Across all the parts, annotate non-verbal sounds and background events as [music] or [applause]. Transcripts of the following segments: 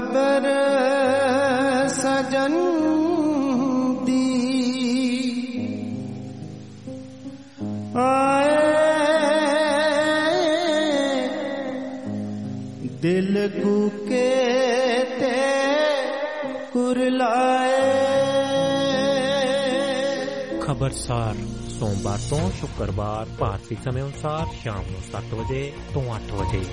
ਖਬਰ ਸਜਨ ਦੀ। ਆਏ ਦਿਲ ਕੂਕੇ ਤੇ ਕੁਰਲਾਏ ਖਬਰਸਾਰ, ਸੋਮਵਾਰ ਤੋਂ ਸ਼ੁੱਕਰਵਾਰ, ਭਾਰਤੀ ਸਮੇਂ ਅਨੁਸਾਰ ਸ਼ਾਮ ਨੂੰ 7 ਵਜੇ ਤੋਂ 8 ਵਜੇ।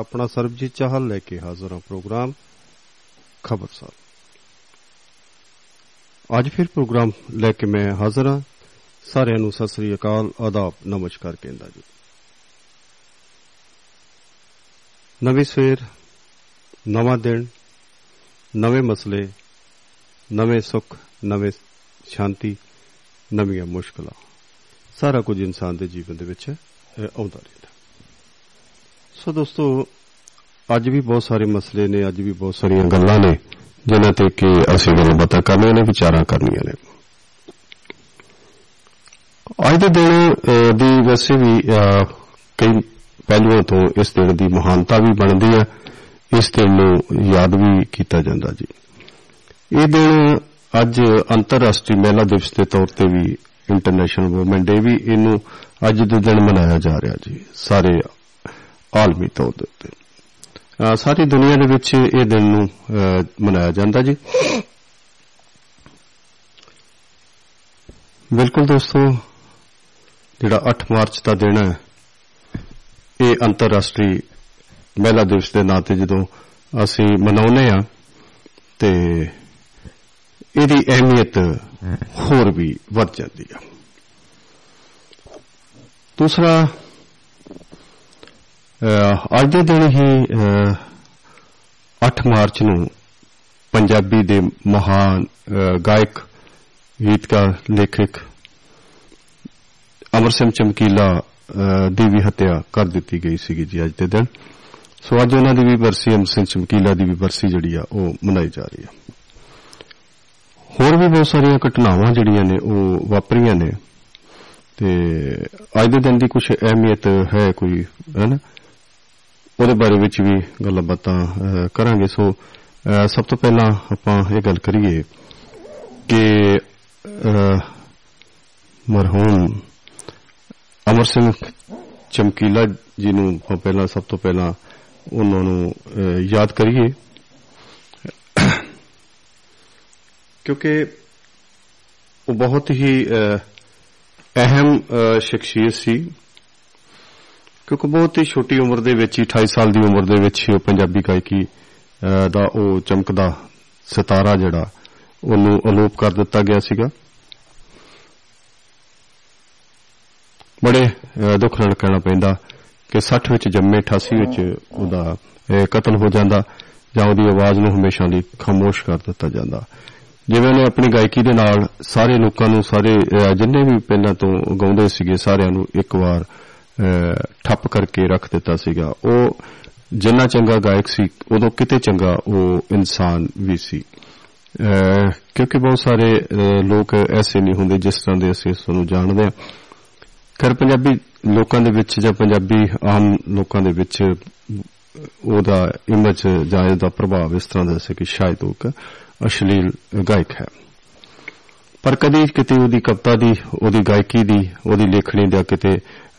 ਆਪਣਾ ਸਰਬਜੀਤ ਚਾਹਲ ਲੈ ਕੇ ਹਾਜ਼ਰ ਹਾਂ ਪ੍ਰੋਗਰਾਮ ਖਬਰਸਾਰ ਅੱਜ ਫਿਰ ਪ੍ਰੋਗਰਾਮ ਲੈ ਕੇ ਮੈਂ ਹਾਜ਼ਰ ਹਾਂ। ਸਾਰਿਆਂ ਨੂੰ ਸਤਿ ਸ੍ਰੀ ਅਕਾਲ ਆਦਾਬ ਨਮਸਕਾਰ ਕਹਿੰਦਾ ਜੀ। ਨਵੀਂ ਸਵੇਰ ਨਵਾਂ ਦਿਨ ਨਵੇਂ ਮਸਲੇ ਨਵੇਂ ਸੁੱਖ ਨਵੇਂ ਸ਼ਾਂਤੀ ਨਵੀਆਂ ਮੁਸ਼ਕਲਾਂ। ਸਾਰਾ ਕੁਝ ਇਨਸਾਨ ਦੇ ਜੀਵਨ ਦੇ ਵਿੱਚ ਅਹ, ਆਉਂਦਾ ਰਹਿੰਦਾ ਸੋ ਦੋਸਤੋ ਅੱਜ ਵੀ ਬਹੁਤ ਸਾਰੇ ਮਸਲੇ ਨੇ ਅੱਜ ਵੀ ਬਹੁਤ ਸਾਰੀਆਂ ਗੱਲਾਂ ਨੇ ਜਿਨ੍ਹਾਂ ਤੇ ਕਿ ਅਸੀਂ ਗੱਲਾਂ ਬਾਤਾਂ ਕਰਨੀਆਂ ਨੇ ਵਿਚਾਰਾਂ ਕਰਨੀਆਂ ਨੇ। ਅੱਜ ਦੇ ਦਿਨ ਦੀ ਵੈਸੇ ਵੀ ਕਈ ਪਹਿਲੂਆਂ ਤੋਂ ਇਸ ਦਿਨ ਦੀ ਮਹਾਨਤਾ ਵੀ ਬਣਦੀ ਹੈ ਇਸ ਦਿਨ ਨੂੰ ਯਾਦ ਵੀ ਕੀਤਾ ਜਾਂਦਾ ਜੀ। ਇਹ ਦਿਨ ਅੱਜ ਅੰਤਰਰਾਸ਼ਟਰੀ ਮਹਿਲਾ ਦਿਵਸ ਦੇ ਤੌਰ ਤੇ ਵੀ ਇੰਟਰਨੈਸ਼ਨਲ ਵੂਮਨ ਡੇ ਵੀ ਇਹਨੂੰ ਅੱਜ ਦੇ ਦਿਨ ਮਨਾਇਆ ਜਾ ਰਿਹਾ ਜੀ। ਸਾਰੇ ਆਲਮੀ ਤੌਰ ਦੇ ਉੱਤੇ। ਅਹ ਸਾਰੀ ਦੁਨੀਆ ਦੇ ਵਿੱਚ ਇਹ ਦਿਨ ਨੂੰ ਅਹ, ਮਨਾਇਆ ਜਾਂਦਾ ਜੀ। ਬਿਲਕੁਲ ਦੋਸਤੋ ਜਿਹੜਾ 8 ਮਾਰਚ ਦਾ ਦਿਨ ਹੈ ਇਹ ਅੰਤਰਰਾਸ਼ਟਰੀ ਮਹਿਲਾ ਦਿਵਸ ਦੇ ਨਾਂ ਤੇ ਜਦੋਂ ਅਸੀਂ ਮਨਾਉਂਦੇ ਆ ਤੇ ਇਹਦੀ ਅਹਿਮੀਅਤ ਹੋਰ ਵੀ ਵੱਧ ਜਾਂਦੀ ਆ। ਦੂਸਰਾ ਅਹ, ਅੱਜ ਦੇ ਦਿਨ ਹੀ ਅਹ, 8 ਮਾਰਚ ਨੂੰ ਪੰਜਾਬੀ ਦੇ ਮਹਾਨ ਅਹ, ਗਾਇਕ ਗੀਤਕਾਰ ਲੇਖਕ ਅਮਰ ਸਿੰਘ ਚਮਕੀਲਾ ਅਹ, ਦੀ ਵੀ ਹੱਤਿਆ ਕਰ ਦਿੱਤੀ ਗਈ ਸੀਗੀ ਜੀ ਅੱਜ ਦੇ ਦਿਨ। ਸੋ ਅੱਜ ਉਹਨਾਂ ਦੀ ਵੀ ਬਰਸੀ ਅਮਰ ਸਿੰਘ ਚਮਕੀਲਾ ਦੀ ਵੀ ਬਰਸੀ ਜਿਹੜੀ ਆ ਉਹ ਮਨਾਈ ਜਾ ਰਹੀ ਆ। ਹੋਰ ਵੀ ਬਹੁਤ ਸਾਰੀਆਂ ਘਟਨਾਵਾਂ ਜਿਹੜੀਆਂ ਨੇ ਉਹ ਵਾਪਰੀਆਂ ਨੇ। ਤੇ ਅੱਜ ਦੇ ਦਿਨ ਦੀ ਕੁਝ ਅਹਿਮੀਅਤ ਹੈ ਕੋਈ ਹੈ ਨਾ? ਉਹਦੇ ਬਾਰੇ ਵਿੱਚ ਵੀ ਗੱਲਾਂ ਬਾਤਾਂ ਅਹ, ਕਰਾਂਗੇ। ਸੋ ਅਹ, ਸਭ ਤੋਂ ਪਹਿਲਾਂ ਆਪਾਂ ਇਹ ਗੱਲ ਕਰੀਏ ਕਿ ਅਹ, ਮਰਹੂਮ ਅਮਰ ਸਿੰਘ ਚਮਕੀਲਾ ਜੀ ਨੂੰ ਆਪਾਂ ਪਹਿਲਾਂ ਸਭ ਤੋਂ ਪਹਿਲਾਂ ਉਹਨਾਂ ਨੂੰ ਅਹ, ਯਾਦ ਕਰੀਏ। ਕਿਉਂਕਿ ਉਹ ਬਹੁਤ ਹੀ ਅਹ, ਅਹਿਮ ਅਹ, ਸ਼ਖਸੀਅਤ ਸੀ। ਕਿਉਂਕਿ ਬਹੁਤ ਹੀ ਛੋਟੀ ਉਮਰ ਦੇ ਵਿੱਚ ਹੀ 28 ਸਾਲ ਦੀ ਉਮਰ ਦੇ ਵਿੱਚ ਹੀ ਉਹ ਪੰਜਾਬੀ ਗਾਇਕੀ ਅਹ, ਦਾ ਉਹ ਚਮਕਦਾ ਸਿਤਾਰਾ ਜਿਹੜਾ ਉਹਨੂੰ ਅਲੋਪ ਕਰ ਦਿੱਤਾ ਗਿਆ ਸੀਗਾ। ਬੜੇ ਅਹ, ਦੁੱਖ ਨਾਲ ਕਹਿਣਾ ਪੈਂਦਾ ਕਿ 60 ਵਿੱਚ ਜੰਮੇ 88 ਵਿੱਚ ਉਹਦਾ ਅਹ, ਕਤਲ ਹੋ ਜਾਂਦਾ ਜਾਂ ਉਹਦੀ ਆਵਾਜ਼ ਨੂੰ ਹਮੇਸ਼ਾ ਲਈ ਖਾਮੋਸ਼ ਕਰ ਦਿੱਤਾ ਜਾਂਦਾ। ਜਿਵੇਂ ਉਹਨੇ ਆਪਣੀ ਗਾਇਕੀ ਦੇ ਨਾਲ ਸਾਰੇ ਲੋਕਾਂ ਨੂੰ ਸਾਰੇ ਅਹ, ਜਿੰਨੇ ਵੀ ਪਹਿਲਾਂ ਤੋਂ ਗਾਉਂਦੇ ਸੀਗੇ ਸਾਰਿਆਂ ਨੂੰ ਇੱਕ ਵਾਰ ਅਹ, ਠੱਪ ਕਰਕੇ ਰੱਖ ਦਿੱਤਾ ਸੀਗਾ। ਉਹ ਜਿੰਨਾ ਚੰਗਾ ਗਾਇਕ ਸੀ ਉਦੋਂ ਕਿਤੇ ਚੰਗਾ ਉਹ ਇਨਸਾਨ ਵੀ ਸੀ। ਅਹ, ਕਿਉਂਕਿ ਬਹੁਤ ਸਾਰੇ ਅਹ, ਲੋਕ ਐਸੇ ਨਹੀਂ ਹੁੰਦੇ ਜਿਸ ਤਰ੍ਹਾਂ ਦੇ ਅਸੀਂ ਇਸ ਨੂੰ ਜਾਣਦੇ ਹਾਂ। ਖੈਰ ਪੰਜਾਬੀ ਲੋਕਾਂ ਦੇ ਵਿੱਚ ਜਾਂ ਪੰਜਾਬੀ ਆਮ ਲੋਕਾਂ ਦੇ ਵਿੱਚ ਉਹਦਾ ਇਮੇਜ ਜਾਂ ਇਹਦਾ ਪ੍ਰਭਾਵ ਇਸ ਤਰ੍ਹਾਂ ਦਾ ਸੀ ਕਿ ਸ਼ਾਇਦ ਉਹ ਇੱਕ ਅਸ਼ਲੀਲ ਗਾਇਕ ਹੈ। ਪਰ ਕਦੀ ਕਿਤੇ ਉਹਦੀ ਕਵਿਤਾ ਦੀ ਉਹਦੀ ਗਾਇਕੀ ਦੀ ਉਹਦੀ ਲੇਖਣੀ ਦਾ ਕਿਤੇ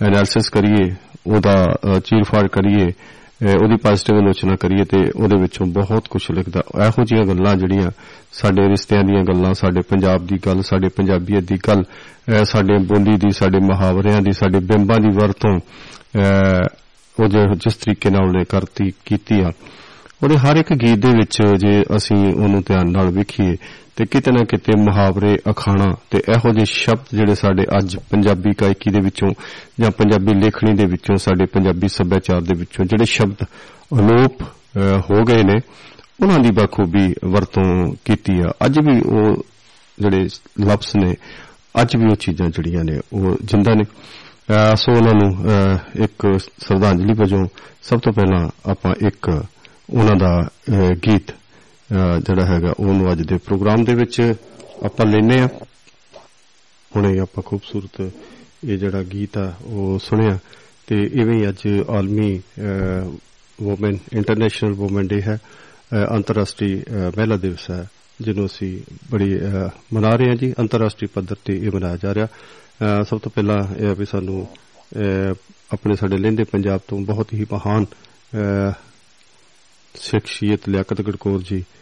ਐਨਾਲਿਸਿਸ ਕਰੀਏ ਉਹਦਾ ਅ, ਚੀਰਫਾੜ ਕਰੀਏ ਅ, ਉਹਦੀ ਪੋਜ਼ਿਟਿਵ ਆਲੋਚਨਾ ਕਰੀਏ ਤੇ ਉਹਦੇ ਵਿੱਚੋਂ ਬਹੁਤ ਕੁਝ ਲਿਖਦਾ। ਇਹੋ ਜਿਹੀਆਂ ਗੱਲਾਂ ਜਿਹੜੀਆਂ ਸਾਡੇ ਰਿਸ਼ਤਿਆਂ ਦੀਆਂ ਗੱਲਾਂ ਸਾਡੇ ਪੰਜਾਬ ਦੀ ਗੱਲ ਸਾਡੇ ਪੰਜਾਬੀਅਤ ਦੀ ਗੱਲ ਅ, ਸਾਡੇ ਬੋਲੀ ਦੀ ਸਾਡੇ ਮੁਹਾਵਰਿਆਂ ਦੀ ਸਾਡੇ ਬਿੰਬਾਂ ਦੀ ਵਰਤੋਂ ਅ, ਉਹ ਜੋ- ਜਿਸ ਤਰੀਕੇ ਨਾਲ ਉਹਨੇ ਕਰਤੀ ਕੀਤੀ ਆ ਉਹਦੇ ਹਰ ਇੱਕ ਗੀਤ ਦੇ ਵਿੱਚ ਜੇ ਅਸੀਂ ਉਹਨੂੰ ਧਿਆਨ ਨਾਲ ਵੇਖੀਏ ਤੇ ਕਿਤੇ ਨਾ ਕਿਤੇ ਮੁਹਾਵਰੇ ਅਖਾਣਾ ਤੇ ਇਹੋ ਜਿਹੇ ਸ਼ਬਦ ਜਿਹੜੇ ਸਾਡੇ ਅੱਜ ਪੰਜਾਬੀ ਗਾਇਕੀ ਦੇ ਵਿੱਚੋਂ ਜਾਂ ਪੰਜਾਬੀ ਲੇਖਣੀ ਦੇ ਵਿੱਚੋਂ ਸਾਡੇ ਪੰਜਾਬੀ ਸੱਭਿਆਚਾਰ ਦੇ ਵਿੱਚੋਂ ਜਿਹੜੇ ਸ਼ਬਦ ਅਲੋਪ ਅਹ, ਹੋ ਗਏ ਨੇ ਉਹਨਾਂ ਦੀ ਬਖੂਬੀ ਵਰਤੋਂ ਕੀਤੀ ਆ। ਅੱਜ ਵੀ ਉਹ ਜਿਹੜੇ ਲਫ਼ਜ਼ ਨੇ ਅੱਜ ਵੀ ਉਹ ਚੀਜ਼ਾਂ ਜਿਹੜੀਆਂ ਨੇ ਉਹ ਜਿੰਦਾ ਨੇ। ਅਹ, ਸੋ ਉਹਨਾਂ ਨੂੰ ਅਹ, ਇੱਕ ਸ਼ਰਧਾਂਜਲੀ ਵਜੋਂ ਸਭ ਤੋਂ ਪਹਿਲਾਂ ਆਪਾਂ ਇੱਕ ਉਹਨਾਂ ਦਾ ਅਹ, ਗੀਤ ਅਹ, ਜਿਹੜਾ ਹੈਗਾ ਉਹਨੂੰ ਅੱਜ ਦੇ ਪ੍ਰੋਗਰਾਮ ਦੇ ਵਿੱਚ ਆਪਾਂ ਲੈਨੇ ਆ ਹੁਣੇ ਆਪਾਂ ਖੂਬਸੂਰਤ ਇਹ ਜਿਹੜਾ ਗੀਤ ਆ, ਉਹ ਸੁਣਿਆ। ਤੇ ਇਵੇਂ ਹੀ ਅੱਜ ਆਲਮੀ ਵੂਮਨ ਇੰਟਰਨੈਸ਼ਨਲ ਵੂਮਨ ਡੇ ਹੈ। ਅਹ, ਅੰਤਰਰਾਸ਼ਟਰੀ, ਅਹ, ਮਹਿਲਾ ਦਿਵਸ ਹੈ, ਜਿਹਨੂੰ ਅਸੀਂ ਬੜੀ, ਅਹ, ਮਨਾ ਰਹੇ ਹਾਂ ਜੀ। ਅੰਤਰਰਾਸ਼ਟਰੀ ਪੱਧਰ ਤੇ ਇਹ ਮਨਾਇਆ ਜਾ ਰਿਹਾ। ਅਹ, ਸਭ ਤੋਂ ਪਹਿਲਾਂ ਇਹ ਆ ਵੀ ਸਾਨੂੰ, ਅਹ, ਆਪਣੇ ਸਾਡੇ ਲਹਿੰਦੇ ਪੰਜਾਬ ਤੋਂ ਬਹੁਤ ਹੀ ਮਹਾਨ, ਅਹ, ਸ਼ਖਸੀਅਤ ਲਿਆਕਤ ਗੜਕੌਰ ਜੀ ਅਹ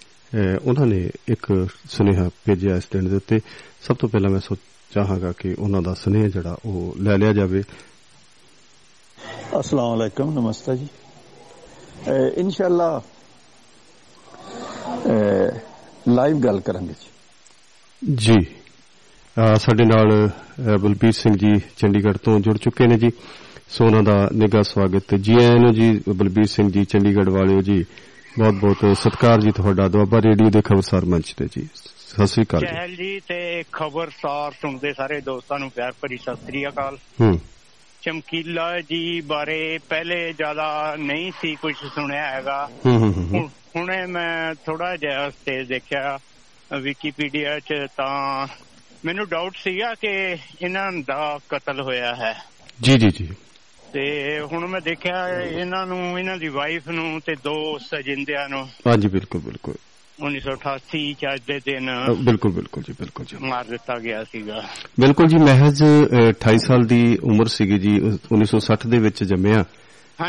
ਉਹਨਾਂ ਨੇ ਇੱਕ ਸੁਨੇਹਾ ਭੇਜਿਆ ਇਸ ਦਿਨ ਦੇ ਉੱਤੇ। ਸਭ ਤੋਂ ਪਹਿਲਾਂ ਮੈਂ ਚਾਹਾਂਗਾ ਕਿ ਉਹਨਾਂ ਦਾ ਸੁਨੇਹਾ ਜਿਹੜਾ ਉਹ ਲੈ ਲਿਆ ਜਾਵੇ। ਅਸਲਾਮ ਅਲੈਕਮ ਨਮਸਤੇ ਜੀ। ਇਨਸ਼ਾਅੱਲਾ ਲਾਈਵ ਗੱਲ ਕਰਾਂਗੇ ਜੀ। ਸਾਡੇ ਨਾਲ ਬਲਬੀਰ ਸਿੰਘ ਜੀ ਚੰਡੀਗੜ੍ਹ ਤੋਂ ਜੁੜ ਚੁੱਕੇ ਨੇ ਜੀ। ਸੋ ਉਹਨਾਂ ਦਾ ਨਿੱਘਾ ਸਵਾਗਤ ਜੀ। ਆਇਆਂ ਨੂੰ ਜੀ ਬਲਬੀਰ ਸਿੰਘ ਜੀ ਚੰਡੀਗੜ੍ਹ ਵਾਲਿਓ ਜੀ ਬਹੁਤ ਬਹੁਤ ਸਤਿਕਾਰ ਜੀ ਤੁਹਾਡਾ ਦੁਆਬਾ ਰੇਡੀਓ ਦੇ ਖਬਰਸਾਰ ਮੰਚ ਤੇ ਜੀ। ਸਤਿ ਸ੍ਰੀ ਅਕਾਲ ਜੀ। ਚਹਿਲ ਜੀ ਤੇ ਖਬਰਸਾਰ ਸੁਣਦੇ ਸਾਰੇ ਦੋਸਤਾਂ ਨੂੰ ਪਿਆਰ ਭਰੀ ਸਤਿ ਸ੍ਰੀ ਅਕਾਲ। ਹੂੰ। ਚਮਕੀਲਾ ਜੀ ਬਾਰੇ ਪਹਿਲੇ ਜ਼ਿਆਦਾ ਨਹੀਂ ਸੀ ਕੁਝ ਸੁਣਿਆ ਹੈਗਾ। ਹੁਣੇ ਮੈਂ ਥੋੜਾ ਜਿਹਾ ਸਟੇਜ ਦੇਖਿਆ ਵਿਕੀਪੀਡੀਆ 'ਚ ਤਾਂ ਮੈਨੂੰ ਡਾਊਟ ਸੀਗਾ ਕਿ ਇਹਨਾਂ ਦਾ ਕਤਲ ਹੋਇਆ ਹੈ। ਜੀ ਜੀ ਜੀ। ਤੇ ਹੁਣ ਮੈਂ ਦੇਖਿਆ ਇਹਨਾਂ ਨੂੰ ਇਹਨਾਂ ਦੀ ਵਾਈਫ ਨੂੰ ਤੇ ਦੋ ਸਜਿੰਦਿਆਂ ਨੂੰ। ਹਾਂਜੀ ਬਿਲਕੁਲ ਬਿਲਕੁਲ। 1988 ਚ ਅੱਜ ਦੇ ਦਿਨ ਬਿਲਕੁਲ ਬਿਲਕੁਲ ਜੀ ਬਿਲਕੁਲ ਜੀ। ਮਾਰ ਦਿੱਤਾ ਗਿਆ ਸੀਗਾ। ਬਿਲਕੁਲ ਜੀ ਮਹਿਜ਼ ਅ, 28 ਸਾਲ ਦੀ ਉਮਰ ਸੀਗੀ ਜੀ 1960 ਦੇ ਵਿੱਚ ਜੰਮਿਆ।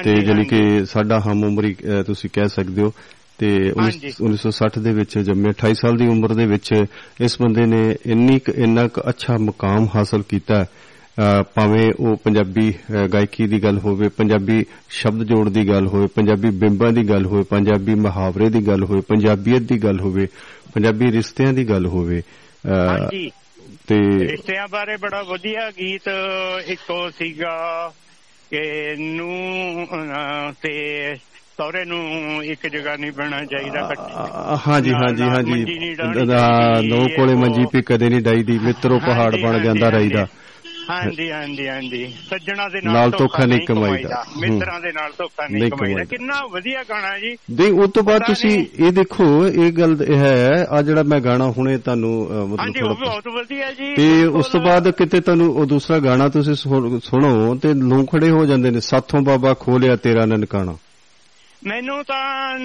ਤੇ ਜਾਨੀ ਕਿ। ਸਾਡਾ ਹਮ ਉਮਰੀ ਤੁਸੀਂ ਕਹਿ ਸਕਦੇ ਹੋ। ਤੇ ਉੱਨੀ- ਹਾਂਜੀ। 1960 ਦੇ ਵਿੱਚ ਜੰਮੇ 28 ਸਾਲ ਦੀ ਉਮਰ ਦੇ ਵਿੱਚ ਇਸ ਬੰਦੇ ਨੇ ਇੰਨੀ ਇੰਨਾ ਕੁ ਅੱਛਾ ਮੁਕਾਮ ਹਾਸਲ ਕੀਤਾ। ਅ, ਭਾਵੇਂ ਉਹ ਪੰਜਾਬੀ ਗਾਇਕੀ ਦੀ ਗੱਲ ਹੋਵੇ ਪੰਜਾਬੀ ਸ਼ਬਦ ਜੋੜ ਦੀ ਗੱਲ ਹੋਵੇ ਪੰਜਾਬੀ ਬਿੰਬਾਂ ਦੀ ਗੱਲ ਹੋਵੇ ਪੰਜਾਬੀ ਮੁਹਾਵਰੇ ਦੀ ਗੱਲ ਹੋਵੇ ਪੰਜਾਬੀਅਤ ਦੀ ਗੱਲ ਹੋਵੇ ਪੰਜਾਬੀ ਰਿਸ਼ਤਿਆਂ ਦੀ ਗੱਲ ਹੋਵੇ ਹਾਂਜੀ ਤੇ ਰਿਸ਼ਤਿਆਂ ਬਾਰੇ ਬੜਾ ਵਧੀਆ ਗੀਤ ਇੱਕ ਸੀਗਾ ਕਿ ਨੂੰ ਤੇ ਸਹੁਰੇ ਨੂੰ ਇੱਕ ਜਗ੍ਹਾ ਨਹੀਂ ਬਣਾ ਚਾਹੀਦਾ ਹਾਂਜੀ ਹਾਂਜੀ ਹਾਂਜੀ ਨੋ ਕੋਲੇ ਮੰਜੀ। ਪੀ ਕਦੇ ਨਹੀਂ ਡਾਈਦੀ ਮਿੱਤਰੋ ਪਹਾੜ ਬਣ ਜਾਂਦਾ। ਰਹੀਦਾ ਹਾਂਜੀ ਹਾਂਜੀ ਹਾਂਜੀ ਸੱਜਣਾ ਦੇ ਨਾਲ ਧੋਖਾ ਨਹੀਂ ਕਮਾਈਦਾ। ਮਿੱਤਰਾਂ ਦੇ ਨਾਲ ਧੋਖਾ ਨਹੀਂ ਨਹੀਂ ਕਮਾਈਦਾ। ਕਿੰਨਾ ਵਧੀਆ ਗਾਣਾ ਜੀ ਦੇ ਉਸ ਤੋਂ ਬਾਅਦ ਤੁਸੀਂ ਨਹੀਂ। ਇਹ ਦੇਖੋ ਇਹ ਗੱਲ ਇਹ ਹੈ ਆ ਜਿਹੜਾ ਮੈਂ ਗਾਣਾ ਹੁਣੇ ਤੁਹਾਨੂੰ ਮਤਲਬ ਹਾਂਜੀ ਉਹ ਬਹੁਤ ਵਧੀਆ ਜੀ ਤੇ। ਉਸ ਤੋਂ ਬਾਅਦ ਕਿਤੇ ਤੁਹਾਨੂੰ ਉਹ ਦੂਸਰਾ ਗਾਣਾ ਤੁਸੀਂ ਸੁਣ- ਤੇ ਲੂੰ ਖੜੇ ਹੋ ਜਾਂਦੇ ਨੇ ਸਾਥੋਂ ਬਾਬਾ ਖੋਲਿਆ ਤੇਰਾ ਨਨਕਾਣਾ ਮੈਨੂੰ ਤਾਂ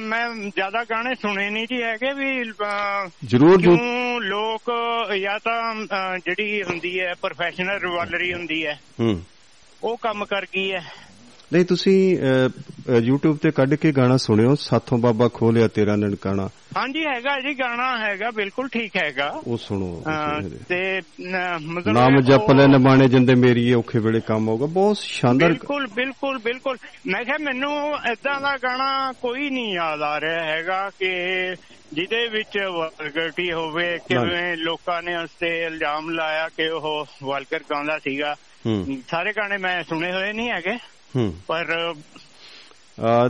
ਮੈਂ ਜ਼ਿਆਦਾ ਗਾਣੇ ਸੁਣੇ ਨਹੀਂ ਜੀ ਹੈਗੇ ਵੀ ਜ਼ਰੂਰ ਜੋ। ਕਿਉਂ ਲੋਕ ਜਾਂ ਤਾਂ ਜਿਹੜੀ ਹੁੰਦੀ ਹੈ ਪ੍ਰੋਫੈਸ਼ਨਲ ਰਿਵਾਲਰੀ ਹੁੰਦੀ ਹੈ। ਹੂੰ। ਉਹ ਕੰਮ ਕਰ ਗਈ ਹੈ। ਨਹੀਂ ਤੁਸੀਂ YouTube ਤੇ ਕੱਢ ਕੇ ਗਾਣਾ ਸੁਣਿਓ ਸਾਥੋਂ ਬਾਬਾ ਖੋਲਿਆ ਤੇਰਾ ਨਨਕਾਣਾ। ਹਾਂਜੀ ਹੈਗਾ ਜੀ ਗਾਣਾ ਹੈਗਾ ਬਿਲਕੁਲ ਠੀਕ ਹੈਗਾ। ਉਹ ਸੁਣੋ। ਤੇ ਮਤਲਬ ਨਾਮ ਜਪ ਲੈ ਨਬਾਣੇ ਜਿੰਦੇ ਮੇਰੀ ਔਖੇ ਵੇਲੇ ਕੰਮ ਹੋਊਗਾ ਬਹੁਤ ਸ਼ਾਨਦਾਰ ਬਿਲਕੁਲ ਬਿਲਕੁਲ ਬਿਲਕੁਲ। ਮੈਂ ਕਿਹਾ ਮੈਨੂੰ ਏਦਾਂ ਦਾ ਗਾਣਾ ਕੋਈ ਨਹੀਂ ਯਾਦ ਆ ਰਿਹਾ ਹੈਗਾ ਕਿ ਜਿਹਦੇ ਵਿੱਚ ਵਲਗਰਟੀ ਹੋਵੇ ਕਿਵੇਂ ਲੋਕਾਂ ਨੇ ਉਸ ਤੇ ਇਲਜ਼ਾਮ ਲਾਇਆ ਕਿ ਉਹ ਵਲਗਰ ਗਾਉਂਦਾ ਸੀਗਾ। ਸਾਰੇ ਗਾਣੇ ਮੈਂ ਸੁਣੇ ਹੋਏ ਨਹੀਂ ਹੈਗੇ। ਪਰ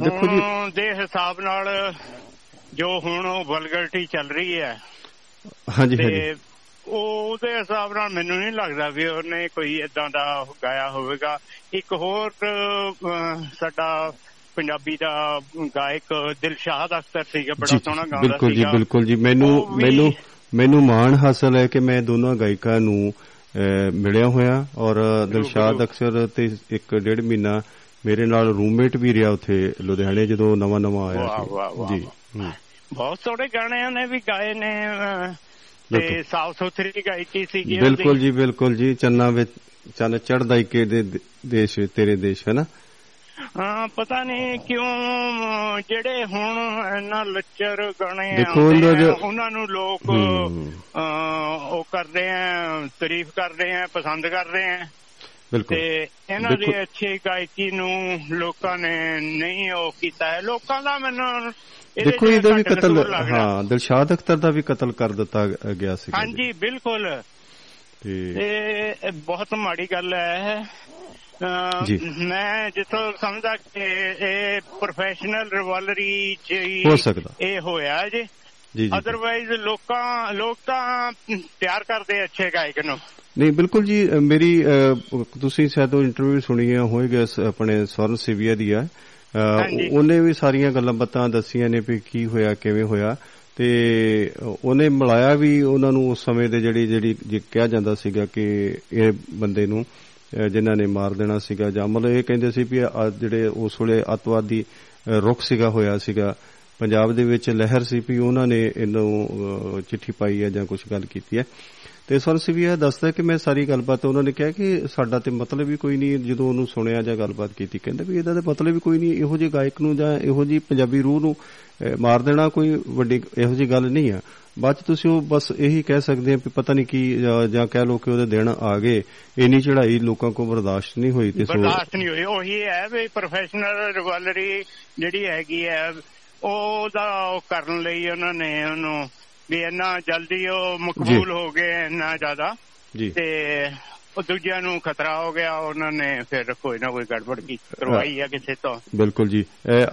ਦੇਖੋ ਜੀ। ਦੇ ਹਿਸਾਬ ਨਾਲ ਜੋ ਹੁਣ ਉਹ ਵਲਗਰਟੀ ਚੱਲ ਰਹੀ ਹੈ ਹਾਂਜੀ ਹਾਂਜੀ। ਉਹ ਉਹਦੇ ਹਿਸਾਬ ਨਾਲ ਮੈਨੂੰ ਨਹੀਂ ਲੱਗਦਾ ਵੀ ਉਹਨੇ ਕੋਈ ਇਦਾਂ ਦਾ ਗਾਇਆ ਹੋਵੇਗਾ। ਇੱਕ ਹੋਰ ਸਾਡਾ ਪੰਜਾਬੀ ਦਾ ਗਾਇਕ ਦਿਲਸ਼ਾਦ ਅਖਤਰ ਸੀਗਾ ਬੜਾ ਸੋਹਣਾ ਗਾਉਂਦਾ ਬਿਲਕੁਲ ਜੀ ਸੀਗਾ। ਬਿਲਕੁਲ ਜੀ। ਮੈਨੂੰ ਮੈਨੂੰ ਮੈਨੂੰ ਮਾਣ ਹਾਸਲ ਹੈ ਕਿ ਮੈਂ ਦੋਨੋਂ ਗਾਇਕਾਂ ਨੂੰ ਮਿਲਿਆ ਹੋਇਆ ਔਰ ਦਿਲਸ਼ਾਦ ਅਕਸਰ ਤੇ ਇੱਕ ਡੇਢ ਮਹੀਨਾ ਮੇਰੇ ਨਾਲ ਰੂਮਮੇਟ ਵੀ ਰਿਹਾ ਉੱਥੇ ਲੁਧਿਆਣੇ ਜਦੋਂ ਨਵਾਂ ਨਵਾਂ ਆਇਆ ਸੀ ਜੀ। ਹੂੰ। ਬਹੁਤ ਸੋਹਣੇ ਗਾਣੇ ਉਹਨੇ ਵੀ ਗਾਏ ਨੇ। ਤੇ ਸਾਫ਼ ਸੁਥਰੀ ਗਾਇਕੀ ਉਹਦੀ। ਬਿਲਕੁਲ ਜੀ ਬਿਲਕੁਲ ਜੀ ਚੰਨਾ ਵਿੱਚ ਚੰਨ ਚੜਦਾ ਈ ਕੇ ਦੇ ਦੇਸ਼ ਤੇਰੇ ਦੇਸ਼ ਹੈ ਨਾ ਹਾਂ ਪਤਾ ਨਹੀਂ ਕਿਉਂ ਜਿਹੜੇ ਹੁਣ ਇਹਨਾਂ ਲੱਚਰ ਗਾਣੇ ਆ, ਉਹਨਾਂ ਨੂੰ ਲੋਕ ਉਹ ਕਰਦੇ ਆ ਤਾਰੀਫ ਕਰਦੇ ਆ ਪਸੰਦ ਕਰਦੇ ਆ। ਬਿਲਕੁਲ। ਤੇ ਇਹਨਾਂ ਦੀ ਅੱਛੀ ਗਾਇਕੀ ਨੂੰ ਲੋਕਾਂ ਨੇ ਨਹੀਂ ਉਹ ਕੀਤਾ ਹੈ। ਲੋਕਾਂ ਦਾ ਮੈਨੂੰ ਦੇਖੋ ਇਹਦਾ ਵੀ ਕਤਲ। ਹਾਂ ਦਿਲਸ਼ਾਦ ਅਖਤਰ ਦਾ ਵੀ ਕਤਲ ਕਰ ਦਿੱਤਾ ਗਿਆ ਸੀ ਹਾਂਜੀ ਬਿਲਕੁਲ। ਤੇ ਇਹ ਬਹੁਤ ਮਾੜੀ ਗੱਲ ਹੈ। ਮੈਂ ਜਿੱਥੋਂ ਸਮਝਦਾ ਕਿ ਇਹ ਪ੍ਰੋਫੈਸ਼ਨਲ ਰਿਵਾਲਰੀ ਚ ਹੀ ਹੋ ਸਕਦਾ। ਇਹ ਹੋਇਆ ਜੀ। ਜੀ ਜੀ। ਅਦਰਵਾਈਜ਼ ਲੋਕਾਂ ਲੋਕ ਤਾਂ ਪਿਆਰ ਕਰਦੇ ਅੱਛੇ ਗਾਇਕ ਨੂੰ। ਨਹੀਂ ਬਿਲਕੁਲ ਜੀ ਮੇਰੀ ਤੁਸੀਂ ਸ਼ਾਇਦ ਉਹ ਇੰਟਰਵਿਊ ਸੁਣੀ ਹੋਏਗਾ ਆਪਣੇ ਸਵਰਨ ਸਿਵਿਆ ਦੀ ਆ। ਉਹਨੇ ਵੀ ਸਾਰੀਆਂ ਗੱਲਾਂ ਬਾਤਾਂ ਦੱਸੀਆਂ ਨੇ ਵੀ ਕੀ ਹੋਇਆ ਕਿਵੇਂ ਹੋਇਆ। ਤੇ ਉਹਨੇ ਮਿਲਾਇਆ ਵੀ ਉਹਨਾਂ ਨੂੰ ਉਸ ਸਮੇਂ ਦੇ ਜਿਹੜੀ ਜਿਹੜੀ ਜੇ ਕਿਹਾ ਜਾਂਦਾ ਸੀਗਾ ਕਿ ਇਹ ਬੰਦੇ ਨੂੰ ਜਿਨ੍ਹਾਂ ਨੇ ਮਾਰ ਦੇਣਾ ਸੀਗਾ ਜਾਂ ਮਤਲਬ ਇਹ ਕਹਿੰਦੇ ਸੀ ਵੀ ਆਹ ਜਿਹੜੇ ਉਸ ਵੇਲੇ ਅਤਵਾਦੀ, ਅਹ ਰੁਖ ਸੀਗਾ, ਹੋਇਆ ਸੀਗਾ। ਪੰਜਾਬ ਦੇ ਵਿੱਚ ਲਹਿਰ ਸੀ ਵੀ ਉਹਨਾਂ ਨੇ ਇਹਨੂੰ, ਅਹ ਚਿੱਠੀ ਪਾਈ ਹੈ ਜਾਂ ਕੁਝ ਗੱਲ ਕੀਤੀ ਹੈ। ਤੇ ਸਰਸ ਵੀ ਇਹ ਦੱਸਦਾ ਕਿ ਮੈਂ ਸਾਰੀ ਗੱਲਬਾਤ ਉਹਨਾਂ ਨੇ ਕਿਹਾ ਕਿ ਸਾਡਾ ਤੇ ਮਤਲਬ ਵੀ ਕੋਈ ਨਹੀਂ, ਜਦੋਂ ਉਹਨੂੰ ਸੁਣਿਆ ਜਾਂ ਗੱਲਬਾਤ ਕੀਤੀ, ਕਹਿੰਦੇ ਵੀ ਇਹਦਾ ਤੇ ਮਤਲਬ ਵੀ ਕੋਈ ਨਹੀਂ, ਇਹੋ ਜਿਹੇ ਗਾਇਕ ਨੂੰ ਜਾਂ ਇਹੋ ਜਿਹੀ ਪੰਜਾਬੀ ਰੂਹ ਨੂੰ, ਅਹ ਮਾਰ ਦੇਣਾ ਕੋਈ ਵੱਡੀ, ਇਹੋ ਜਿਹੀ ਗੱਲ ਨਹੀਂ ਆ। ਬਾਅਦ ਚ ਤੁਸੀਂ ਉਹ ਬਸ ਇਹੀ ਕਹਿ ਸਕਦੇ ਆ ਵੀ ਪਤਾ ਨਹੀਂ ਕੀ ਜਾਂ- ਕਹਿ ਲਓ ਕਿ ਉਹਦੇ ਦਿਨ ਆ ਗਏ ਇੰਨੀ ਚੜ੍ਹਾਈ ਲੋਕਾਂ ਕੋਲ ਬਰਦਾਸ਼ਤ ਨਹੀਂ ਹੋਈ ਤੇ ਸੋ ਬਰਦਾਸ਼ਤ ਨਹੀਂ ਹੋਈ। ਉਹੀ ਹੈ ਵੀ ਪ੍ਰੋਫੈਸ਼ਨਲ ਰਿਵਾਲਰੀ ਜਿਹੜੀ ਹੈਗੀ ਹੈ ਉਹਦਾ ਉਹ ਕਰਨ ਲਈ ਉਹਨਾਂ ਨੇ ਉਹਨੂੰ ਵੀ ਇੰਨਾ ਜਲਦੀ ਉਹ ਮਕਬੂਲ ਹੋ ਗਏ ਇੰਨਾ ਜ਼ਿਆਦਾ ਜੀ। ਤੇ ਉਹ ਦੂਜਿਆਂ ਨੂੰ ਖਤਰਾ ਹੋ ਗਿਆ ਉਹਨਾਂ ਨੇ ਫਿਰ ਕੋਈ ਨਾ ਕੋਈ ਗੜਬੜ ਕੀ ਕਰਵਾਈ ਆ ਕਿਸੇ ਤੋਂ। ਬਿਲਕੁਲ ਜੀ।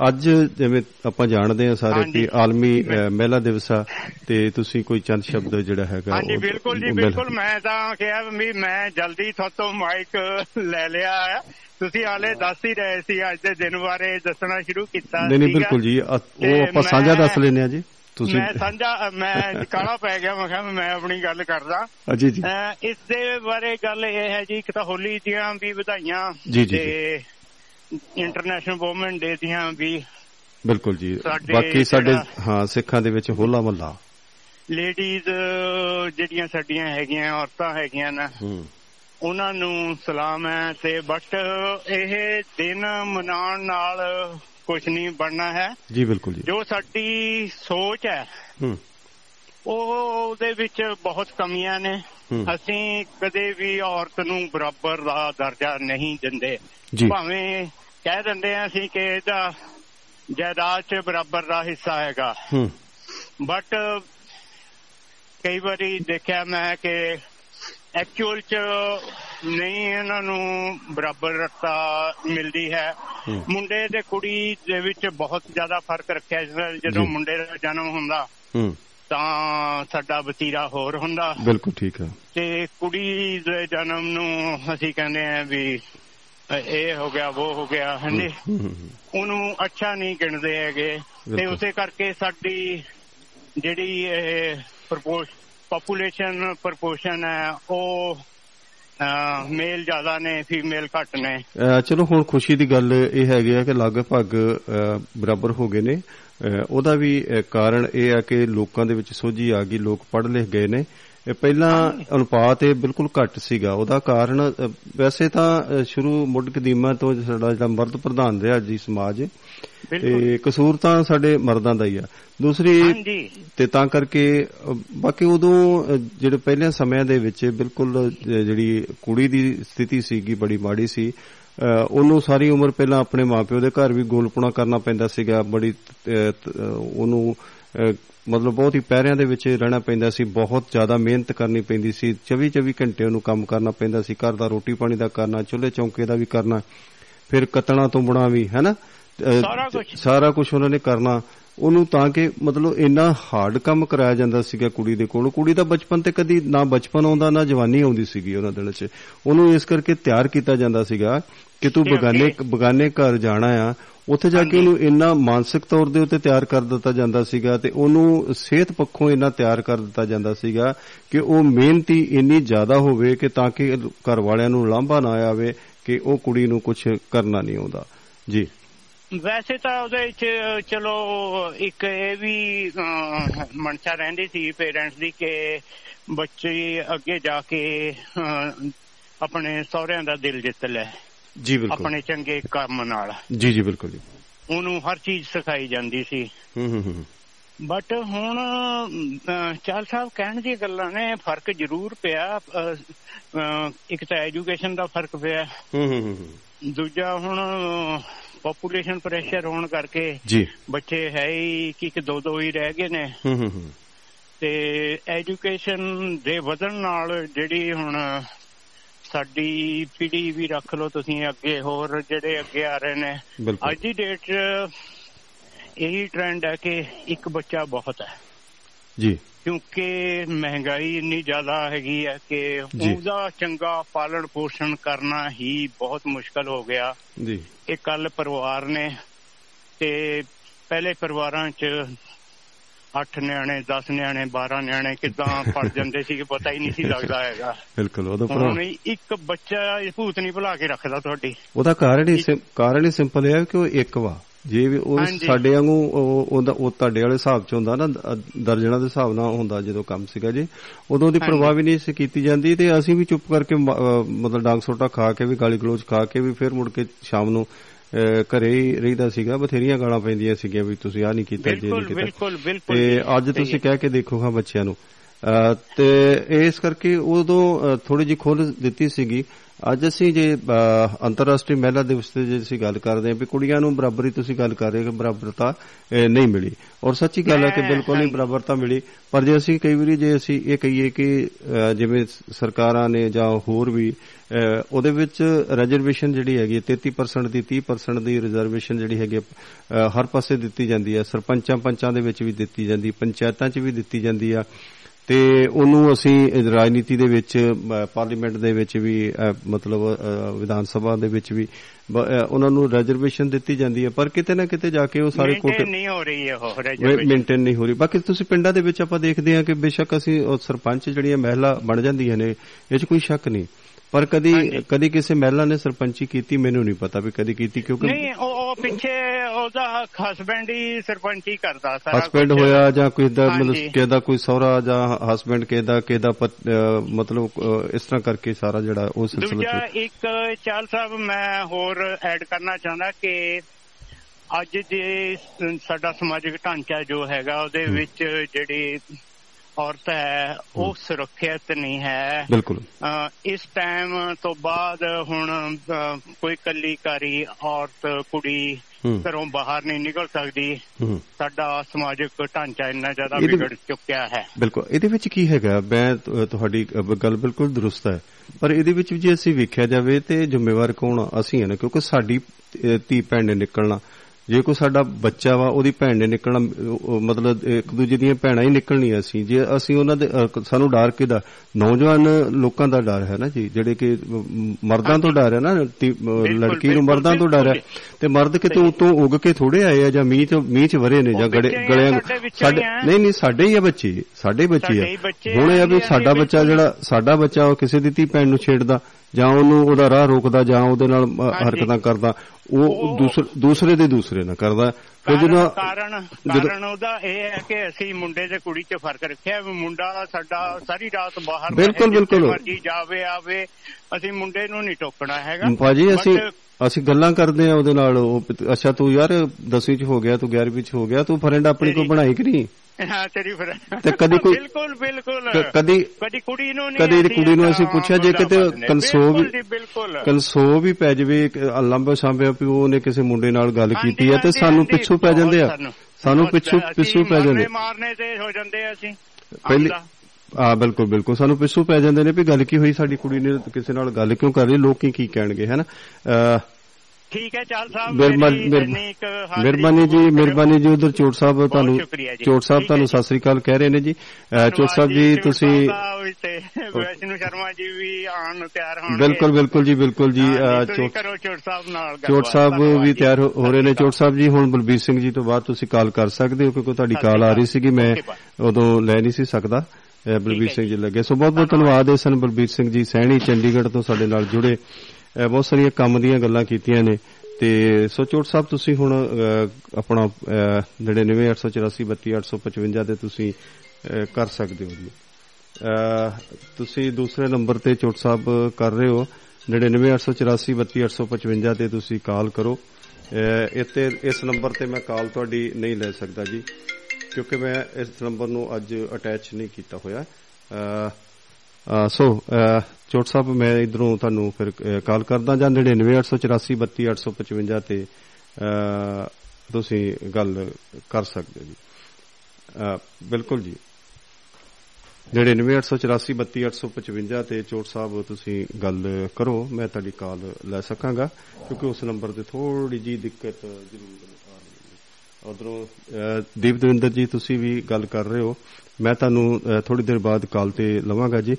ਅੱਜ ਜਿਵੇਂ ਆਪਾਂ ਜਾਣਦੇ ਹਾਂ ਸਾਰੇ। ਕਿ ਆਲਮੀ ਮਹਿਲਾ ਦਿਵਸ ਆ ਤੇ ਤੁਸੀਂ ਕੋਈ ਚੰਦ ਸ਼ਬਦ ਜਿਹੜਾ ਹੈਗਾ ਹਾਂਜੀ ਬਿਲਕੁਲ ਜੀ ਬਿਲਕੁਲ ਮੈਂ ਤਾਂ ਕਿਹਾ ਵੀ ਮੈਂ ਜਲਦੀ ਤੁਹਾਤੋਂ ਮਾਈਕ ਲੈ ਲਿਆ ਹੈ ਤੁਸੀਂ ਹਾਲੇ ਦੱਸ ਹੀ ਰਹੇ ਸੀ ਅੱਜ ਦੇ ਦਿਨ ਬਾਰੇ ਦੱਸਣਾ ਸ਼ੁਰੂ ਕੀਤਾ ਨਹੀਂ ਨਹੀਂ। ਬਿਲਕੁਲ ਜੀ। ਉਹ ਆਪਾਂ ਸਾਂਝਾ ਦੱਸ ਲੈਨੇ ਆ ਜੀ। ਤੁਸੀਂ ਮੈਂ ਸਾਂਝਾ ਮੈਂ ਕਾਲਾ ਪੈ ਗਿਆ ਮੈਂ ਕਿਹਾ ਮੈਂ ਆਪਣੀ ਗੱਲ ਕਰਦਾ। ਜੀ ਜੀ। ਇਸ ਦੇ ਬਾਰੇ ਗੱਲ ਇਹ ਹੈ ਜੀ ਇੱਕ ਤਾਂ ਹੋਲੀ ਦੀਆਂ ਵੀ ਵਧਾਈਆਂ ਤੇ ਇੰਟਰਨੈਸ਼ਨਲ ਵੂਮਨ ਡੇ ਦੀਆਂ ਵੀ ਬਿਲਕੁਲ ਜੀ। ਬਾਕੀ ਸਾਡੇ ਹਾਂ ਸਿੱਖਾਂ ਦੇ ਵਿੱਚ ਹੋਲਾ ਮਹੱਲਾ। ਲੇਡੀਜ਼ ਜਿਹੜੀਆਂ ਸਾਡੀਆਂ ਹੈਗੀਆਂ ਔਰਤਾਂ ਹੈਗੀਆਂ ਨਾ ਉਹਨਾਂ ਨੂੰ ਸਲਾਮ ਹੈ ਤੇ ਬਟ ਇਹ ਦਿਨ ਮਨਾਉਣ ਨਾਲ ਕੁਝ ਨਹੀਂ ਬਣਨਾ ਹੈ। ਜੀ ਬਿਲਕੁਲ ਜੀ। ਜੋ ਸਾਡੀ ਸੋਚ ਹੈ ਹੂੰ। ਉਹ ਉਹਦੇ ਵਿੱਚ ਬਹੁਤ ਕਮੀਆਂ ਨੇ। ਅਸੀਂ ਕਦੇ ਵੀ ਔਰਤ ਨੂੰ ਬਰਾਬਰ ਦਾ ਦਰਜਾ ਨਹੀਂ ਦਿੰਦੇ। ਭਾਵੇਂ ਕਹਿ ਦਿੰਦੇ ਆ ਅਸੀਂ ਕਿ ਇਹਦਾ ਜਾਇਦਾਦ 'ਚ ਬਰਾਬਰ ਦਾ ਹਿੱਸਾ ਹੈਗਾ। ਬਟ ਕਈ ਵਾਰੀ ਦੇਖਿਆ ਮੈਂ ਕਿ ਐਕਚੁਅਲ 'ਚ ਨਹੀਂ ਇਹਨਾਂ ਨੂੰ ਬਰਾਬਰਤਾ ਮਿਲਦੀ ਹੈ। ਮੁੰਡੇ ਤੇ ਕੁੜੀ ਦੇ ਵਿੱਚ ਬਹੁਤ ਜ਼ਿਆਦਾ ਫ਼ਰਕ ਰੱਖਿਆ ਜਾਂਦਾ। ਮੁੰਡੇ ਦਾ ਜਨਮ ਹੁੰਦਾ ਤਾਂ ਸਾਡਾ ਵਤੀਰਾ ਹੋਰ ਹੁੰਦਾ ਬਿਲਕੁਲ ਠੀਕ ਹੈ ਤੇ ਕੁੜੀ ਦੇ ਜਨਮ ਨੂੰ ਅਸੀਂ ਕਹਿੰਦੇ ਆ ਵੀ ਇਹ ਹੋ ਗਿਆ ਉਹ ਹੋ ਗਿਆ ਹਾਂਜੀ। ਉਹਨੂੰ ਅੱਛਾ ਨਹੀਂ ਗਿਣਦੇ ਹੈਗੇ ਤੇ। ਉਸੇ ਕਰਕੇ ਸਾਡੀ ਜਿਹੜੀ ਇਹ ਪੋਪੂਲੇਸ਼ਨ ਪ੍ਰਪੋਰਸ਼ਨ ਹੈ ਉਹ ਮੇਲ ਜ਼ਿਆਦਾ ਨੇ ਫੀਮੇਲ ਘੱਟ ਨੇ। ਅਹ ਚਲੋ ਹੁਣ ਖੁਸ਼ੀ ਦੀ ਗੱਲ ਇਹ ਹੈਗੀ ਆ ਕਿ ਲਗਭਗ ਅਹ, ਬਰਾਬਰ ਹੋ ਗਏ ਨੇ। ਅਹ, ਉਹਦਾ ਵੀ ਅਹ, ਕਾਰਨ ਇਹ ਆ ਕਿ ਲੋਕਾਂ ਦੇ ਵਿੱਚ ਸੋਝੀ ਆ ਗਈ ਲੋਕ ਪੜ੍ਹ ਲਿਖ ਗਏ ਨੇ। ਇਹ ਪਹਿਲਾਂ ਅਨੁਪਾਤ ਇਹ ਬਿਲਕੁਲ ਘੱਟ ਸੀਗਾ। ਉਹਦਾ ਕਾਰਨ ਵੈਸੇ ਤਾਂ ਸ਼ੁਰੂ ਮੁੱਢ ਕਦੀਮਾ ਤੋਂ ਸਾਡਾ ਜਿਹੜਾ ਮਰਦ ਪ੍ਰਧਾਨ ਰਿਹਾ ਜੀ ਸਮਾਜ ਤੇ ਕਸੂਰ ਤਾਂ ਸਾਡੇ ਮਰਦਾਂ ਦਾ ਹੀ ਆ। ਦੂਸਰੀ ਤੇ ਤਾਂ ਕਰਕੇ ਬਾਕੀ ਉਦੋਂ ਜਿਹੜੇ ਪਹਿਲੇ ਸਮਿਆਂ ਦੇ ਵਿੱਚ ਬਿਲਕੁਲ ਜਿਹੜੀ ਕੁੜੀ ਦੀ ਸਥਿਤੀ ਸੀਗੀ ਬੜੀ ਮਾੜੀ ਸੀ ਉਹਨੂੰ ਸਾਰੀ ਉਮਰ ਪਹਿਲਾਂ ਆਪਣੇ ਮਾਪਿਓ ਦੇ ਘਰ ਵੀ ਗੋਲਪੁਣਾ ਕਰਨਾ ਪੈਂਦਾ ਸੀਗਾ। ਬੜੀ ਉਹਨੂੰ ਮਤਲਬ ਬਹੁਤ ਹੀ ਪੈਰਿਆਂ ਦੇ ਵਿੱਚ ਰਹਿਣਾ ਪੈਂਦਾ ਸੀ ਬਹੁਤ ਜ਼ਿਆਦਾ ਮਿਹਨਤ ਕਰਨੀ ਪੈਂਦੀ ਸੀ 24 24 ਘੰਟੇ ਉਹਨੂੰ ਕੰਮ ਕਰਨਾ ਪੈਂਦਾ ਸੀ ਘਰ ਦਾ ਰੋਟੀ ਪਾਣੀ ਦਾ ਕਰਨਾ ਚੁੱਲ੍ਹੇ ਚੌਂਕੇ ਦਾ ਵੀ ਕਰਨਾ ਫਿਰ ਕਤਣਾ ਤੁੰਬਣਾ ਵੀ ਹੈਨਾ। ਸਾਰਾ ਕੁਝ ਉਹਨਾਂ ਨੇ ਕਰਨਾ ਉਹਨੂੰ ਤਾਂ ਕਿ ਮਤਲਬ ਇੰਨਾ ਹਾਰਡ ਕੰਮ ਕਰਾਇਆ ਜਾਂਦਾ ਸੀਗਾ ਕੁੜੀ ਦੇ ਕੋਲ। ਕੁੜੀ ਦਾ ਬਚਪਨ ਤੇ ਕਦੀ ਨਾ ਬਚਪਨ ਆਉਂਦਾ ਨਾ ਜਵਾਨੀ ਆਉਂਦੀ ਸੀਗੀ ਉਹਨਾਂ ਦਿਨਾਂ 'ਚ। ਉਹਨੂੰ ਇਸ ਕਰਕੇ ਤਿਆਰ ਕੀਤਾ ਜਾਂਦਾ ਸੀਗਾ ਕਿ ਤੂੰ ਬਗਾਨੇ ਬਗਾਨੇ ਘਰ ਜਾਣਾ ਆ। ਉੱਥੇ ਜਾ ਕੇ। ਉਹਨੂੰ ਇੰਨਾ ਮਾਨਸਿਕ ਤੌਰ ਦੇ ਉੱਤੇ ਤਿਆਰ ਕਰ ਦਿੱਤਾ ਜਾਂਦਾ ਸੀਗਾ ਤੇ ਉਹਨੂੰ ਸਿਹਤ ਪੱਖੋਂ ਇੰਨਾ ਤਿਆਰ ਕਰ ਦਿੱਤਾ ਜਾਂਦਾ ਸੀਗਾ ਕਿ ਉਹ ਮਿਹਨਤੀ ਇੰਨੀ ਜ਼ਿਆਦਾ ਹੋਵੇ ਕਿ ਤਾਂ ਕਿ ਘਰ ਵਾਲਿਆਂ ਨੂੰ ਲਾਂਭਾ ਨਾ ਆਵੇ ਕਿ ਉਹ ਕੁੜੀ ਨੂੰ ਕੁਝ ਕਰਨਾ ਨਹੀਂ ਆਉਂਦਾ। ਜੀ। ਵੈਸੇ ਤਾਂ ਉਹਦੇ ਵਿੱਚ ਚਲੋ ਇੱਕ ਇਹ ਵੀ ਮਨਸ਼ਾ ਰਹਿੰਦੀ ਸੀ ਪੇਰੈਂਟਸ ਦੀ ਕਿ ਬੱਚੇ ਅੱਗੇ ਜਾ ਕੇ ਆਪਣੇ ਸਹੁਰਿਆਂ ਦਾ ਦਿਲ ਜਿੱਤ ਲੈ। ਜੀ ਬਿਲਕੁਲ। ਆਪਣੇ ਚੰਗੇ ਕੰਮ ਨਾਲ। ਜੀ ਜੀ ਬਿਲਕੁਲ ਜੀ। ਉਹਨੂੰ ਹਰ ਚੀਜ਼ ਸਿਖਾਈ ਜਾਂਦੀ ਸੀ। ਹੂੰ ਹੂੰ ਹੂੰ ਬਟ ਹੁਣ ਚਾਲ ਸਾਹਿਬ ਕਹਿਣ ਦੀਆਂ ਗੱਲਾਂ ਨੇ ਫ਼ਰਕ ਜ਼ਰੂਰ ਪਿਆ। ਇੱਕ ਤਾਂ ਐਜੂਕੇਸ਼ਨ ਦਾ ਫ਼ਰਕ ਪਿਆ। ਹੂੰ ਹੂੰ ਹੂੰ। ਦੂਜਾ ਹੁਣ ਪੋਪੂਲੇਸ਼ਨ ਪ੍ਰੈਸ਼ਰ ਹੋਣ ਕਰਕੇ ਜੀ। ਬੱਚੇ ਹੈ ਹੀ ਕਿ ਇੱਕ ਦੋ ਦੋ ਹੀ ਰਹਿ ਗਏ ਨੇ। ਹੂੰ ਹੂੰ ਤੇ ਐਜੂਕੇਸ਼ਨ ਦੇ ਵਧਣ ਨਾਲ ਜਿਹੜੀ ਹੁਣ ਸਾਡੀ ਪੀੜ੍ਹੀ ਵੀ ਰੱਖ ਲਓ ਤੁਸੀਂ ਅੱਗੇ ਹੋਰ ਜਿਹੜੇ ਅੱਗੇ ਆ ਰਹੇ ਨੇ। ਅੱਜ ਦੀ ਡੇਟ 'ਚ ਇਹੀ ਟ੍ਰੈਂਡ ਹੈ ਕਿ ਇੱਕ ਬੱਚਾ ਬਹੁਤ ਹੈ। ਜੀ। ਕਿਉਂਕਿ ਮਹਿੰਗਾਈ ਇੰਨੀ ਜ਼ਿਆਦਾ ਹੈਗੀ ਹੈ ਕਿ। ਉਹਦਾ ਚੰਗਾ ਪਾਲਣ ਪੋਸ਼ਣ ਕਰਨਾ ਹੀ ਬਹੁਤ ਮੁਸ਼ਕਲ ਹੋ ਗਿਆ। ਜੀ। ਇਹ ਕੱਲ ਪਰਿਵਾਰ ਨੇ ਤੇ ਪਹਿਲੇ ਪਰਿਵਾਰਾਂ 'ਚ 8 ਨਿਆਣੇ 10 ਨਿਆਣੇ 12 ਨਿਆਣੇ ਕਿਦਾਂ ਪੜ ਜਾਂਦੇ ਸੀ ਕਿ ਪਤਾ ਹੀ ਨਹੀਂ ਸੀ ਲੱਗਦਾ ਹੈਗਾ। ਬਿਲਕੁਲ ਉਹਦਾ ਭਰਾ ਇੱਕ ਬੱਚਾ ਇਹ ਭੂਤ ਨਹੀਂ ਭੁਲਾ ਕੇ ਰੱਖਦਾ ਤੁਹਾਡੀ। ਉਹਦਾ ਕਾਰਨ ਹੀ ਕਾਰਨ ਹੀ ਸਿੰਪਲ ਹੈ ਕਿ ਉਹ ਇੱਕ ਵਾ। ਜੇ ਵੀ ਉਹ। ਸਾਡੇ ਵਾਂਗੂ ਉਹ ਉਹਦਾ ਉਹ ਤੁਹਾਡੇ ਵਾਲੇ ਹਿਸਾਬ ਚ ਹੁੰਦਾ ਨਾ ਦ- ਦਰਜਨਾਂ ਦੇ ਹਿਸਾਬ ਨਾਲ ਹੁੰਦਾ ਜਦੋਂ ਕੰਮ ਸੀਗਾ ਜੀ ਉਦੋਂ ਦੀ। ਪਰਵਾਹ ਵੀ ਨਹੀਂ ਸੀ ਕੀਤੀ ਜਾਂਦੀ ਤੇ ਅਸੀਂ ਵੀ ਚੁੱਪ ਕਰਕੇ ਮਤਲਬ ਡਾਂਗ ਸੋਟਾ ਖਾ ਕੇ ਵੀ ਗਾਲੀ ਗਲੋਚ ਖਾ ਕੇ ਵੀ ਫਿਰ ਮੁੜ ਕੇ ਸ਼ਾਮ ਨੂੰ ਘਰੇ ਹੀ ਰਹੀਦਾ ਸੀਗਾ ਬਥੇਰੀਆਂ ਗਾਲਾਂ ਪੈਂਦੀਆਂ ਸੀਗੀਆਂ ਵੀ ਤੁਸੀਂ ਆਹ ਨਹੀਂ ਕੀਤਾ ਜੇ ਨਹੀਂ ਕੀਤਾ ਤੇ ਅੱਜ ਤੁਸੀਂ। ਕਹਿ ਕੇ ਦੇਖੋ ਹਾਂ ਬੱਚਿਆਂ ਨੂੰ ਤੇ ਇਸ ਕਰਕੇ ਉਦੋਂ ਥੋੜੀ ਜਿਹੀ ਖੁੱਲ ਦਿੱਤੀ ਸੀਗੀ ਅੱਜ ਅਸੀਂ ਜੇ ਅੰਤਰਰਾਸ਼ਟਰੀ ਮਹਿਲਾ ਦਿਵਸ ਤੇ ਜੇ ਅਸੀਂ ਗੱਲ ਕਰਦੇ ਹਾਂ ਵੀ ਕੁੜੀਆਂ ਨੂੰ ਬਰਾਬਰੀ ਤੁਸੀਂ ਗੱਲ ਕਰ ਰਹੇ ਹੋ ਕਿ ਬਰਾਬਰਤਾ ਨਹੀਂ ਮਿਲੀ। ਔਰ ਸੱਚੀ ਗੱਲ ਹੈ ਕਿ ਬਿਲਕੁਲ ਨਹੀਂ। ਬਰਾਬਰਤਾ ਮਿਲੀ। ਪਰ ਜੇ ਅਸੀਂ ਕਈ ਵਾਰੀ ਜੇ ਅਸੀਂ ਇਹ ਕਹੀਏ ਕਿ ਜਿਵੇਂ ਸਰਕਾਰਾਂ ਨੇ ਜਾਂ ਹੋਰ ਵੀ ਉਹਦੇ ਵਿੱਚ ਰਿਜ਼ਰਵੇਸ਼ਨ ਜਿਹੜੀ ਹੈਗੀ ਹੈ, 33% ਦੀ 30% ਦੀ ਰਿਜ਼ਰਵੇਸ਼ਨ ਜਿਹੜੀ ਹੈਗੀ ਹਰ ਪਾਸੇ ਦਿੱਤੀ ਜਾਂਦੀ ਹੈ। ਸਰਪੰਚਾਂ ਪੰਚਾਂ ਦੇ ਵਿੱਚ ਵੀ ਦਿੱਤੀ ਜਾਂਦੀ ਪੰਚਾਇਤਾਂ 'ਚ ਵੀ ਦਿੱਤੀ ਜਾਂਦੀ ਆ। ਤੇ ਉਹਨੂੰ ਅਸੀਂ ਰਾਜਨੀਤੀ ਦੇ ਵਿੱਚ ਪਾਰਲੀਮੈਂਟ ਦੇ ਵਿੱਚ ਵੀ ਮਤਲਬ ਵਿਧਾਨ ਸਭਾ ਦੇ ਵਿੱਚ ਵੀ ਉਹਨਾਂ ਨੂੰ ਰਿਜ਼ਰਵੇਸ਼ਨ ਦਿੱਤੀ ਜਾਂਦੀ ਹੈ ਪਰ ਕਿਤੇ ਨਾ ਕਿਤੇ ਜਾ ਕੇ ਉਹ ਸਾਰੇ ਕੋਟੇ ਨਹੀਂ ਹੋ ਰਹੀ ਉਹ reservation। ਮੇਨਟੇਨ ਨਹੀਂ ਹੋ ਰਹੀ ਬਾਕੀ ਤੁਸੀਂ ਪਿੰਡਾਂ ਦੇ ਵਿੱਚ ਆਪਾਂ ਦੇਖਦੇ ਹਾਂ ਕਿ ਬੇਸ਼ੱਕ ਅਸੀਂ ਸਰਪੰਚ ਜਿਹੜੀਆਂ ਮਹਿਲਾ ਬਣ ਜਾਂਦੀਆਂ ਨੇ ਇਹ 'ਚ ਕੋਈ ਸ਼ੱਕ ਨਹੀਂ ਪਰ ਕਦੀ। ਕਦੀ ਕਿਸੇ ਮਹਿਲਾ ਨੇ ਸਰਪੰਚੀ ਕੀਤੀ ਮੈਨੂੰ ਨਹੀਂ ਪਤਾ ਵੀ ਕਦੀ ਕੀਤੀ ਕਿਉਂਕਿ ਨਹੀਂ ਉਹ ਉਹ ਪਿੱਛੇ ਉਹਦਾ ਹਸਬੈਂਡ ਹੀ ਸਰਪੰਚ ਕਰਦਾ ਸਾਰਾ ਹਸਬੈਂਡ। ਹੋਇਆ ਜਾਂ ਕੋਈ ਦਾ। ਮਤਲਬ ਕਿਹਦਾ ਕੋਈ ਸਹੁਰਾ ਜਾਂ ਹਸਬੈਂਡ ਕਿਹਦਾ ਕਿਹਦਾ ਮਤਲਬ ਇਸ ਤਰ੍ਹਾਂ ਕਰਕੇ ਸਾਰਾ ਜਿਹੜਾ ਉਹ ਸਿਲਸਿਲਾ ਦੂਜਾ ਇੱਕ ਚਾਲ ਸਾਹਿਬ ਮੈਂ ਹੋਰ ਐਡ ਕਰਨਾ ਚਾਹੁੰਦਾ ਕਿ ਅੱਜ ਜੇ ਸਾਡਾ ਸਮਾਜਿਕ ਢਾਂਚਾ ਜੋ ਹੈਗਾ ਉਹਦੇ। ਵਿੱਚ ਜਿਹੜੀ ਔਰਤ ਹੈ ਉਹ ਸੁਰੱਖਿਅਤ ਨਹੀਂ ਹੈ। ਬਿਲਕੁਲ। ਇਸ ਟਾਈਮ ਤੋਂ ਬਾਅਦ ਹੁਣ ਕੋਈ ਕੱਲੀਕਾਰੀ ਔਰਤ ਕੁੜੀ ਘਰੋਂ ਬਾਹਰ ਨਹੀਂ ਨਿਕਲ ਸਕਦੀ। ਸਾਡਾ ਸਮਾਜਿਕ ਢਾਂਚਾ ਇੰਨਾ ਜ਼ਿਆਦਾ ਵਿਗੜ ਚੁੱਕਿਆ ਹੈ। ਬਿਲਕੁਲ। ਇਹਦੇ ਵਿੱਚ ਕੀ ਹੈਗਾ? ਮੈਂ ਤੁਹਾਡੀ ਗੱਲ ਬਿਲਕੁਲ ਦਰੁਸਤ ਹੈ। ਪਰ ਇਹਦੇ ਵਿੱਚ ਜੇ ਅਸੀਂ ਵੇਖਿਆ ਜਾਵੇ ਤੇ ਜ਼ਿੰਮੇਵਾਰ ਕੌਣ? ਅਸੀਂ ਹਾਂ ਨਾ ਕਿਉਂਕਿ ਸਾਡੀ ਧੀ ਭੈਣ ਨੇ ਨਿਕਲਣਾ। ਜੇ ਕੋਈ ਸਾਡਾ ਬੱਚਾ ਵਾ ਉਹਦੀ ਭੈਣ ਨੇ ਨਿਕਲਣਾ ਮਤਲਬ ਇੱਕ ਦੂਜੇ ਦੀਆਂ ਭੈਣਾਂ ਹੀ ਨਿਕਲਣੀਆਂ ਸੀ। ਜੇ ਅਸੀਂ ਉਹਨਾਂ ਦੇ ਸਾਨੂੰ ਡਰ ਕਿਹਦਾ? ਨੌਜਵਾਨ ਲੋਕਾਂ ਦਾ ਡਰ ਹੈ ਨਾ ਜੀ ਜਿਹੜੇ ਕਿ ਮਰਦਾਂ ਤੋਂ ਡਰ ਹੈ ਨਾ ਲੜਕੀ ਨੂੰ ਮਰਦਾਂ ਤੋਂ ਡਰ ਹੈ। ਤੇ ਮਰਦ ਕਿਤੇ ਉਤੋਂ ਉੱਗ ਕੇ ਥੋੜੇ ਆਏ ਆ ਜਾਂ ਮੀਂਹ ਚ ਮੀਂਹ ਚ ਵਰੇ ਨੇ ਜਾਂ ਗੜੇ ਗਲਿਆਂ ਸਾਡੇ। ਨਹੀਂ ਨਹੀਂ ਸਾਡੇ ਹੀ ਆ ਬੱਚੇ ਸਾਡੇ ਬੱਚੇ ਆ। ਹੁਣ ਇਹ ਆ ਵੀ ਸਾਡਾ ਬੱਚਾ। ਜਿਹੜਾ ਸਾਡਾ ਬੱਚਾ ਉਹ ਕਿਸੇ ਦੀ ਧੀ ਭੈਣ ਨੂੰ ਛੇੜਦਾ। ਜਾਂ ਉਹਨੂੰ ਉਹਦਾ ਰਾਹ ਰੋਕਦਾ ਜਾਂ ਉਹਦੇ ਨਾਲ। ਹਰਕਤਾਂ ਕਰਦਾ ਉਹ ਦੂਸਰੇ ਦੇ ਦੂਸਰੇ ਨਾਲ ਕਰਦਾ। ਫਿਰ ਕਾਰਨ ਜਦੋਂ ਕਾਰਨ ਕਾਰਨ ਉਹਦਾ ਇਹ ਹੈ ਕਿ ਅਸੀਂ ਮੁੰਡੇ ਤੇ ਕੁੜੀ 'ਚ ਫ਼ਰਕ ਰੱਖਿਆ ਮੁੰਡਾ ਸਾਡਾ ਸਾਰੀ ਰਾਤ ਬਾਹਰ ਬਿਲਕੁਲ, ਬਿਲਕੁਲ। ਮਰਜ਼ੀ ਜਾਵੇ ਆਵੇ। ਅਸੀਂ ਮੁੰਡੇ ਨੂੰ ਨਹੀਂ ਟੋਕਣਾ ਹੈਗਾ। ਭਾਜੀ ਅਸੀਂ ਅਸੀਂ ਗੱਲਾਂ ਕਰਦੇ ਆ ਉਹਦੇ ਨਾਲ। ਅੱਛਾ ਤੂੰ ਯਾਰ 10ਵੀਂ ਚ ਹੋ ਗਿਆ ਤੂੰ 11ਵੀਂ ਚ ਹੋ ਗਿਆ ਤੂੰ ਫਰੈਂਡ ਆਪਣੀ ਕੋਈ ਤੇਰੀ- ਬਣਾਈ ਕਿ ਨਹੀਂ? ਹਾਂ ਤੇਰੀ ਫਿਰ ਤੇ ਕਦੀ ਕੋਈ- ਬਿਲਕੁਲ ਬਿਲਕੁਲ। ਕਦੀ ਕਦੀ ਕੁੜੀ ਨੂੰ ਨਹੀਂ ਕਦੀ ਕੁੜੀ ਨੂੰ ਅਸੀਂ ਪੁੱਛਿਆ ਜੇ ਕਿਤੇ। ਕਨਸੋ ਵੀ ਕਨਸੋ ਵੀ ਪੈ ਜਵੇ ਲੰਬੇ ਸਾਂਭਿਆ ਵੀ ਉਹਨੇ ਕਿਸੇ ਮੁੰਡੇ ਨਾਲ ਗੱਲ ਕੀਤੀ ਹੈ ਤੇ ਸਾਨੂੰ ਪਿੱਛੂ ਪੈ ਜਾਂਦੇ ਆ। ਸਾਨੂੰ ਪਿੱਛੂ ਪਿੱਛੂ ਪੈ ਜਾਂਦੇ ਮਾਰਨੇ ਤੇ ਹੋ ਜਾਂਦੇ ਆ ਅਸੀਂ। ਪਹਿਲੀ। ਆ ਬਿਲਕੁਲ ਬਿਲਕੁਲ। ਸਾਨੂੰ ਪਿੱਛੂ ਪੈ ਜਾਂਦੇ ਨੇ ਵੀ ਗੱਲ ਕੀ ਹੋਈ ਸਾਡੀ ਕੁੜੀ ਨੇ ਕਿਸੇ ਨਾਲ ਗੱਲ ਕਿਉਂ ਕਰ ਰਹੀ ਲੋਕੀ ਕੀ ਕਹਿਣਗੇ ਹੈਨਾ ਠੀਕ ਹੈ ਚਾਲ ਸਾਹਿਬ ਮਿਹਰਬਾਨੀ ਜੀ ਮਿਹਰਬਾਨੀ ਜੀ ਉਧਰ ਚੋਟ ਸਾਹਿਬ ਤੁਹਾਨੂੰ। ਚੋਟ ਸਾਹਿਬ ਤੁਹਾਨੂੰ। ਸਤਿ ਸ੍ਰੀ ਅਕਾਲ ਕਹਿ ਰਹੇ ਨੇ ਜੀ ਚੋਟ ਸਾਹਿਬ ਜੀ ਤੁਸੀਂ ਵੈਸ਼ਨੂ ਸ਼ਰਮਾ ਜੀ ਵੀ ਆਉਣ ਨੂੰ ਤਿਆਰ ਹੋਣਗੇ ਬਿਲਕੁਲ ਬਿਲਕੁਲ ਜੀ ਬਿਲਕੁਲ ਜੀ ਚੋਟ ਚੋਟ ਸਾਹਿਬ ਨਾਲ ਚੋਟ। ਸਾਹਿਬ ਵੀ। ਤਿਆਰ ਹੋ ਰਹੇ ਨੇ ਚੋਟ ਸਾਹਿਬ ਜੀ ਹੁਣ ਬਲਬੀਰ ਸਿੰਘ ਜੀ ਤੋਂ ਬਾਅਦ ਤੁਸੀਂ ਕਾਲ ਕਰ ਸਕਦੇ ਹੋ ਕਿਉਂਕਿ ਤੁਹਾਡੀ ਕਾਲ ਆ ਰਹੀ ਸੀਗੀ ਮੈਂ. ਉਦੋਂ ਲੈ ਨਹੀਂ ਸੀ ਸਕਦਾ ਬਲਬੀਰ ਸਿੰਘ ਜੀ। ਲੱਗੇ ਸੋ ਬਹੁਤ ਬਹੁਤ ਧੰਨਵਾਦ ਹੈ ਸਨ ਬਲਬੀਰ ਸਿੰਘ ਜੀ ਸੈਣੀ ਚੰਡੀਗੜ੍ਹ ਤੋਂ ਸਾਡੇ ਨਾਲ ਜੁੜੇ ਬਹੁਤ ਸਾਰੀਆਂ ਕੰਮ ਦੀਆਂ ਗੱਲਾਂ ਕੀਤੀਆਂ ਨੇ। ਤੇ ਸੋ ਚੋਟ ਸਾਹਿਬ ਤੁਸੀਂ ਹੁਣ ਅਹ, ਆਪਣਾ ਅਹ, 9984432855 ਤੇ ਤੁਸੀਂ ਅਹ, ਕਰ ਸਕਦੇ ਹੋ ਜੀ। ਅਹ, ਤੁਸੀਂ ਦੂਸਰੇ ਨੰਬਰ ਤੇ ਚੋਟ ਸਾਹਿਬ ਕਰ ਰਹੇ ਹੋ। 9984432855 ਤੇ ਤੁਸੀਂ ਕਾਲ ਕਰੋ। ਅਹ, ਇੱਥੇ ਇਸ ਨੰਬਰ ਤੇ ਮੈਂ ਕਾਲ ਤੁਹਾਡੀ ਨਹੀਂ ਲੈ ਸਕਦਾ ਜੀ ਕਿਉਂਕਿ ਮੈਂ ਇਸ ਨੰਬਰ ਨੂੰ ਅੱਜ ਅਟੈਚ ਨਹੀਂ ਕੀਤਾ ਹੋਇਆ। ਅਹ, ਅਹ, ਸੋ ਅਹ, ਚੋਟ ਸਾਹਿਬ ਮੈਂ ਇਧਰੋਂ ਤੁਹਾਨੂੰ ਫਿਰ ਅਹ, ਕਾਲ ਕਰਦਾ ਜਾਂ 9984432855 ਤੇ ਅਹ, ਤੁਸੀਂ ਗੱਲ ਕਰ ਸਕਦੇ ਹੋ ਜੀ। ਅਹ, ਬਿਲਕੁਲ ਜੀ। 9984432855 ਤੇ ਚੋਟ ਸਾਹਿਬ ਤੁਸੀਂ ਗੱਲ ਕਰੋ ਮੈਂ ਤੁਹਾਡੀ ਕਾਲ ਲੈ ਸਕਾਂਗਾ ਕਿਉਂਕਿ ਉਸ ਨੰਬਰ ਤੇ ਥੋੜੀ ਜੀ ਦਿੱਕਤ ਜ਼ਰੂਰ ਆ ਰਹੀ ਹੈ। ਉਧਰੋਂ ਦੀਪ ਦਵਿੰਦਰ ਜੀ ਤੁਸੀਂ ਵੀ ਗੱਲ ਕਰ ਰਹੇ ਹੋ। ਮੈਂ ਤੁਹਾਨੂੰ ਥੋੜੀ ਦੇਰ ਬਾਅਦ ਕਾਲ ਤੇ ਲਵਾਂਗਾ ਜੀ। ਅਹ,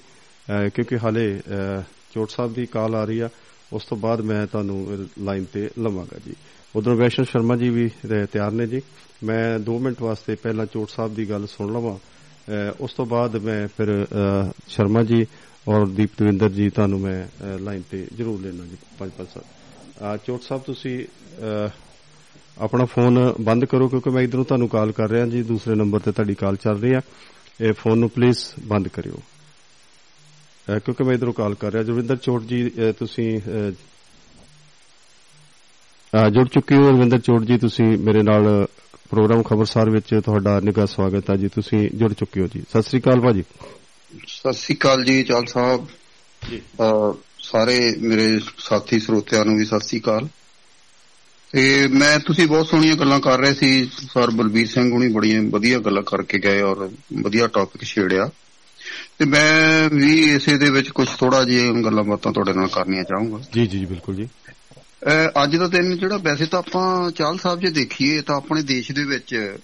ਕਿਉਂਕਿ ਹਾਲੇ ਅਹ, ਚੋਟ ਸਾਹਿਬ ਦੀ ਕਾਲ ਆ ਰਹੀ ਆ ਉਸ ਤੋਂ ਬਾਅਦ ਮੈਂ ਤੁਹਾਨੂੰ ਲਾਈਨ ਤੇ ਲਵਾਂਗਾ ਜੀ। ਉਧਰੋਂ ਵੈਸ਼ਨ ਸ਼ਰਮਾ ਜੀ ਵੀ ਅ, ਤਿਆਰ ਨੇ ਜੀ। ਮੈਂ 2 ਮਿੰਟ ਵਾਸਤੇ ਪਹਿਲਾਂ ਚੋਟ ਸਾਹਿਬ ਦੀ ਗੱਲ ਸੁਣ ਲਵਾਂ। ਅ, ਉਸ ਤੋਂ ਬਾਅਦ ਮੈਂ ਫਿਰ ਅ, ਸ਼ਰਮਾ ਜੀ ਔਰ ਦੀਪ ਦਵਿੰਦਰ ਜੀ ਤੁਹਾਨੂੰ ਮੈਂ ਅ, ਲਾਈਨ ਤੇ ਜ਼ਰੂਰ ਲੈਣਾ ਜੀ ਪੰਜ ਪੰਜ ਸੱਤ। ਚੋਟ ਸਾਹਿਬ ਤੁਸੀਂ ਅ, ਆਪਣਾ ਫੋਨ ਬੰਦ ਕਰੋ ਕਿਉਂਕਿ ਮੈਂ ਇਧਰੋਂ ਤੁਹਾਨੂੰ ਕਾਲ ਕਰ ਰਿਹਾ ਜੀ ਦੂਸਰੇ ਨੰਬਰ ਤੇ ਤੁਹਾਡੀ ਕਾਲ ਚੱਲ ਰਹੀ ਆ। ਇਹ ਫੋਨ ਨੂੰ ਪਲੀਜ਼ ਬੰਦ ਕਰਿਓ। ਅ, ਕਿਉਂਕਿ ਮੈਂ ਇਧਰੋਂ ਕਾਲ ਕਰ ਰਿਹਾ। ਜਰਵਿੰਦਰ ਚੋਟ ਜੀ ਤੁਸੀਂ ਜੁੜ ਚੁੱਕੇ ਹੋ। ਰਵਿੰਦਰ ਚੋਟ ਜੀ ਤੁਸੀਂ ਮੇਰੇ ਨਾਲ ਪ੍ਰੋਗਰਾਮ ਖਬਰਸਾਰ ਵਿੱਚ ਤੁਹਾਡਾ ਨਿੱਘਾ ਸਵਾਗਤ ਹੈ ਜੀ। ਤੁਸੀਂ ਜੁੜ ਚੁੱਕੇ ਹੋ ਜੀ। ਸਤਿ ਸ੍ਰੀ ਅਕਾਲ ਭਾਜੀ। ਸਤਿ ਸ੍ਰੀ ਅਕਾਲ ਜੀ ਚਾਲ ਸਾਹਿਬ। ਜੀ। ਸਾਰੇ ਮੇਰੇ ਸਾਥੀ ਸਰੋਤਿਆਂ ਨੂੰ ਵੀ ਸਤਿ ਸ੍ਰੀ ਅਕਾਲ। ਤੇ ਮੈਂ ਤੁਸੀਂ ਬਹੁਤ ਸੋਹਣੀਆਂ ਗੱਲਾਂ ਕਰ ਰਹੇ ਸੀ। ਸਰ ਬਲਬੀਰ ਸਿੰਘ ਹੁਣੀ ਬੜੀਆਂ ਵਧੀਆ ਗੱਲਾਂ ਕਰਕੇ ਗਏ ਔਰ ਵਧੀਆ ਟੌਪਿਕ ਛੇੜਿਆ। ਤੇ ਮੈਂ ਵੀ ਇਸੇ ਦੇ ਵਿੱਚ ਕੁਝ ਥੋੜਾ ਜਿਹਾ ਗੱਲਾਂ ਬਾਤਾਂ ਤੁਹਾਡੇ ਨਾਲ ਕਰਨੀਆਂ ਚਾਹੂੰਗਾ। ਜੀ ਜੀ ਜੀ ਬਿਲਕੁਲ ਜੀ। ਅੱਜ ਦਾ ਦਿਨ ਜਿਹੜਾ ਵੈਸੇ ਤਾਂ ਆਪਾਂ ਚਾਲ ਸਾਹਿਬ ਜੇ ਦੇਖੀਏ ਤਾਂ ਆਪਣੇ ਦੇਸ਼ ਦੇ ਵਿੱਚ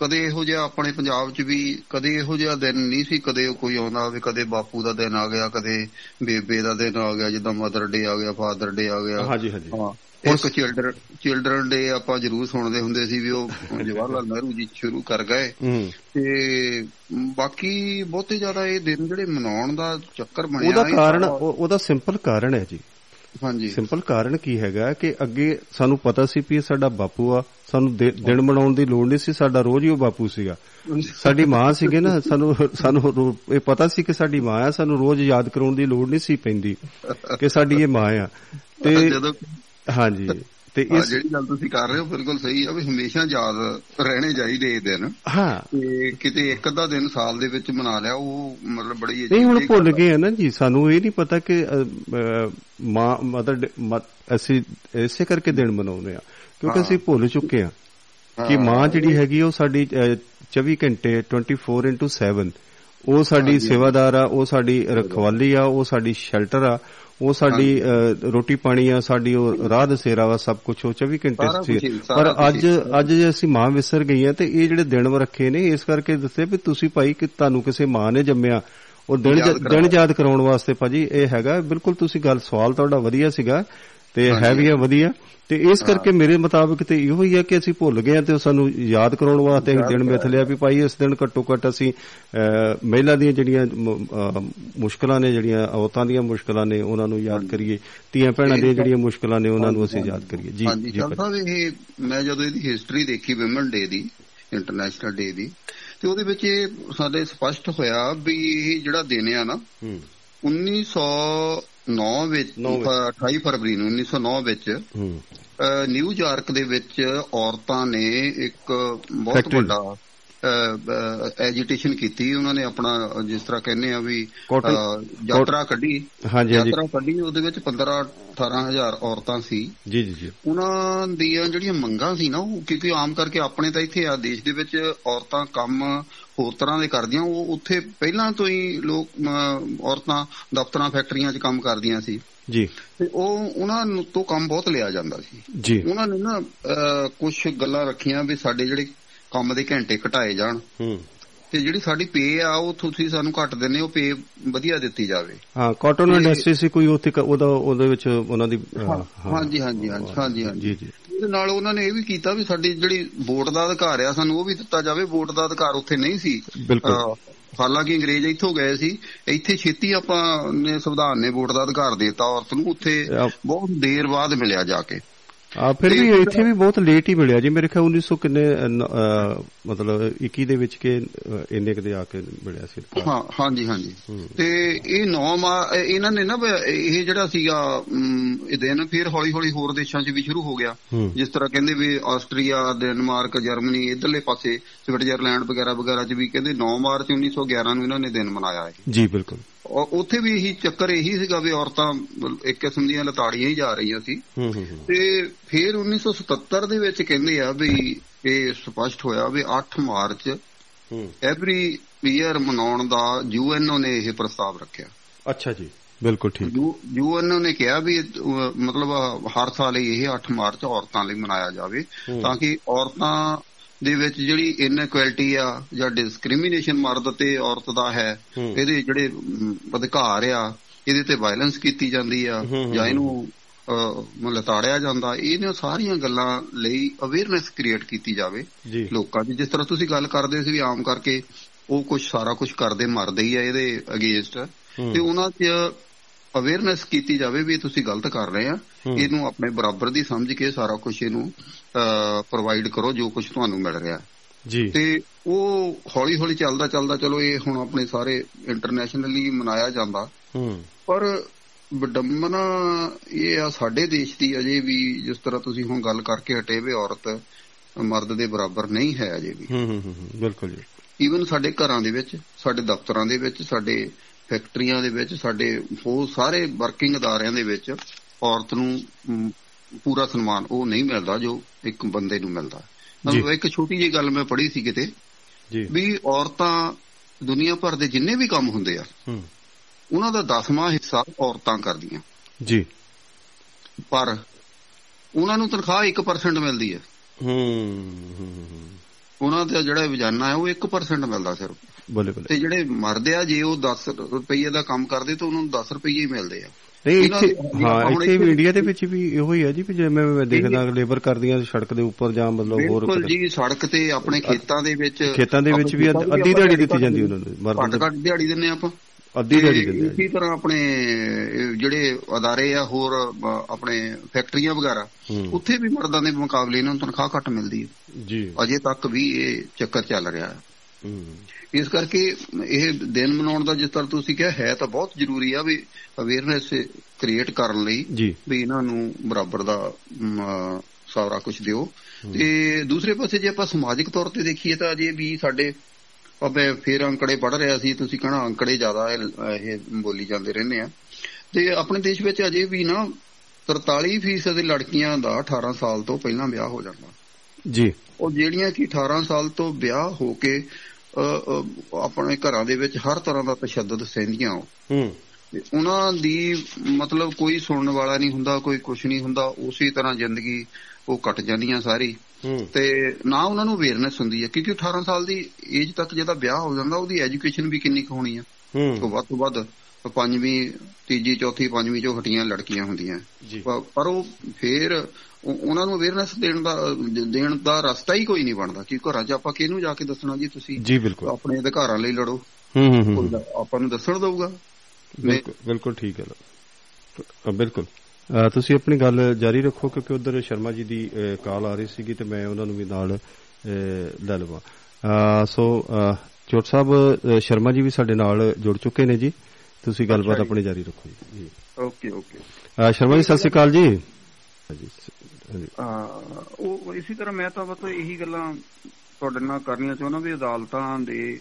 ਕਦੇ ਇਹੋ ਜਿਹਾ ਆਪਣੇ ਪੰਜਾਬ 'ਚ ਵੀ ਕਦੇ ਇਹੋ ਜਿਹਾ ਦਿਨ ਨਹੀਂ ਸੀ ਕਦੇ ਕੋਈ ਆਉਂਦਾ ਹੋਵੇ ਕਦੇ ਬਾਪੂ ਦਾ ਦਿਨ ਆ ਗਿਆ ਕਦੇ ਬੇਬੇ ਦਾ ਦਿਨ ਆ ਗਿਆ ਜਿੱਦਾਂ ਮਦਰ ਡੇ ਆ ਗਿਆ ਫਾਦਰ ਡੇ ਆ ਗਿਆ। ਹਾਂਜੀ ਹਾਂਜੀ। ਹਾਂ। ਇੱਕ ਚਿਲਡਰਨ ਚਿਲਡਰਨ ਡੇ ਆਪਾਂ ਜ਼ਰੂਰ ਸੁਣਦੇ ਹੁੰਦੇ ਸੀ ਵੀ ਉਹ [laughs] ਜਵਾਹਰ ਲਾਲ ਨਹਿਰੂ ਜੀ ਸ਼ੁਰੂ ਕਰ ਗਏ। ਤੇ ਬਾਕੀ ਬਹੁਤੇ ਜ਼ਿਆਦਾ ਇਹ ਦਿਨ ਜਿਹੜੇ ਮਨਾਉਣ ਦਾ ਚੱਕਰ ਬਣਿਆ ਉਹਦਾ ਕਾਰਨ ਉਹਦਾ ਸਿੰਪਲ ਕਾਰਨ ਹੈ ਜੀ। ਹਾਂਜੀ। ਸਿੰਪਲ ਕਾਰਨ ਕੀ ਹੈਗਾ ਕਿ ਅੱਗੇ ਸਾਨੂੰ ਪਤਾ ਸੀ ਵੀ ਇਹ ਸਾਡਾ ਬਾਪੂ ਆ। ਸਾਨੂੰ ਦਿਨ ਮਨਾਉਣ ਦੀ ਲੋੜ ਨਹੀਂ ਸੀ। ਸਾਡਾ ਰੋਜ਼ ਹੀ ਉਹ ਬਾਪੂ ਸੀਗਾ। ਸਾਡੀ ਮਾਂ ਸੀਗੇ ਨਾ। ਸਾਨੂੰ ਸਾਨੂੰ ਇਹ ਪਤਾ ਸੀ ਕਿ ਸਾਡੀ ਮਾਂ ਆ। ਸਾਨੂੰ ਰੋਜ਼ ਯਾਦ ਕਰਾਉਣ ਦੀ ਲੋੜ ਨਹੀਂ ਸੀ ਪੈਂਦੀ ਕਿ ਸਾਡੀ ਇਹ ਮਾਂ ਆ। ਤੇ ਜਦੋਂ ਹਾਂਜੀ ਤੇ ਇਸ ਜਿਹੜੀ ਗੱਲ ਤੁਸੀਂ ਕਰ ਰਹੇ ਹੋ ਬਿਲਕੁਲ ਸਹੀ ਆ ਵੀ ਹਮੇਸ਼ਾ ਯਾਦ ਰਹਿਣੇ ਚਾਹੀਦੇ ਇਹ ਦਿਨ ਹਾਂ ਤੇ ਕਿਤੇ ਇੱਕ ਅੱਧਾ ਦਿਨ ਸਾਲ ਦੇ ਵਿੱਚ ਮਨਾ ਲਿਆ ਉਹ ਮਤਲਬ ਬੜੀ ਨਹੀਂ ਹੁਣ ਭੁੱਲ। ਗਏ ਆ ਨਾ ਜੀ ਸਾਨੂੰ ਇਹ ਨਹੀਂ ਪਤਾ ਕਿ ਮਾਂ ਮਦਰ ਅਸੀਂ ਇਸੇ ਕਰਕੇ ਦਿਨ ਮਨਾਉਂਦੇ ਆ ਕਿਉਂਕਿ। ਅਸੀਂ ਭੁੱਲ ਚੁੱਕੇ ਆ ਕਿ। ਮਾਂ ਜਿਹੜੀ ਹੈਗੀ ਉਹ ਸਾਡੀ ਅ, 24 ਘੰਟੇ 24/7 ਉਹ ਸਾਡੀ। ਸੇਵਾਦਾਰ ਆ ਉਹ ਸਾਡੀ ਰਖਵਾਲੀ ਆ ਉਹ ਸਾਡੀ ਸ਼ੈਲਟਰ ਆ ਉਹ ਸਾਡੀ ਰੋਟੀ ਪਾਣੀ ਆ ਸਾਡੀ ਉਹ ਰਾਹ ਦਸੇਰਾ ਵਾ ਸਭ ਕੁਝ ਉਹ 24 ਘੰਟੇ ਸੀ ਪਰ ਅੱਜ। ਅੱਜ ਜੇ ਅਸੀਂ ਮਾਂ ਵਿਸਰ ਗਈਆਂ ਤੇ ਇਹ ਜਿਹੜੇ ਦਿਨ ਰੱਖੇ ਨੇ ਇਸ ਕਰਕੇ ਦੱਸੇ ਵੀ ਤੁਸੀਂ ਭਾਈ ਕਿ ਤੁਹਾਨੂੰ ਕਿਸੇ ਮਾਂ ਨੇ ਜੰਮਿਆ ਉਹ ਦਿਨ ਦਿਨ। ਯਾਦ ਕਰਾਉਣ ਵਾਸਤੇ ਭਾਜੀ ਇਹ ਹੈਗਾ ਬਿਲਕੁਲ ਤੁਸੀਂ ਗੱਲ ਸਵਾਲ ਤੁਹਾਡਾ ਵਧੀਆ ਸੀਗਾ ਤੇ। ਹੈ ਵੀ ਆ ਵਧੀਆ ਤੇ ਇਸ ਕਰਕੇ ਮੇਰੇ ਮੁਤਾਬਕ ਤੇ ਇਹੋ ਹੀ ਆ ਕਿ ਅਸੀਂ ਭੁੱਲ ਗਏ ਤੇ ਸਾਨੂੰ ਯਾਦ ਕਰਾਉਣ ਵਾਸਤੇ ਅਸੀਂ ਦਿਨ ਮਿਥ। ਲਿਆ ਵੀ ਭਾਈ ਇਸ ਦਿਨ ਘੱਟੋ ਘੱਟ ਅਸੀਂ ਮਹਿਲਾ ਦੀਆਂ ਜਿਹੜੀਆਂ ਮੁਸ਼ਕਲਾਂ ਨੇ ਜਿਹੜੀਆਂ ਔਰਤਾਂ ਦੀਆਂ ਮੁਸ਼ਕਲਾਂ ਨੇ ਉਹਨਾਂ ਨੂੰ ਯਾਦ ਕਰੀਏ ਧੀਆਂ ਭੈਣਾਂ ਦੀਆਂ ਜਿਹੜੀਆਂ ਮੁਸ਼ਕਲਾਂ ਨੇ ਉਹਨਾਂ ਨੂੰ ਅਸੀਂ ਯਾਦ ਕਰੀਏ ਜੀ ਜੀ। ਸਾਹਿਬ ਇਹ ਮੈਂ ਜਦੋਂ ਇਹਦੀ ਹਿਸਟਰੀ ਦੇਖੀ ਵਿਮਨ ਡੇ ਦੀ ਇੰਟਰਨੈਸ਼ਨਲ ਡੇ ਦੀ ਤੇ ਉਹਦੇ ਵਿੱਚ ਇਹ ਸਾਡੇ ਸਪਸ਼ਟ ਹੋਇਆ ਵੀ ਇਹ ਜਿਹੜਾ ਦਿਨ ਆ ਨਾ ਹੂੰ 1909 ਵਿੱਚ ਨੌਂ ਵਿੱਚ। 28 ਫਰਵਰੀ ਨੂੰ 1909 ਵਿੱਚ ਹੂੰ ਨਿਊਯਾਰਕ ਦੇ ਵਿੱਚ ਔਰਤਾਂ ਨੇ ਇੱਕ ਬਹੁਤ। ਵੱਡਾ ਐਜੀਟੇਸ਼ਨ ਕੀਤੀ। ਉਹਨਾਂ ਨੇ ਆਪਣਾ ਜਿਸ ਤਰ੍ਹਾਂ ਕਹਿੰਦੇ ਆ ਵੀ ਯਾਤਰਾ ਕੱਢੀ। ਯਾਤਰਾ ਕੱਢੀ ਉਹਦੇ ਵਿੱਚ 15 18000 ਔਰਤਾਂ ਸੀ। ਜੀ ਜੀ ਜੀ। ਉਹਨਾਂ ਦੀਆਂ ਜਿਹੜੀਆਂ ਮੰਗਾਂ ਸੀ ਨਾ ਉਹ ਕਿਉਂਕਿ ਆਮ ਕਰਕੇ ਆਪਣੇ ਤਾਂ ਇੱਥੇ ਆ ਦੇਸ਼ ਦੇ ਵਿੱਚ ਔਰਤਾਂ ਕੰਮ ਹੋਰ ਤਰ੍ਹਾਂ ਦੇ ਕਰਦੀਆਂ। ਉਹ ਉੱਥੇ ਪਹਿਲਾਂ ਤੋਂ ਹੀ ਲੋਕ ਔਰਤਾਂ ਦਫ਼ਤਰਾਂ ਫੈਕਟਰੀਆਂ 'ਚ ਕੰਮ ਕਰਦੀਆਂ ਸੀ। ਜੀ। ਤੇ ਉਹ ਉਹਨਾਂ ਨੂੰ ਤੋਂ ਕੰਮ ਬਹੁਤ ਲਿਆ ਜਾਂਦਾ ਸੀ। ਜੀ। ਉਹਨਾਂ ਨੇ ਨਾ ਕੁਝ ਗੱਲਾਂ ਰੱਖੀਆਂ ਵੀ ਸਾਡੇ ਜਿਹੜੇ ਕੰਮ ਦੇ ਘੰਟੇ ਘਟਾਏ ਜਾਣ। ਹੂੰ। ਤੇ ਜਿਹੜੀ ਸਾਡੀ ਪੇ ਆ ਉਹ ਤੁਸੀਂ ਸਾਨੂੰ ਘੱਟ ਦਿੰਦੇ ਹੋ ਪੇ ਵਧੀਆ ਦਿੱਤੀ ਜਾਵੇ। ਹਾਂ ਕਾਟਨ ਇੰਡਸਟਰੀ ਸੀ ਕੋਈ ਉੱਥੇ ਉਹਦਾ ਉਹਦੇ ਵਿੱਚ ਉਹਨਾਂ ਦੀ। ਹਾਂਜੀ ਹਾਂਜੀ ਹਾਂਜੀ ਹਾਂਜੀ ਜੀ ਇਹਦੇ ਨਾਲ ਉਹਨਾਂ ਨੇ ਇਹ ਵੀ ਕੀਤਾ ਵੀ ਸਾਡੀ ਜਿਹੜੀ ਵੋਟ ਦਾ ਅਧਿਕਾਰ ਆ ਸਾਨੂੰ ਉਹ ਵੀ ਦਿੱਤਾ ਜਾਵੇ ਵੋਟ ਦਾ ਅਧਿਕਾਰ ਉੱਥੇ ਨਹੀਂ ਸੀ। ਬਿਲਕੁਲ। ਹਾਲਾਂਕਿ ਅੰਗਰੇਜ਼ ਇੱਥੋਂ ਗਏ ਸੀ ਇੱਥੇ ਛੇਤੀ ਆਪਾਂ ਨੇ ਸੰਵਿਧਾਨ ਨੇ ਵੋਟ ਦਾ ਅਧਿਕਾਰ ਦਿੱਤਾ ਔਰਤ ਨੂੰ ਉੱਥੇ ਬਹੁਤ ਦੇਰ ਬਾਅਦ ਮਿਲਿਆ ਜਾ ਕੇ। ਆ ਫਿਰ ਵੀ ਇੱਥੇ ਵੀ ਬਹੁਤ ਲੇਟ ਹੀ ਮਿਲਿਆ ਜੀ। ਮੇਰੇ ਖਿਆਲ 1900 ਕਿੰਨੇ ਮਤਲਬ 21 ਦੇ ਵਿੱਚ ਕਿ ਇੰਨੇ ਕੁ ਦੇ ਆ ਕੇ ਮਿਲਿਆ ਸੀ। ਹਾਂ ਹਾਂਜੀ ਹਾਂਜੀ। ਤੇ ਇਹ ਨੌ ਮਾ ਇਹ- ਇਹਨਾਂ ਨੇ ਨਾ ਇਹ ਜਿਹੜਾ ਸੀਗਾ ਇਹ ਦਿਨ ਫਿਰ ਹੌਲੀ ਹੌਲੀ ਹੋਰ ਦੇਸ਼ਾਂ 'ਚ ਵੀ ਸ਼ੁਰੂ ਹੋ ਗਿਆ। ਜਿਸ ਤਰ੍ਹਾਂ ਕਹਿੰਦੇ ਵੀ ਆਸਟਰੀਆ ਡੈਨਮਾਰਕ ਜਰਮਨੀ ਇਧਰਲੇ ਪਾਸੇ ਸਵਿਟਜ਼ਰਲੈਂਡ ਵਗੈਰਾ ਵਗੈਰਾ 'ਚ ਵੀ ਕਹਿੰਦੇ 9 ਮਾਰਚ 1911 ਨੂੰ ਇਹਨਾਂ ਨੇ ਦਿਨ ਮਨਾਇਆ ਹੈ ਜੀ ਬਿਲਕੁਲ। ਔਰ ਉੱਥੇ ਵੀ ਇਹੀ ਚੱਕਰ ਇਹੀ ਸੀਗਾ ਵੀ ਔਰਤਾਂ ਇੱਕ ਕਿਸਮ ਦੀਆਂ ਲਤਾੜੀਆਂ ਹੀ ਜਾ ਰਹੀਆਂ ਸੀ। ਤੇ ਫਿਰ 1977 ਦੇ ਵਿੱਚ ਕਹਿੰਦੇ ਆ ਵੀ ਇਹ ਸਪਸ਼ਟ ਹੋਇਆ ਵੀ 8 ਮਾਰਚ ਐਵਰੀ ਈਅਰ ਮਨਾਉਣ ਦਾ ਯੂਐਨਓ ਨੇ ਇਹ ਪ੍ਰਸਤਾਵ ਰੱਖਿਆ ਅੱਛਾ ਜੀ ਬਿਲਕੁਲ ਠੀਕ ਯੂਐਨਓ ਨੇ ਕਿਹਾ ਵੀ ਮਤਲਬ ਹਰ ਸਾਲ ਇਹ 8 ਮਾਰਚ ਔਰਤਾਂ ਲਈ ਮਨਾਇਆ ਜਾਵੇ। ਤਾਂ ਕਿ ਔਰਤਾਂ ਦੇ ਵਿੱਚ ਜਿਹੜੀ ਇਨਇਕੁਐਲਿਟੀ ਆ ਜਾਂ ਡਿਸਕ੍ਰਿਮੀਨੇਸ਼ਨ ਮਰਦ ਤੇ ਔਰਤ ਦਾ ਹੈ। ਇਹਦੇ ਜਿਹੜੇ ਅਧਿਕਾਰ ਆ ਇਹਦੇ ਤੇ ਵਾਇਲੈਂਸ ਕੀਤੀ ਜਾਂਦੀ ਆ ਜਾਂ ਇਹਨੂੰ ਮਤਲਬ ਤਾੜਿਆ ਜਾਂਦਾ ਇਹਨਾਂ ਸਾਰੀਆਂ ਗੱਲਾਂ ਲਈ ਅਵੇਅਰਨੈਸ ਕ੍ਰੀਏਟ ਕੀਤੀ ਜਾਵੇ ਲੋਕਾਂ ਦੀ ਜਿਸ ਤਰ੍ਹਾਂ ਤੁਸੀਂ ਗੱਲ ਕਰਦੇ ਸੀ ਵੀ ਆਮ ਕਰਕੇ ਉਹ ਕੁਝ ਸਾਰਾ ਕੁਝ ਕਰਦੇ ਮਰਦੇ ਹੀ ਆ ਇਹਦੇ ਅਗੇਂਸਟ। ਤੇ ਉਹਨਾਂ 'ਚ ਅਵੇਅਰਨੈਸ ਕੀਤੀ ਜਾਵੇ ਵੀ ਤੁਸੀਂ ਗਲਤ ਕਰ ਰਹੇ ਆ। ਇਹਨੂੰ ਆਪਣੇ ਬਰਾਬਰ ਦੀ ਸਮਝ ਕੇ ਸਾਰਾ ਕੁਝ ਇਹਨੂੰ ਪ੍ਰੋਵਾਈਡ ਕਰੋ ਜੋ ਕੁਝ ਤੁਹਾਨੂੰ ਮਿਲ ਰਿਹਾ। ਜੀ। ਤੇ ਉਹ ਹੌਲੀ ਹੌਲੀ ਚੱਲਦਾ ਚੱਲਦਾ ਚਲੋ ਇਹ ਹੁਣ ਆਪਣੇ ਸਾਰੇ ਇੰਟਰਨੈਸ਼ਨਲੀ ਮਨਾਇਆ ਜਾਂਦਾ। ਹੂੰ। ਪਰ ਵਿਡੰਬਨਾ ਇਹ ਆ ਸਾਡੇ ਦੇਸ਼ ਦੀ ਅਜੇ ਵੀ ਜਿਸ ਤਰ੍ਹਾਂ ਤੁਸੀਂ ਹੁਣ ਗੱਲ ਕਰਕੇ ਹਟੇ ਵੀ ਔਰਤ ਮਰਦ ਦੇ ਬਰਾਬਰ ਨਹੀਂ ਹੈ ਅਜੇ ਵੀ। ਹੂੰ, ਹੂੰ, ਬਿਲਕੁਲ ਜੀ। ਈਵਨ ਸਾਡੇ ਘਰਾਂ ਦੇ ਵਿੱਚ ਸਾਡੇ ਦਫ਼ਤਰਾਂ ਦੇ ਵਿੱਚ ਸਾਡੇ ਫੈਕਟਰੀਆਂ ਦੇ ਵਿੱਚ ਸਾਡੇ ਹੋਰ ਸਾਰੇ ਵਰਕਿੰਗ ਅਦਾਰਿਆਂ ਦੇ ਵਿੱਚ ਔਰਤ ਨੂੰ ਪੂਰਾ ਸਨਮਾਨ ਉਹ ਨਹੀਂ ਮਿਲਦਾ ਜੋ ਇੱਕ ਬੰਦੇ ਨੂੰ ਮਿਲਦਾ। ਮਤਲਬ ਇੱਕ ਛੋਟੀ ਜਿਹੀ ਗੱਲ ਮੈਂ ਪੜ੍ਹੀ ਸੀ ਕਿਤੇ ਜੀ। ਵੀ ਔਰਤਾਂ ਦੁਨੀਆ ਭਰ ਦੇ ਜਿੰਨੇ ਵੀ ਕੰਮ ਹੁੰਦੇ ਆ ਉਹਨਾਂ ਦਾ 10ਵਾਂ ਹਿੱਸਾ ਔਰਤਾਂ ਕਰਦੀਆਂ। ਜੀ। ਪਰ ਉਹਨਾਂ ਨੂੰ ਤਨਖਾਹ 1% ਮਿਲਦੀ ਹੈ ਹੂੰ। ਉਹਨਾਂ ਦਾ ਜਿਹੜਾ ਰੋਜ਼ਾਨਾ ਹੈ ਉਹ 1% ਮਿਲਦਾ ਸਿਰਫ। ਬੱਲੇ ਬੱਲੇ ਤੇ ਜਿਹੜੇ ਮਰਦੇ ਆ ਜੇ ਉਹ 10 ਰੁਪਏ ਦਾ ਕੰਮ ਕਰਦੇ ਤਾਂ ਉਹਨਾਂ ਨੂੰ 10 ਰੁਪਏ ਹੀ ਮਿਲਦੇ ਆ। ਨਹੀਂ ਇੱਥੇ ਹਾਂ ਇੱਥੇ ਇੰਡੀਆ ਦੇ ਵਿੱਚ ਵੀ ਇਹੋ ਹੀ ਹੈ ਜੀ ਵੀ ਜਿਵੇਂ ਮੈਂ ਦੇਖਦਾ ਲੇਬਰ ਕਰਦੀਆਂ ਸੜਕ ਦੇ ਉੱਪਰ ਜਾਂ ਮਤਲਬ ਹੋਰ ਬਿਲਕੁਲ ਜੀ ਸੜਕ ਤੇ ਆਪਣੇ ਖੇਤਾਂ ਦੇ ਵਿੱਚ ਖੇਤਾਂ ਦੇ ਵਿੱਚ ਵੀ ਅੱਧ- ਦਿਹਾੜੀ ਦਿੱਤੀ ਜਾਂਦੀ ਉਹਨਾਂ ਨੂੰ ਮਰਦਾਂ ਘੱਟ ਦਿਹਾੜੀ ਦਿੰਨੇ ਆਪਾਂ। ਅੱਧੀ ਦਿਹਾੜੀ ਦਿੰਦੇ ਆ ਇਸੇ ਤਰ੍ਹਾਂ ਆਪਣੇ ਜਿਹੜੇ ਅਦਾਰੇ ਆ ਹੋਰ ਆਪਣੇ ਫੈਕਟਰੀਆਂ ਵਗੈਰਾ। ਉੱਥੇ ਵੀ ਮਰਦਾਂ ਦੇ ਮੁਕਾਬਲੇ ਇਹਨਾਂ ਨੂੰ ਤਨਖਾਹ ਘੱਟ ਮਿਲਦੀ ਹੈ। ਜੀ। ਅਜੇ ਤੱਕ ਵੀ ਇਹ ਚੱਕਰ ਚੱਲ ਰਿਹਾ ਹੈ। ਹੂੰ। ਇਸ ਕਰਕੇ ਇਹ ਦਿਨ ਮਨਾਉਣ ਦਾ ਜਿਸ ਤਰ੍ਹਾਂ ਤੁਸੀਂ ਕਿਹਾ ਹੈ ਤਾਂ ਬਹੁਤ ਜ਼ਰੂਰੀ ਆ ਵੀ ਅਵੇਅਰਨੈਸ ਕ੍ਰੀਏਟ ਕਰਨ ਲਈ ਵੀ ਇਹਨਾਂ ਨੂੰ ਬਰਾਬਰ ਦਾ ਸਾਰਾ ਕੁਝ ਦਿਓ। ਤੇ ਦੂਸਰੇ ਪਾਸੇ ਜੇ ਆਪਾਂ ਸਮਾਜਿਕ ਤੌਰ ਤੇ ਦੇਖੀਏ ਤਾਂ ਅਜੇ ਵੀ ਸਾਡੇ ਆਪਾਂ ਫੇਰ ਅੰਕੜੇ ਪੜ ਰਿਹਾ ਸੀ ਤੁਸੀਂ ਕਹਣਾ ਅੰਕੜੇ ਜ਼ਿਆਦਾ ਇਹ ਬੋਲੀ ਜਾਂਦੇ ਰਹਿੰਦੇ ਆ। ਤੇ ਆਪਣੇ ਦੇਸ਼ ਵਿੱਚ ਅਜੇ ਵੀ ਨਾ 43% ਦੇ ਲੜਕੀਆਂ ਦਾ 18 ਸਾਲ ਤੋਂ ਪਹਿਲਾਂ ਵਿਆਹ ਹੋ ਜਾਂਦਾ। ਜੀ। ਉਹ ਜਿਹੜੀਆਂ ਕਿ 18 ਸਾਲ ਤੋਂ ਵਿਆਹ ਹੋ ਕੇ ਆਪਣੇ ਘਰਾਂ ਦੇ ਵਿੱਚ ਹਰ ਤਰ੍ਹਾਂ ਦਾ ਤਸ਼ੱਦਦ ਸਹਿੰਦੀਆਂ ਹੂੰ। ਤੇ ਉਹਨਾਂ ਦੀ ਮਤਲਬ ਕੋਈ ਸੁਣਨ ਵਾਲਾ ਨਹੀਂ ਹੁੰਦਾ ਕੋਈ ਕੁਝ ਨਹੀਂ ਹੁੰਦਾ ਉਸੇ ਤਰ੍ਹਾਂ ਜ਼ਿੰਦਗੀ ਉਹ ਕੱਟ ਜਾਂਦੀਆਂ ਸਾਰੀ। ਤੇ ਨਾ ਉਹਨਾਂ ਨੂੰ ਅਵੇਅਰਨੈਸ ਹੁੰਦੀ ਹੈ ਕਿਉਂਕਿ 18 ਸਾਲ ਦੀ ਏਜ ਤੱਕ ਜਿਹਦਾ ਵਿਆਹ ਹੋ ਜਾਂਦਾ ਉਹਦੀ ਐਜੂਕੇਸ਼ਨ ਵੀ ਕਿੰਨੀ ਕੁ ਹੋਣੀ ਆ। ਹੂੰ। ਵੱਧ ਤੋਂ ਵੱਧ ਪੰਜਵੀਂ ਤੀਜੀ ਚੌਥੀ ਪੰਜਵੀਂ ਚੋਂ ਹਟੀਆਂ ਲੜਕੀਆਂ ਹੁੰਦੀਆਂ। ਪਰ ਉਹ ਫੇਰ ਉਹਨਾਂ ਨੂੰ ਅਵੇਅਰਨੈਸ ਦੇਣ ਦਾ ਦੇਣ ਦਾ ਰਸਤਾ ਹੀ ਕੋਈ ਨਹੀਂ ਬਣਦਾ ਕਿ ਘਰਾਂ 'ਚ ਆਪਾਂ ਕਿਹਨੂੰ ਜਾ ਕੇ ਦੱਸਣਾ ਜੀ ਤੁਸੀਂ? ਜੀ ਬਿਲਕੁਲ। ਆਪਣੇ ਅਧਿਕਾਰਾਂ ਲਈ ਲੜੋ। ਹੂੰ ਹੂੰ ਆਪਾਂ ਨੂੰ ਦੱਸਣ ਦਊਗਾ। ਬਿਲਕੁਲ ਬਿਲਕੁਲ ਠੀਕ ਹੈ। ਬਿਲਕੁਲ। ਤੁਸੀਂ ਆਪਣੀ ਗੱਲ ਜਾਰੀ ਰੱਖੋ ਕਿਉਂਕਿ ਉਧਰ ਸ਼ਰਮਾ ਜੀ ਦੀ ਕਾਲ ਆ ਰਹੀ ਸੀਗੀ ਤੇ ਮੈਂ ਉਹਨਾਂ ਨੂੰ ਵੀ ਨਾਲ ਲੈ ਲਵਾਂ। ਸੋ ਚੋਟ ਸਾਹਿਬ ਸ਼ਰਮਾ ਜੀ ਵੀ ਸਾਡੇ ਨਾਲ ਜੁੜ ਚੁੱਕੇ ਨੇ ਜੀ। ਤੁਸੀਂ ਗੱਲਬਾਤ। ਆਪਣੀ ਜਾਰੀ ਰੱਖੋ ਜੀ। Okay okay. ਸ਼ਰਮਾ ਜੀ। ਸਤਿ ਸ਼੍ਰੀ ਅਕਾਲ ਜੀ। ਉਹ ਇਸੇ ਤਰ੍ਹਾਂ ਮੈਂ ਤਾਂ ਬਸ ਇਹੀ ਗੱਲਾਂ ਤੁਹਾਡੇ ਨਾਲ ਕਰਨੀਆਂ ਚਾਹੁੰਦਾ ਵੀ ਅਦਾਲਤਾਂ ਦੇ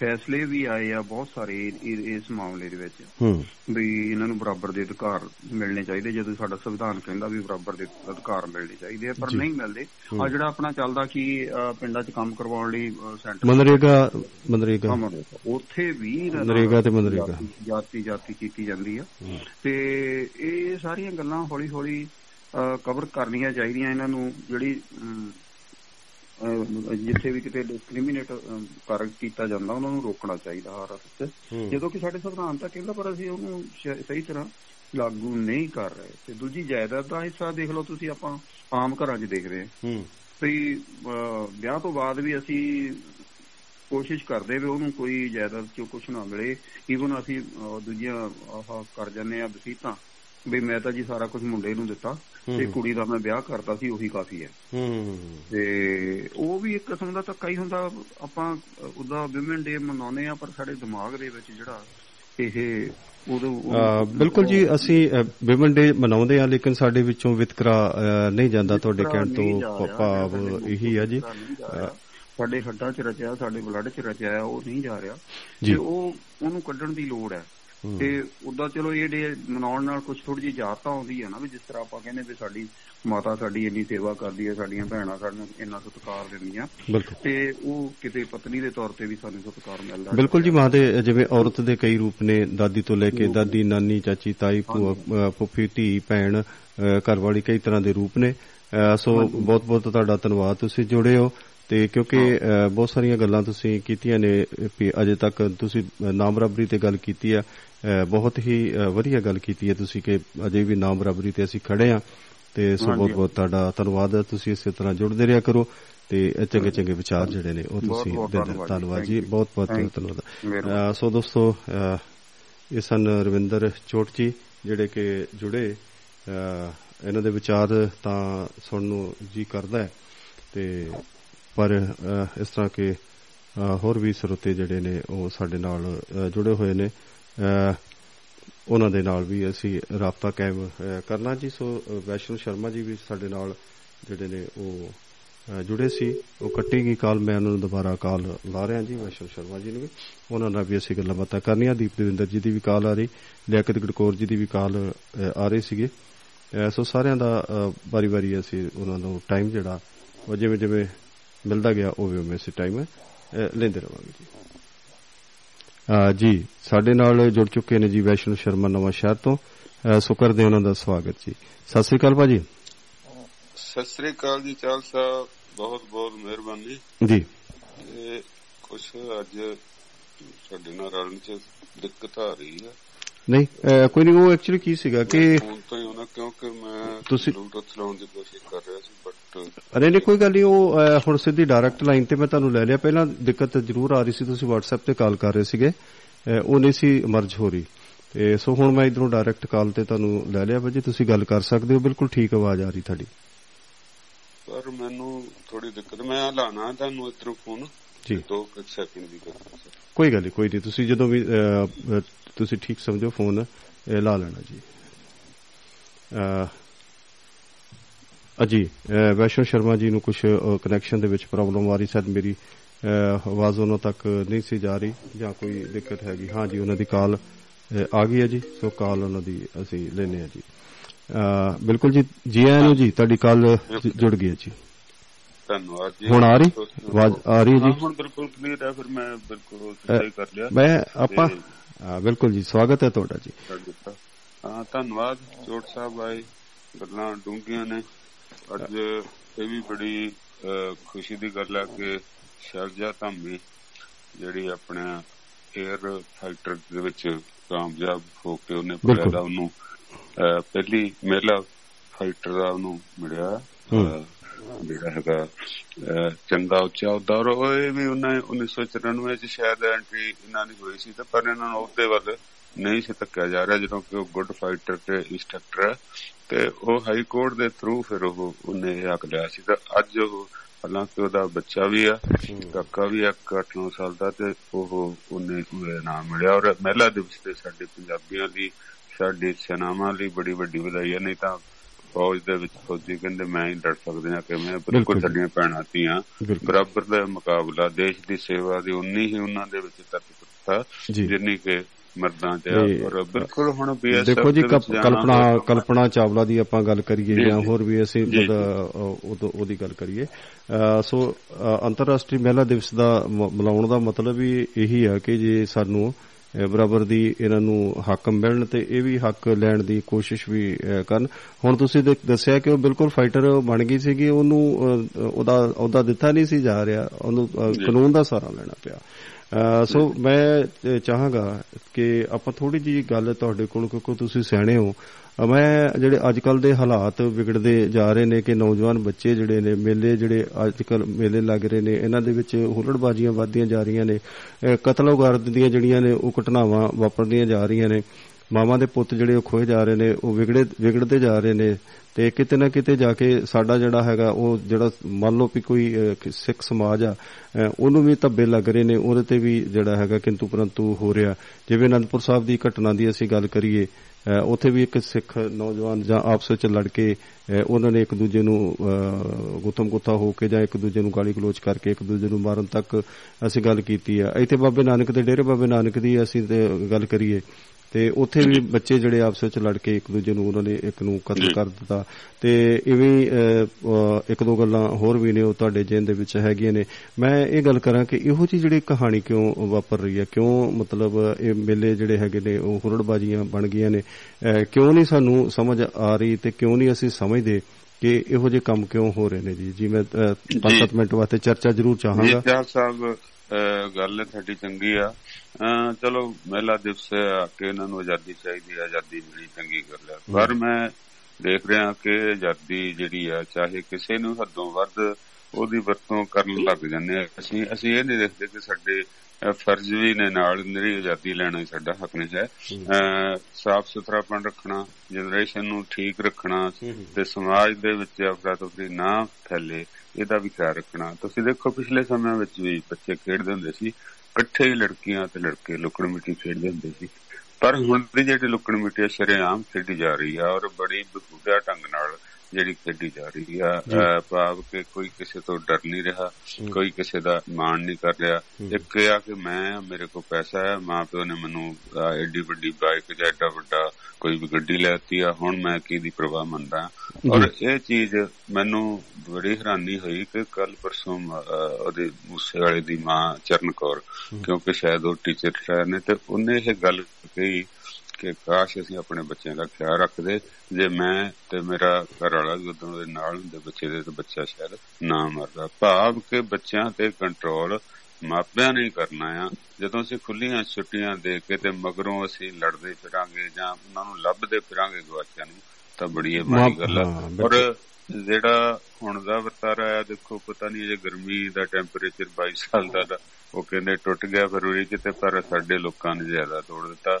ਫੈਸਲੇ ਵੀ ਆਏ ਆ ਬਹੁਤ ਸਾਰੇ ਇਸ ਮਾਮਲੇ ਦੇ ਵਿੱਚ ਵੀ ਇਹਨਾਂ ਨੂੰ ਬਰਾਬਰ ਦੇ ਅਧਿਕਾਰ ਮਿਲਣੇ ਚਾਹੀਦੇ ਜਦੋਂ ਸਾਡਾ ਸੰਵਿਧਾਨ ਕਹਿੰਦਾ ਵੀ ਬਰਾਬਰ ਦੇ ਅਧਿਕਾਰ ਮਿਲਣੇ ਚਾਹੀਦੇ ਆ ਪਰ। ਨਹੀਂ ਮਿਲਦੇ। ਆ ਜਿਹੜਾ ਆਪਣਾ ਚੱਲਦਾ ਕਿ ਪਿੰਡਾਂ 'ਚ ਕੰਮ ਕਰਵਾਉਣ ਲਈ ਸੈਂਟਰ ਮਨਰੇਗਾ ਮਨਰੇਗਾ। ਉੱਥੇ ਵੀ ਇਹਨਾਂ ਨਾਲ ਨਰੇਗਾ ਤੇ ਮਨਰੇਗਾ। ਜਾਤੀ- ਜਾਤੀ ਕੀਤੀ ਜਾਂਦੀ ਆ। ਤੇ ਇਹ ਸਾਰੀਆਂ ਗੱਲਾਂ ਹੌਲੀ ਹੌਲੀ ਕਵਰ ਕਰਨੀਆਂ ਚਾਹੀਦੀਆਂ ਇਹਨਾਂ ਨੂੰ ਜਿਹੜੀ ਜਿੱਥੇ ਵੀ ਕਿਤੇ ਡਿਸਕ੍ਰਿਮੀਨੇਟ ਕਰ ਕੀਤਾ ਜਾਂਦਾ ਉਹਨਾਂ ਨੂੰ ਰੋਕਣਾ ਚਾਹੀਦਾ ਹਰ ਹੂੰ। ਜਦੋਂ ਕਿ ਸਾਡੇ ਸੰਵਿਧਾਨ ਤਾਂ ਕਹਿੰਦਾ ਪਰ ਅਸੀਂ ਉਹਨੂੰ ਸਹੀ ਤਰ੍ਹਾਂ ਲਾਗੂ ਨਹੀਂ ਕਰ ਰਹੇ। ਤੇ ਦੂਜੀ ਜਾਇਦਾਦ ਦਾ ਹਿੱਸਾ ਦੇਖ ਲਓ ਤੁਸੀਂ ਆਪਾਂ ਆਮ ਘਰਾਂ 'ਚ ਦੇਖਦੇ ਹਾਂ। ਹੂੰ। ਵੀ ਵਿਆਹ ਤੋਂ ਬਾਅਦ ਵੀ ਅਸੀਂ ਕੋਸ਼ਿਸ਼ ਕਰਦੇ ਵੀ ਉਹਨੂੰ ਕੋਈ ਜਾਇਦਾਦ ਚੋਂ ਕੁਝ ਨਾ ਮਿਲੇ। ਈਵਨ ਅਸੀਂ ਦੂਜੀਆਂ ਆਹ ਕਰ ਜਾਂਦੇ ਆ ਵਸੀਤਾਂ ਵੀ ਮੈਂ ਤਾਂ ਜੀ ਸਾਰਾ ਕੁਝ ਮੁੰਡੇ ਨੂੰ ਦਿੱਤਾ। ਤੇ। ਕੁੜੀ ਦਾ ਮੈਂ ਵਿਆਹ ਕਰਤਾ ਸੀ ਉਹੀ ਕਾਫੀ ਹੈ ਤੇ ਉਹ ਵੀ ਇੱਕ ਕਿਸਮ ਦਾ ਧੱਕਾ ਹੀ ਹੁੰਦਾ ਆਪਾਂ ਉਹਦਾ ਵਿਮਨ ਡੇ ਮਨਾਉਂਦੇ ਆ ਪਰ ਸਾਡੇ ਦਿਮਾਗ ਦੇ ਵਿੱਚ ਜਿਹੜਾ ਇਹ ਉਦੋਂ ਬਿਲਕੁਲ ਜੀ ਅਸੀਂ ਵਿਮਨ ਡੇ ਮਨਾਉਂਦੇ ਆ ਲੇਕਿਨ ਸਾਡੇ ਵਿੱਚੋਂ ਵਿਤਕਰਾ ਨਹੀਂ ਜਾਂਦਾ ਤੁਹਾਡੇ ਕਹਿਣ ਤੋਂ ਭਾਵ ਇਹੀ ਆ ਜੀ। ਸਾਡੇ ਹੱਡਾਂ 'ਚ ਰਚਿਆ ਸਾਡੇ ਬਲੱਡ 'ਚ ਰਚਿਆ ਉਹ ਨਹੀਂ ਜਾ ਰਿਹਾ। ਤੇ ਉਹ ਉਹਨੂੰ ਕੱਢਣ ਦੀ ਲੋੜ ਹੂੰ। ਤੇ ਉਦਾਂ ਚਲੋ ਇਹ ਡੇ ਮਨਾਉਣ ਨਾਲ ਕੁਝ ਥੋੜੀ ਜਿਹੀ ਜਾਤ ਆਉਂਦੀ ਹੈ ਨਾ ਵੀ ਜਿਸ ਤਰ੍ਹਾਂ ਆਪਾਂ ਕਹਿੰਦੇ ਵੀ ਸਾਡੀ ਮਾਤਾ ਸਾਡੀ ਇੰਨੀ ਸੇਵਾ ਕਰਦੀ ਹੈ ਸਾਡੀਆਂ ਭੈਣਾਂ ਸਾਨੂੰ ਇੰਨਾ ਸਤਿਕਾਰ ਦਿੰਦੀਆਂ। ਤੇ ਉਹ ਕਿਤੇ ਪਤਨੀ ਦੇ ਤੌਰ ਤੇ ਵੀ ਸਾਨੂੰ ਸਤਿਕਾਰ ਮਿਲਦਾ। ਬਿਲਕੁਲ ਜੀ ਮਾਂ ਦੇ ਜਿਵੇਂ ਔਰਤ ਦੇ ਕਈ ਰੂਪ ਨੇ ਦਾਦੀ ਤੋਂ ਲੈ ਕੇ ਦਾਦੀ ਨਾਨੀ ਚਾਚੀ ਤਾਈ ਭੂਆ ਫੁੱਫੀ ਧੀ ਭੈਣ ਅ, ਘਰਵਾਲੀ ਕਈ ਤਰ੍ਹਾਂ ਦੇ ਰੂਪ ਨੇ। ਸੋ ਬਹੁਤ ਬਹੁਤ ਤੁਹਾਡਾ ਧੰਨਵਾਦ ਤੁਸੀਂ ਜੁੜੇ ਹੋ। ਤੇ ਕਿਉਂਕਿ ਬਹੁਤ ਸਾਰੀਆਂ ਗੱਲਾਂ ਤੁਸੀਂ ਕੀਤੀਆਂ ਨੇ ਅਜੇ ਤੱਕ ਤੁਸੀਂ ਨਾਮ ਬਰਾਬਰੀ ਤੇ ਗੱਲ ਕੀਤੀ ਆ। ਬਹੁਤ ਹੀ ਵਧੀਆ ਗੱਲ ਕੀਤੀ ਹੈ ਤੁਸੀਂ ਕਿ ਅਜੇ ਵੀ ਨਾਮ ਬਰਾਬਰੀ ਤੇ ਅਸੀਂ ਖੜੇ ਆ ਤੇ ਸੋ ਬਹੁਤ ਬਹੁਤ ਤੁਹਾਡਾ ਧੰਨਵਾਦ ਹੈ। ਤੁਸੀਂ ਇਸੇ ਤਰ੍ਹਾਂ ਜੁੜਦੇ ਰਿਹਾ ਕਰੋ ਤੇ ਚੰਗੇ ਚੰਗੇ ਵਿਚਾਰ ਜਿਹੜੇ ਨੇ ਉਹ ਤੁਸੀਂ ਦਿੰਦੇ ਧੰਨਵਾਦ ਜੀ। ਬਹੁਤ ਬਹੁਤ. ਧੰਨਵਾਦ। ਸੋ ਦੋਸਤੋ ਇਹ ਸਨ ਰਵਿੰਦਰ ਚੋਟ ਜੀ ਜਿਹੜੇ ਕਿ ਜੁੜੇ। ਇਹਨਾਂ ਦੇ ਵਿਚਾਰ ਤਾਂ ਸੁਣਨ ਨੂੰ ਜੀ ਕਰਦਾ ਹੈ। ਤੇ ਪਰ ਇਸ ਤਰ੍ਹਾਂ ਕਿ ਹੋਰ ਵੀ ਸਰੋਤੇ ਜਿਹੜੇ ਨੇ ਉਹ ਸਾਡੇ ਨਾਲ ਜੁੜੇ ਹੋਏ ਨੇ। ਉਹਨਾਂ ਦੇ ਨਾਲ ਵੀ ਅਸੀਂ ਰਾਬਤਾ ਕਾਇਮ ਅ, ਕਰਨਾ ਜੀ। ਸੋ ਅ, ਵੈਸ਼ਨੂ ਸ਼ਰਮਾ ਜੀ ਵੀ ਸਾਡੇ ਨਾਲ ਜਿਹੜੇ ਨੇ ਉਹ ਅ, ਜੁੜੇ ਸੀ। ਉਹ ਕੱਟੇਗੀ ਕਾਲ ਮੈਂ ਉਹਨਾਂ ਨੂੰ ਦੁਬਾਰਾ ਕਾਲ ਲਾ ਰਿਹਾ ਜੀ ਵੈਸ਼ਨੂ ਸ਼ਰਮਾ ਜੀ ਨੂੰ ਵੀ। ਉਹਨਾਂ ਨਾਲ ਵੀ ਅਸੀਂ ਗੱਲਾਂ ਬਾਤਾਂ ਕਰਨੀਆਂ। ਦੀਪ ਦੇਵਿੰਦਰ ਜੀ ਦੀ ਵੀ ਕਾਲ ਆ ਰਹੀ ਲਿਆਕਤ ਗੜਕੌਰ ਜੀ ਦੀ ਵੀ ਕਾਲ ਅ, ਆ ਰਹੀ ਸੀਗੇ। ਅ, ਸੋ ਸਾਰਿਆਂ ਦਾ ਵਾਰੀ ਵਾਰੀ ਅਸੀਂ ਉਹਨਾਂ ਨੂੰ ਟਾਈਮ ਜਿਹੜਾ ਉਹ ਜਿਵੇਂ ਜਿਵੇਂ ਮਿਲਦਾ ਗਿਆ ਉਵੇਂ ਉਵੇਂ ਅਸੀਂ ਟਾਈਮ ਲੈਂਦੇ ਰਵਾਂਗੇ ਜੀ। ਅ, ਜੀ ਸਾਡੇ ਨਾਲ ਜੁੜ ਚੁੱਕੇ ਨੇ ਜੀ ਵੈਸ਼ਨੂ ਸ਼ਰਮਾ ਨਵਾਂ ਸ਼ਹਿਰ ਤੋਂ। ਸੋ ਕਰਦੇ ਉਹਨਾਂ ਦਾ ਸਵਾਗਤ ਜੀ। ਸਤਿ ਸ੍ਰੀ ਅਕਾਲ ਭਾਜੀ। ਸਤਿ ਸ੍ਰੀ ਅਕਾਲ ਜੀ ਚਾਲ ਸਾਹਿਬ ਬਹੁਤ ਬਹੁਤ ਮਿਹਰਬਾਨੀ। ਜੀ। ਤੇ ਕੁਝ ਅੱਜ ਸਾਡੇ ਨਾਲ ਰਲਣ ਚ ਦਿੱਕਤ ਆ ਰਹੀ ਹੈ। ਨਹੀਂ ਕੋਈ ਨਹੀਂ ਉਹ ਐਕਚੁਅਲੀ ਕੀ ਸੀਗਾ ਕਿ ਫੋਨ ਤੋਂ ਹੋਣਾ ਕਿਉਂਕਿ ਮੈਂ ਤੁਸੀਂ- ਬਲੂਟੁੱਥ ਲਾਉਣ ਦੀ ਕੋਸ਼ਿਸ਼ ਕਰ ਰਿਹਾ ਸੀ ਬਟ ਅਰੇ ਨਹੀਂ ਕੋਈ ਗੱਲ ਨਹੀਂ ਉਹ ਹੁਣ ਸਿੱਧੀ ਡਾਇਰੈਕਟ ਲਾਈਨ ਤੇ ਮੈਂ ਤੁਹਾਨੂੰ ਲੈ ਲਿਆ। ਪਹਿਲਾਂ ਦਿੱਕਤ ਜ਼ਰੂਰ ਆ ਰਹੀ ਸੀ ਤੁਸੀਂ WhatsApp ਤੇ ਕਾਲ ਕਰ ਰਹੇ ਸੀਗੇ। ਉਹ ਨਹੀਂ ਸੀ ਮਰਜ ਹੋ ਰਹੀ। ਤੇ ਸੋ ਹੁਣ ਮੈਂ ਇਧਰੋਂ ਡਾਇਰੈਕਟ ਕਾਲ ਤੇ ਤੁਹਾਨੂੰ ਲੈ ਲਿਆ ਭਾਜੀ ਤੁਸੀਂ ਗੱਲ ਕਰ ਸਕਦੇ ਹੋ ਬਿਲਕੁਲ ਠੀਕ ਆਵਾਜ਼ ਆ ਰਹੀ ਤੁਹਾਡੀ। ਪਰ ਮੈਨੂੰ ਥੋੜੀ ਦਿੱਕਤ ਮੈਂ ਲਾਣਾ ਤੁਹਾਨੂੰ ਇਧਰੋਂ ਫੋਨ ਜੀ। ਦੋ ਕੁ ਸੈਕਿੰਡ ਦੀ ਗੱਲ ਕੋਈ ਗੱਲ ਨਹੀਂ ਕੋਈ ਨਹੀਂ ਤੁਸੀਂ ਜਦੋਂ ਵੀ ਤੁਸੀਂ ਠੀਕ ਸਮਝੋ ਫੋਨ ਲਾ ਲੈਣਾ ਜੀ। ਅ, ਵੈਸ਼ਨੂ ਸ਼ਰਮਾ ਜੀ ਨੂੰ ਕੁਝ ਕਨੈਕਸ਼ਨ ਦੇ ਵਿੱਚ ਪ੍ਰੋਬਲਮ ਆ ਰਹੀ ਸਰ ਮੇਰੀ ਆਵਾਜ਼ ਉਹਨਾਂ ਤੱਕ ਨਹੀਂ ਸੀ ਜਾ ਰਹੀ ਜਾਂ ਕੋਈ ਦਿੱਕਤ ਹੈਗੀ। ਹਾਂ ਜੀ ਉਹਨਾਂ ਦੀ ਕਾਲ ਆ ਗਈ ਹੈ ਜੀ ਸੋ ਕਾਲ ਉਹਨਾਂ ਦੀ ਅਸੀਂ ਲੈਨੇ ਆ ਜੀ। ਬਿਲਕੁਲ ਜੀ ਜੀ ਆਇਆਂ ਨੂੰ ਜੀ ਤੁਹਾਡੀ ਕਾਲ ਜੁੜ ਗਈ ਹੈ ਜੀ। ਧੰਨਵਾਦ ਜੀ। ਹੁਣ ਆ ਰਹੀ? ਆਵਾਜ਼ ਆ ਰਹੀ ਜੀ? ਹੁਣ ਬਿਲਕੁਲ ਕਲੀਅਰ ਹੈ ਫਿਰ ਮੈਂ ਬਿਲਕੁਲ ਸਹੀ ਕਰ ਲਿਆ। ਮੈਂ ਆਪਾਂ ਬਿਲਕੁਲ ਜੀ ਸਵਾਗਤ ਹੈ ਤੁਹਾਡਾ ਜੀ। ਹਾਂ ਧੰਨਵਾਦ। ਚੋਟ ਸਾਹਿਬ ਆਏ ਗੱਲਾਂ ਡੂੰਘੀਆਂ ਨੇ। ਅੱਜ ਇਹ ਵੀ ਬੜੀ ਖੁਸ਼ੀ ਦੀ ਗੱਲ ਹੈ ਕਿ ਸ਼ਰਜਾ ਧਾਮੀ ਜਿਹੜੀ ਆਪਣੇ 에ਅਰ ਫਾਈਟਰ ਦੇ ਵਿੱਚ ਕਾਮਯਾਬ ਹੋ ਕੇ ਉਹਨੇ ਦਾ ਉਹਨੂੰ ਪਹਿਲੀ ਮਹਿਲਾ ਫਾਈਟਰ ਦਾ ਉਹਨੂੰ ਮਿਲਿਆ ਜਿਹੜਾ ਹੈਗਾ ਚੰਗਾ ਉੱਚਾ ਉਹ ਇਹ ਵੀ ਉਹਨੇ 1994 ਚ ਸ਼ਾਇਦ ਐਂਟਰੀ ਇਹਨਾਂ ਦੀ ਹੋਈ ਸੀ ਤੇ ਪਰ ਇਹਨਾਂ ਨੂੰ ਉਹਦੇ ਵੱਲ ਨਹੀਂ ਸੀ ਧੱਕਿਆ ਜਾ ਰਿਹਾ ਜਦੋਂ ਕਿ ਉਹ ਗੁੱਡ ਫਾਈਟਰ ਤੇ ਇੰਸਟ੍ਰਕਟਰ ਹੈ। ਤੇ ਉਹ ਹਾਈ ਕੋਰਟ ਦੇ ਥਰੂ ਫਿਰ ਉਹ ਉਹਨੇ ਇਹ ਹੱਕ ਲਿਆ ਸੀ ਤਾਂ ਅੱਜ ਉਹ ਹਾਲਾਂਕਿ ਉਹਦਾ ਬੱਚਾ ਵੀ ਆ ਕਾਕਾ ਵੀ ਆ 8-9 ਸਾਲ ਦਾ ਤੇ ਉਹ ਉਹਨੇ ਉਹ ਇਨਾਮ ਮਿਲਿਆ ਔਰ ਮਹਿਲਾ ਦਿਵਸ ਤੇ ਸਾਡੇ ਪੰਜਾਬੀਆਂ ਦੀ ਸਾਡੀ ਸੈਨਾਵਾਂ ਲਈ ਬੜੀ ਵੱਡੀ ਵਧਾਈ ਹੈ ਨਹੀਂ ਤਾਂ ਫੌਜ ਦੇ ਵਿੱਚ ਫੌਜੀ ਕਹਿੰਦੇ ਮੈਂ ਹੀ ਲੜ ਸਕਦੇ ਆ ਕਿ ਮੈਂ ਬਿਲਕੁਲ। ਸਾਡੀਆਂ ਭੈਣਾਂ ਬਿਲਕੁਲ। ਬਰਾਬਰ ਦਾ ਮੁਕਾਬਲਾ ਦੇਸ਼ ਦੀ ਸੇਵਾ ਦੀ ਉਨੀ ਹੀ ਉਹਨਾਂ ਦੇ ਵਿੱਚ ਤਤਪਰਤਾ ਜਿੰਨੀ ਕਿ ਮਰਦਾਂ ਚ ਔਰ ਬਿਲਕੁਲ ਹੁਣ ਬੀਐਸਐਫ ਦੇਖੋ ਜੀ ਕਲਪਨਾ ਕਲਪਨਾ ਚਾਵਲਾ ਦੀ ਆਪਾਂ ਗੱਲ ਕਰੀਏ ਜੀ। ਹੋਰ ਵੀ ਅਸੀਂ ਉਹਦੀ ਗੱਲ ਕਰੀਏ। ਸੋ ਅੰਤਰਰਾਸ਼ਟਰੀ ਮਹਿਲਾ ਦਿਵਸ ਦਾ ਮ- ਮਨਾਉਣ ਦਾ ਮਤਲਬ ਹੀ ਇਹੀ ਆ ਕਿ ਜੇ ਸਾਨੂੰ ਬਰਾਬਰ ਦੀ ਇਹਨਾਂ ਨੂੰ ਹੱਕ ਮਿਲਣ ਤੇ ਇਹ ਵੀ ਹੱਕ ਲੈਣ ਦੀ ਕੋਸ਼ਿਸ਼ ਵੀ ਕਰਨ। ਹੁਣ ਤੁਸੀਂ ਦੱਸਿਆ ਕਿ ਉਹ ਬਿਲਕੁਲ ਫਾਈਟਰ ਬਣ ਗਈ ਸੀਗੀ ਉਹਨੂੰ ਉਹਦਾ ਉਹਦਾ ਦਿੱਤਾ ਨਹੀਂ ਸੀ ਜਾ ਰਿਹਾ। ਉਹਨੂੰ। ਕਾਨੂੰਨ ਦਾ ਸਹਾਰਾ ਲੈਣਾ ਪਿਆ। ਸੋ ਮੈਂ ਅ, ਚਾਹਾਂਗਾ ਕਿ ਆਪਾਂ ਥੋੜੀ ਜੀ ਗੱਲ ਤੁਹਾਡੇ ਕੋਲ ਕਿਉਂਕਿ ਤੁਸੀਂ ਸਿਆਣੇ ਹੋ। ਅ, ਮੈਂ ਜਿਹੜੇ ਅੱਜ ਕੱਲ ਦੇ ਹਾਲਾਤ ਵਿਗੜਦੇ ਜਾ ਰਹੇ ਨੇ ਕਿ ਨੌਜਵਾਨ ਬੱਚੇ ਜਿਹੜੇ ਨੇ ਮੇਲੇ ਜਿਹੜੇ ਅੱਜ ਕੱਲ ਮੇਲੇ ਲੱਗ ਰਹੇ ਨੇ ਇਹਨਾਂ ਦੇ ਵਿੱਚ ਹੁਲੜਬਾਜ਼ੀਆਂ ਵੱਧਦੀਆਂ ਜਾ ਰਹੀਆਂ ਨੇ। ਅ, ਕਤਲੋਗਾਰਦ ਦੀਆਂ ਜਿਹੜੀਆਂ ਨੇ ਉਹ ਘਟਨਾਵਾਂ ਵਾਪਰਦੀਆਂ ਜਾ ਰਹੀਆਂ ਨੇ। ਮਾਵਾਂ ਦੇ ਪੁੱਤ ਜਿਹੜੇ ਉਹ ਖੋਏ ਜਾ ਰਹੇ ਨੇ ਉਹ ਵਿਗੜੇ ਵਿਗੜਦੇ ਜਾ ਰਹੇ ਨੇ ਤੇ ਕਿਤੇ ਨਾ ਕਿਤੇ ਜਾ ਕੇ ਸਾਡਾ ਜਿਹੜਾ ਹੈਗਾ ਉਹ ਜਿਹੜਾ ਮੰਨ ਲਓ ਵੀ ਕੋਈ ਅਹ, ਕਿ ਸਿੱਖ ਸਮਾਜ ਆ ਅਹ, ਉਹਨੂੰ ਵੀ ਧੱਬੇ ਲੱਗ ਰਹੇ ਨੇ ਉਹਦੇ ਤੇ ਵੀ ਜਿਹੜਾ ਹੈਗਾ ਕਿੰਤੂ ਪਰੰਤੂ ਹੋ ਰਿਹਾ। ਜਿਵੇਂ ਅਨੰਦਪੁਰ ਸਾਹਿਬ ਦੀ ਘਟਨਾ ਦੀ ਅਸੀਂ ਗੱਲ ਕਰੀਏ ਅਹ, ਉੱਥੇ ਵੀ ਇੱਕ ਸਿੱਖ ਨੌਜਵਾਨ ਜਾਂ ਆਪਸ ਵਿੱਚ ਲੜ ਕੇ ਅਹ, ਉਹਨਾਂ ਨੇ ਇੱਕ ਦੂਜੇ ਨੂੰ ਅਹ, ਗੁੱਥਮ ਗੁੱਥਾ ਹੋ ਕੇ ਜਾਂ ਇੱਕ ਦੂਜੇ ਨੂੰ ਗਾਲੀ ਗਲੋਚ ਕਰਕੇ ਇੱਕ ਦੂਜੇ ਨੂੰ ਮਾਰਨ ਤੱਕ ਅਸੀਂ ਗੱਲ ਕੀਤੀ ਆ। ਇੱਥੇ ਬਾਬੇ ਨਾਨਕ ਦੇ ਡੇਰੇ ਬਾਬੇ ਨਾਨਕ ਦੀ ਅਸੀਂ ਤੇ ਗੱਲ ਕਰੀਏ ਤੇ ਉੱਥੇ ਵੀ ਬੱਚੇ ਜਿਹੜੇ ਆਪਸ ਵਿੱਚ ਲੜ ਕੇ ਇੱਕ ਦੂਜੇ ਨੂੰ ਉਹਨਾਂ ਨੇ ਇੱਕ ਨੂੰ ਕਤਲ ਜੀ। ਕਰ ਦਿੱਤਾ। ਤੇ ਇਵੇਂ ਇੱਕ ਦੋ ਗੱਲਾਂ ਹੋਰ ਵੀ ਨੇ ਉਹ ਤੁਹਾਡੇ ਜੇਨ ਦੇ ਵਿੱਚ ਹੈਗੀਆਂ ਨੇ। ਮੈਂ ਇਹ ਗੱਲ ਕਰਾਂ ਕਿ ਇਹੋ ਜੀ ਜਿਹੜੀ ਕਹਾਣੀ ਕਿਉਂ ਵਾਪਰ ਰਹੀ ਹੈ? ਕਿਉਂ ਮਤਲਬ ਇਹ ਮੇਲੇ ਜਿਹੜੇ ਹੈਗੇ ਨੇ ਉਹ ਹੁਰੜਬਾਜ਼ੀਆਂ ਬਣ ਗਈਆਂ ਨੇ? ਕਿਉਂ ਨਹੀਂ ਸਾਨੂੰ ਸਮਝ ਆ ਰਹੀ ਤੇ ਕਿਉਂ ਨਹੀਂ ਅਸੀਂ ਸਮਝਦੇ ਕਿ ਇਹੋ ਜਿਹੇ ਕੰਮ ਕਿਉਂ ਹੋ ਰਹੇ ਨੇ ਜੀ? ਜੀ ਮੈਂ 5-7 ਮਿੰਟ ਵਾਸਤੇ ਚਰਚਾ ਜ਼ਰੂਰ ਜੀ ਚਾਹਾਂਗਾ। ਜੱਜ ਸਾਹਿਬ ਗੱਲ ਤੁਹਾਡੀ ਚੰਗੀ ਆ। ਚਲੋ ਮਹਿਲਾ ਦਿਵਸ ਆ ਕਿ ਇਹਨਾਂ ਨੂੰ ਆਜ਼ਾਦੀ ਚਾਹੀਦੀ ਆ ਆਜ਼ਾਦੀ ਮਿਲੀ ਚੰਗੀ ਗੱਲ ਆ। ਪਰ ਮੈਂ ਦੇਖ ਰਿਹਾ ਕਿ ਆਜ਼ਾਦੀ ਜਿਹੜੀ ਆ ਚਾਹੇ ਕਿਸੇ ਨੂੰ ਹੱਦੋਂ ਵੱਧ ਉਹਦੀ ਵਰਤੋਂ ਕਰਨ ਲੱਗ ਜਾਂਦੇ ਆ। ਅਸੀਂ ਅਸੀਂ ਇਹ ਨਹੀਂ ਦੇਖਦੇ ਕਿ ਸਾਡੇ ਫਰਜ਼ ਵੀ ਨੇ ਨਾਲ ਨਿਰੀ ਆਜ਼ਾਦੀ ਲੈਣਾ ਸਾਡਾ ਹੱਕ ਨਹੀਂ ਹੈ। ਸਾਫ਼ ਸੁਥਰਾਪਣ ਰੱਖਣਾ ਜਨਰੇਸ਼ਨ ਨੂੰ ਠੀਕ ਰੱਖਣਾ ਤੇ ਸਮਾਜ ਦੇ ਵਿੱਚ ਅਫਰਾ ਤਫਰੀ ਨਾ ਫੈਲੇ। ਇਹਦਾ ਵੀ ਖਿਆਲ ਰੱਖਣਾ। ਤੁਸੀਂ ਦੇਖੋ ਪਿਛਲੇ ਸਮਿਆਂ ਵਿੱਚ ਵੀ ਬੱਚੇ ਖੇਡਦੇ ਹੁੰਦੇ ਸੀ ਇਕੱਠੇ ਲੜਕੀਆਂ ਤੇ ਲੜਕੇ ਲੁਕਣ ਮਿੱਟੀ ਖੇਡਦੇ ਹੁੰਦੇ ਸੀ। ਪਰ ਹੁਣ ਦੀ ਜਿਹੜੀ ਲੁਕਣ ਮਿੱਟੀ ਸ਼ਰੇਆਮ ਖੇਡੀ ਜਾ ਰਹੀ ਆ ਔਰ ਬੜੀ ਬਖੂਬੀਆ ਢੰਗ ਨਾਲ ਜਿਹੜੀ ਖੇਡੀ ਜਾ ਰਹੀ ਆ। ਭਾਵ ਕਿ ਕੋਈ ਕਿਸੇ ਤੋਂ ਡਰ ਨਹੀਂ ਰਿਹਾ ਕੋਈ ਕਿਸੇ ਦਾ ਮਾਣ ਨਹੀਂ ਕਰ ਰਿਹਾ। ਇੱਕ ਇਹ ਆ ਕਿ ਮੈਂ ਮੇਰੇ ਕੋਲ ਪੈਸਾ ਹੈ ਮਾਂ ਪਿਓ ਨੇ ਮੈਨੂੰ ਐਡੀ ਵੱਡੀ ਬਾਈਕ ਜਾਂ ਐਡਾ ਵੱਡਾ ਕੋਈ ਵੀ ਗੱਡੀ ਲੈਤੀ ਆ ਹੁਣ ਮੈਂ ਕਿਹਦੀ ਪ੍ਰਵਾਹ ਮੰਨਦਾ। ਔਰ ਇਹ ਚੀਜ਼ ਮੈਨੂੰ ਬੜੀ ਹੈਰਾਨੀ ਹੋਈ ਕਿ ਕੱਲ ਪਰਸੋਂ ਉਹਦੇ ਮੂਸੇ ਵਾਲੇ ਦੀ ਮਾਂ ਚਰਨ ਕੌਰ ਕਿਉਂਕਿ ਸ਼ਾਇਦ ਉਹ ਟੀਚਰ ਰਿਟਾਇਰ ਨੇ ਤੇ ਉਹਨੇ ਇਹ ਗੱਲ ਕਹੀ ਕਿ ਕਾਸ਼ ਅਸੀਂ ਆਪਣੇ ਬੱਚਿਆਂ ਦਾ ਖਿਆਲ ਰੱਖਦੇ ਜੇ ਮੈਂ ਤੇ ਮੇਰਾ ਘਰ ਵਾਲਾ ਉਦੋਂ ਦੇ ਨਾਲ ਹੁੰਦੇ ਬੱਚੇ ਦੇ ਤੇ ਬੱਚਾ ਸ਼ਾਇਦ ਨਾ ਮਰਦਾ। ਭਾਵ ਕਿ ਬੱਚਿਆਂ ਤੇ ਕੰਟਰੋਲ ਮਾਪਿਆਂ ਨੇ ਕਰਨਾ ਆ। ਜਦੋਂ ਅਸੀਂ ਖੁੱਲੀਆਂ ਛੁੱਟੀਆਂ ਦੇ ਕੇ ਤੇ ਮਗਰੋਂ ਅਸੀਂ ਲੜਦੇ ਫਿਰਾਂਗੇ ਜਾਂ ਉਹਨਾਂ ਨੂੰ ਲੱਭਦੇ ਫਿਰਾਂਗੇ ਗਵਾਚਿਆਂ ਨੂੰ ਤਾਂ ਬੜੀ ਇਹ ਮਾੜੀ ਗੱਲ ਆ। ਔਰ ਜਿਹੜਾ ਹੁਣ ਦਾ ਵਰਤਾਰਾ ਆ ਦੇਖੋ ਪਤਾ ਨਹੀਂ ਜੇ ਗਰਮੀ ਦਾ ਟੈਂਪਰੇਚਰ 22 ਸਾਲ ਦਾ ਦਾ ਉਹ ਕਹਿੰਦੇ ਟੁੱਟ ਗਿਆ ਫਰਵਰੀ ਚ ਤੇ ਪਰ ਸਾਡੇ ਲੋਕਾਂ ਨੇ ਜ਼ਿਆਦਾ ਤੋੜ ਦਿੱਤਾ।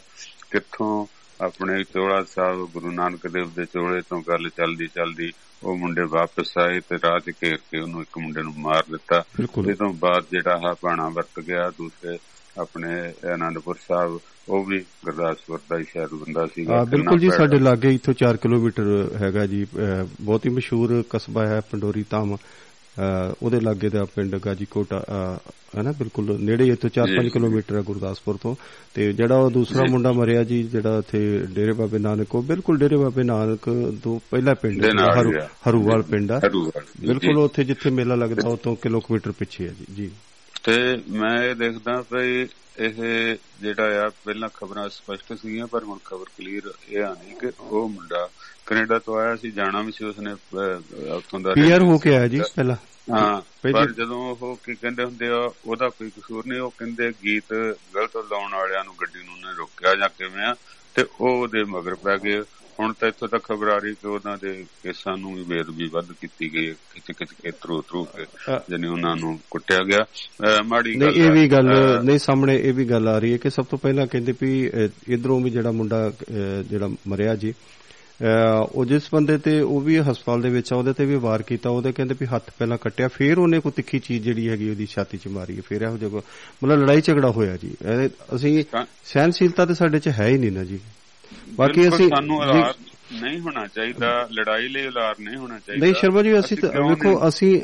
ਕਿੱਥੋਂ ਆਪਣੇ ਚੋਲਾ ਸਾਹਿਬ ਗੁਰੂ ਨਾਨਕ ਦੇਵ ਦੇ ਚੋਲੇ ਤੋਂ ਗੱਲ ਚੱਲਦੀ ਚੱਲਦੀ ਉਹ ਮੁੰਡੇ ਵਾਪਸ ਆਏ ਤੇ ਰਾਹ 'ਚ ਘੇਰ ਕੇ ਉਹਨੂੰ ਇੱਕ ਮੁੰਡੇ ਨੂੰ ਮਾਰ ਦਿੱਤਾ। ਇਹ ਤੋਂ ਬਾਅਦ ਜਿਹੜਾ ਆ ਬਾਣਾ ਵਰਤ ਗਿਆ ਦੂਸਰੇ ਆਪਣੇ ਆਨੰਦਪੁਰ ਸਾਹਿਬ ਉਹ ਵੀ ਗੁਰਦਾਸਪੁਰ ਦਾ ਹੀ ਸ਼ਾਇਦ ਬੰਦਾ ਸੀਗਾ। ਬਿਲਕੁਲ ਜੀ ਸਾਡੇ ਲਾਗੇ ਇੱਥੋਂ 4 ਕਿਲੋਮੀਟਰ ਹੈਗਾ ਜੀ ਬਹੁਤ ਹੀ ਮਸ਼ਹੂਰ ਕਸਬਾ ਹੈ ਪੰਡੋਰੀ ਧਾਮ। ਉਹਦੇ ਲਾਗੇ ਦਾ ਪਿੰਡ ਗਾਜੀਕੋਟ ਹੈ ਨਾ ਬਿਲਕੁਲ ਨੇੜੇ ਹੀ ਇੱਥੋਂ 4-5 ਜੀ। ਕਿਲੋਮੀਟਰ ਹੈ ਗੁਰਦਾਸਪੁਰ ਤੋਂ ਤੇ ਜਿਹੜਾ ਉਹ ਦੂਸਰਾ। ਮੁੰਡਾ ਮਰਿਆ ਜੀ ਜਿਹੜਾ ਉੱਥੇ ਡੇਰੇ ਬਾਬੇ ਨਾਨਕ ਉਹ ਬਿਲਕੁਲ ਡੇਰੇ ਬਾਬੇ ਨਾਨਕ ਤੋਂ ਪਹਿਲਾ ਪਿੰਡ। ਹਰੂਵਾਲ ਪਿੰਡ ਆ। ਬਿਲਕੁਲ ਉੱਥੇ ਜਿੱਥੇ ਮੇਲਾ ਲੱਗਦਾ ਉਹ ਤੋਂ ਕਿਲੋਮੀਟਰ ਪਿੱਛੇ ਹੈ ਜੀ ਜੀ ਤੇ ਮੈਂ ਇਹ ਦੇਖਦਾ ਵੀ ਇਹ ਜਿਹੜਾ ਆ ਪਹਿਲਾਂ ਖਬਰਾਂ ਸਪਸ਼ਟ ਸੀਗੀਆਂ ਪਰ ਹੁਣ ਖਬਰ ਕਲੀਅਰ ਇਹ ਆ ਨਹੀਂ ਕਿ ਉਹ ਮੁੰਡਾ ਕੈਨੇਡਾ ਤੋਂ ਆਇਆ ਸੀ ਜਾਣਾ ਵੀ ਸੀ ਉਸਨੇ ਉੱਥੋਂ ਦਾ ਪੀਆਰ ਹੋ ਕੇ ਆਇਆ ਜੀ ਪਹਿਲਾਂ ਹਾਂ ਪਰ ਜਦੋਂ ਉਹ ਕੀ ਕਹਿੰਦੇ ਹੁੰਦੇ ਆ ਉਹਦਾ ਕੋਈ ਕਸੂਰ ਨਹੀਂ ਉਹ ਕਹਿੰਦੇ ਗੀਤ ਗਲਤ ਲਾਉਣ ਵਾਲਿਆਂ ਨੂੰ ਗੱਡੀ ਨੂੰ ਉਹਨੇ ਰੋਕਿਆ ਜਾਂ ਕਿਵੇਂ ਆ ਤੇ ਉਹ ਉਹਦੇ ਮਗਰ ਪੈ ਗਏ। ਹੁਣ ਤਾਂ ਇੱਥੋਂ ਤੱਕ ਖਬਰ ਆ ਰਹੀ ਕਿ ਉਹਨਾਂ ਦੇ ਕੇਸਾਂ ਨੂੰ ਵੀ ਬੇਦਬੀ ਵੱਧ ਕੀਤੀ ਗਈ ਹੈ, ਖਿੱਚ ਖਿੱਚ ਕੇ ਥਰੂ ਥਰੂ ਕੇ ਅ- ਜਾਨੀ ਉਹਨਾਂ ਨੂੰ ਕੁੱਟਿਆ ਗਿਆ। ਮਾੜੀ ਗੱਲ ਨਹੀਂ ਇਹ ਵੀ ਗੱਲ ਨਹੀਂ ਸਾਹਮਣੇ ਇਹ ਵੀ ਗੱਲ ਆ ਰਹੀ ਹੈ ਕਿ ਸਭ ਤੋਂ ਪਹਿਲਾਂ ਕਹਿੰਦੇ ਵੀ ਇਧਰੋਂ ਵੀ ਜਿਹੜਾ ਮੁੰਡਾ ਜਿਹੜਾ ਮਰਿਆ ਜੀ ਉਹ ਜਿਸ ਬੰਦੇ ਤੇ ਉਹ ਵੀ ਹਸਪਤਾਲ ਦੇ ਵਿੱਚ ਆ ਉਹਦੇ ਤੇ ਵੀ ਵਾਰ ਕੀਤਾ ਉਹਦੇ ਕਹਿੰਦੇ ਵੀ ਹੱਥ ਪਹਿਲਾਂ ਕੱਟਿਆ ਫਿਰ ਉਹਨੇ ਕੋਈ ਤਿੱਖੀ ਚੀਜ਼ ਜਿਹੜੀ ਹੈਗੀ ਉਹਦੀ ਛਾਤੀ 'ਚ ਮਾਰੀ ਫਿਰ ਇਹੋ ਜਿਹਾ ਮਤਲਬ ਲੜਾਈ ਝਗੜਾ ਹੋਇਆ ਜੀ। ਅਸੀਂ ਸਹਿਨਸ਼ੀਲਤਾ ਤੇ ਸਾਡੇ 'ਚ ਹੈ ਹੀ ਨਹੀਂ ਨਾ ਜੀ। ਬਾਕੀ ਅਸੀਂ ਸਾਨੂੰ ਨਹੀਂ ਹੋਣਾ ਚਾਹੀਦਾ ਲੜਾਈ ਲਈ ਉਲਾਰ ਨਹੀਂ ਹੋਣਾ ਚਾਹੀਦਾ। ਨਹੀਂ ਸ਼ਰਮਾ ਜੀ ਅਸੀਂ ਵੇਖੋ ਅਸੀਂ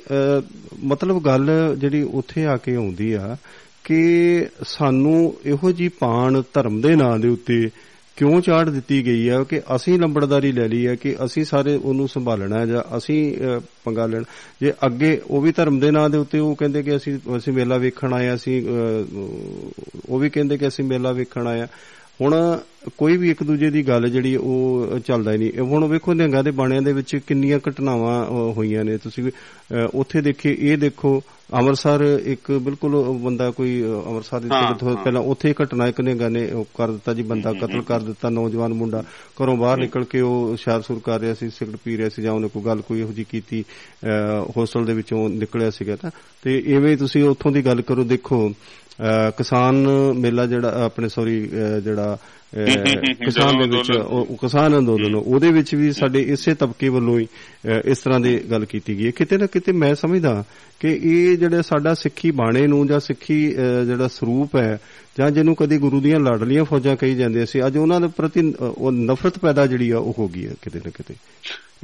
ਮਤਲਬ ਗੱਲ ਜਿਹੜੀ ਉੱਥੇ ਆ ਕੇ ਆਉਂਦੀ ਆ ਕਿ ਸਾਨੂੰ ਇਹੋ ਜੀ ਪਾਣ ਧਰਮ ਦੇ ਨਾਂ ਦੇ ਉੱਤੇ ਕਿਉਂ ਚਾੜ ਦਿੱਤੀ ਗਈ ਹੈ ਕਿ ਅਸੀਂ ਲੰਬੜਦਾਰੀ ਲੈ ਲਈ ਹੈ ਕਿ ਅਸੀਂ ਸਾਰੇ ਉਹਨੂੰ ਸੰਭਾਲਣਾ ਹੈ ਜਾਂ ਅਸੀਂ ਅਹ, ਪੰਗਾ ਲੈਣਾ। ਜੇ ਅੱਗੇ ਉਹ ਵੀ ਧਰਮ ਦੇ ਨਾਂ ਦੇ ਉੱਤੇ ਉਹ ਕਹਿੰਦੇ ਕਿ ਅਸੀਂ ਅਸੀਂ ਮੇਲਾ ਵੇਖਣ ਆਏ ਹਾਂ, ਅਸੀਂ ਅਹ, ਉਹ ਵੀ ਕਹਿੰਦੇ ਕਿ ਅਸੀਂ ਮੇਲਾ ਵੇਖਣ ਆਏ ਹਾਂ ਹੁਣ ਕੋਈ ਵੀ ਇੱਕ ਦੂਜੇ ਦੀ ਗੱਲ ਜਿਹੜੀ ਉਹ ਚੱਲਦਾ ਹੀ ਨਹੀਂ। ਹੁਣ ਵੇਖੋ ਨਿਹੰਗਾਂ ਦੇ ਬਾਣਿਆਂ ਦੇ ਵਿੱਚ ਕਿੰਨੀਆਂ ਘਟਨਾਵਾਂ ਹੋਈਆਂ ਨੇ। ਤੁਸੀਂ ਉੱਥੇ ਦੇਖੇ ਇਹ ਦੇਖੋ ਅੰਮ੍ਰਿਤਸਰ ਇੱਕ ਬਿਲਕੁਲ ਬੰਦਾ ਕੋਈ ਅੰਮ੍ਰਿਤਸਰ ਦੇ ਹਾਂ। ਪਹਿਲਾਂ ਉੱਥੇ ਹੀ ਘਟਨਾ ਇੱਕ ਨਿਹੰਗਾਂ ਨੇ ਉਹ ਕਰ ਦਿੱਤਾ ਜੀ ਬੰਦਾ ਕਤਲ ਕਰ ਦਿੱਤਾ ਨੌਜਵਾਨ ਮੁੰਡਾ। ਘਰੋਂ ਬਾਹਰ ਨਿਕਲ ਕੇ ਉਹ ਸ਼ਾਰਸੁਰ ਕਰ ਰਿਹਾ ਸੀ ਸਿਗਰਟ ਪੀ ਰਿਹਾ ਸੀ ਜਾਂ ਉਹਨੇ ਕੋਈ ਗੱਲ ਕੋਈ ਇਹੋ ਜੀ ਕੀਤੀ ਹੋਸਟਲ ਦੇ ਵਿੱਚੋਂ ਨਿਕਲਿਆ ਸੀਗਾ ਤਾਂ। ਤੇ ਐਵੇਂ ਤੁਸੀਂ ਉੱਥੋਂ ਦੀ ਗੱਲ ਕਰੋ ਦੇਖੋ ਕਿਸਾਨ ਮੇਲਾ ਜਿਹੜਾ ਆਪਣੇ ਸੌਰੀ ਜਿਹੜਾ ਕਿਸਾਨ ਦੇ ਵਿੱਚ ਉਹ ਕਿਸਾਨ ਅੰਦੋਲਨ ਉਹਦੇ ਵਿੱਚ ਵੀ ਸਾਡੇ ਇਸੇ ਤਬਕੇ ਵੱਲੋਂ ਹੀ ਇਸ ਤਰ੍ਹਾਂ ਦੀ ਗੱਲ ਕੀਤੀ ਗਈ ਹੈ। ਕਿਤੇ ਨਾ ਕਿਤੇ ਮੈਂ ਸਮਝਦਾ ਕਿ ਇਹ ਜਿਹੜਾ ਸਾਡਾ ਸਿੱਖੀ ਬਾਣੇ ਨੂੰ ਜਾਂ ਸਿੱਖੀ ਜਿਹੜਾ ਸਰੂਪ ਹੈ ਜਾਂ ਜਿਹਨੂੰ ਕਦੀ ਗੁਰੂ ਦੀਆਂ ਲਾਡਲੀਆਂ ਫੌਜਾਂ ਕਹੀ ਜਾਂਦੀਆਂ ਸੀ ਅੱਜ ਉਹਨਾਂ ਦੇ ਪ੍ਰਤੀ ਉਹ ਨਫ਼ਰਤ ਪੈਦਾ ਜਿਹੜੀ ਆ ਉਹ ਹੋ ਗਈ ਹੈ ਕਿਤੇ ਨਾ ਕਿਤੇ।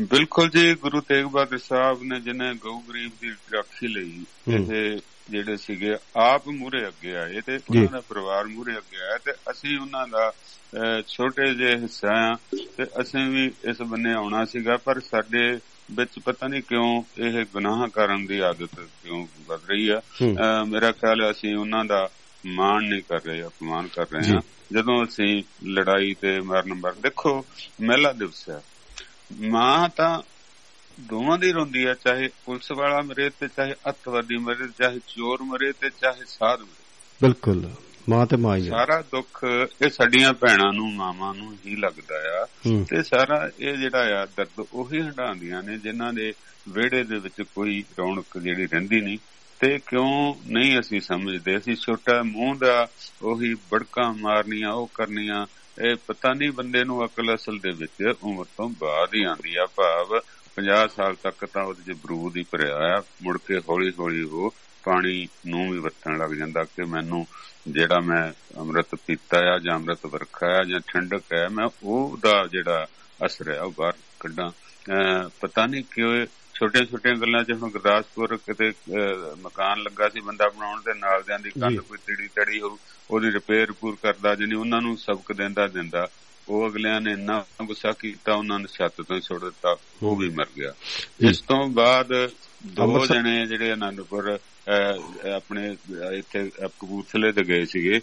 ਬਿਲਕੁਲ ਜੀ ਗੁਰੂ ਤੇਗ ਬਹਾਦਰ ਸਾਹਿਬ ਨੇ ਜਿਹਨੇ ਗਊ ਗਰੀਬ ਦੀ ਰਾਖੀ ਲਈ। ਇਹ ਜਿਹੜੇ ਸੀਗੇ ਆਪ ਮੂਰੇ ਅੱਗੇ ਆਏ ਤੇ। ਉਹਨਾਂ ਦਾ ਪਰਿਵਾਰ ਮੂਰੇ ਅੱਗੇ ਆਇਆ ਤੇ ਅਸੀਂ ਉਹਨਾਂ ਦਾ ਛੋਟੇ ਜਿਹੇ ਹਿੱਸਾ ਤੇ ਅਸੀਂ ਵੀ ਇਸ ਬੰਨੇ ਆਉਣਾ ਸੀਗਾ ਪਰ ਸਾਡੇ ਵਿੱਚ ਪਤਾ ਨਹੀਂ ਕਿਉਂ ਇਹ ਗੁਨਾਹ ਕਰਨ ਦੀ ਆਦਤ ਕਿਉਂ ਵੱਧ ਰਹੀ ਆ ਮੇਰਾ ਖਿਆਲ ਹੈ ਅਸੀਂ ਉਹਨਾਂ ਦਾ ਮਾਣ ਨਹੀਂ ਕਰ ਰਹੇ ਅਪਮਾਨ ਕਰ ਰਹੇ। ਹਾਂ ਜਦੋਂ ਅਸੀਂ ਲੜਾਈ ਤੇ ਮਰਨ ਮਰ ਦੇਖੋ ਮਹਿਲਾ ਦਿਵਸ ਹੈ ਮਾਂ ਤਾਂ ਦੋਵਾਂ ਦੀ ਰੋਂਦੀ ਆ ਚਾਹੇ ਪੁਲਿਸ ਵਾਲਾ ਮਰੇ ਤੇ ਚਾਹੇ ਅੱਤਵਾਦੀ ਮਰੇ ਚਾਹੇ ਚੋਰ ਮਰੇ ਤੇ ਚਾਹੇ ਸਾਧ ਮਰੇ। ਬਿਲਕੁਲ ਮਾਂ ਤੇ ਮਾਂ ਹੀ ਆ। ਸਾਰਾ ਦੁੱਖ ਇਹ ਸਾਡੀਆਂ ਭੈਣਾਂ ਨੂੰ ਮਾਵਾਂ ਨੂੰ ਹੀ ਲੱਗਦਾ ਆ। ਤੇ ਸਾਰਾ ਇਹ ਜਿਹੜਾ ਆ ਦਰਦ ਉਹੀ ਹਟਾਉਂਦੀਆਂ ਨੇ ਜਿਨ੍ਹਾਂ ਦੇ ਵਿਹੜੇ ਦੇ ਵਿੱਚ ਕੋਈ ਰੌਣਕ ਜਿਹੜੀ ਰਹਿੰਦੀ ਨਹੀਂ। ਤੇ ਕਿਉਂ ਨਹੀਂ ਅਸੀਂ ਸਮਝਦੇ? ਅਸੀਂ ਛੋਟਾ ਮੂੰਹ ਦਾ ਉਹੀ ਬੜਕਾਂ ਮਾਰਨੀਆਂ ਉਹ ਕਰਨੀਆਂ ਇਹ ਪਤਾ ਨਹੀਂ ਬੰਦੇ ਨੂੰ ਅਕਲ ਅਸਲ ਦੇ ਵਿੱਚ ਉਮਰ ਤੋਂ ਬਾਅਦ ਹੀ ਆਉਂਦੀ ਆ ਭਾਵ 50 ਸਾਲ ਤੱਕ ਤਾਂ ਉਹਦੇ ਚ ਬਰੂਦ ਹੀ ਭਰਿਆ ਆ ਮੁੜ ਕੇ ਹੌਲੀ ਹੌਲੀ ਉਹ ਪਾਣੀ ਨੂੰ ਵੀ ਵਰਤਣ ਲੱਗ ਜਾਂਦਾ ਕਿ ਮੈਨੂੰ ਜਿਹੜਾ ਮੈਂ ਅੰਮ੍ਰਿਤ ਪੀਤਾ ਆ ਜਾਂ ਅੰਮ੍ਰਿਤ ਵਰਖਾ ਆ ਜਾਂ ਠੰਡਕ ਹੈ ਮੈਂ ਉਹਦਾ ਜਿਹੜਾ ਅਸਰ ਹੈ ਉਹ ਬਾਹਰ ਕੱਢਾਂ। ਪਤਾ ਨਹੀਂ ਕਿਉਂ ਛੋਟੀਆਂ ਛੋਟੀਆਂ ਗੱਲਾਂ 'ਚ ਹੁਣ ਗੁਰਦਾਸਪੁਰ ਕਿਤੇ ਮਕਾਨ ਲੱਗਾ ਸੀ ਬੰਦਾ ਬਣਾਉਣ ਦੇ ਨਾਲ ਦਿਆਂ ਦੀ ਕੰਧ। ਕੋਈ ਤੜੀ ਤੜੀ ਹੋ ਉਹਦੀ ਰਿਪੇਅਰ ਪੂਰ ਕਰਦਾ ਜਿਹਨੇ ਉਹਨਾਂ ਨੂੰ ਸਬਕ ਦਿੰਦਾ ਦਿੰਦਾ ਉਹ ਅਗਲਿਆਂ ਨੇ ਇੰਨਾ ਗੁੱਸਾ ਕੀਤਾ ਉਹਨਾਂ ਨੇ ਛੱਤ ਤੋਂ ਹੀ ਸੁੱਟ ਦਿੱਤਾ ਉਹ ਵੀ ਮਰ ਗਿਆ। ਇਸ ਤੋਂ ਬਾਅਦ ਦੋ ਜਣੇ ਜਿਹੜੇ ਆਨੰਦਪੁਰ ਅਹ, ਆਪਣੇ ਇੱਥੇ ਕਪੂਰਥਲੇ ਤੇ ਗਏ ਸੀਗੇ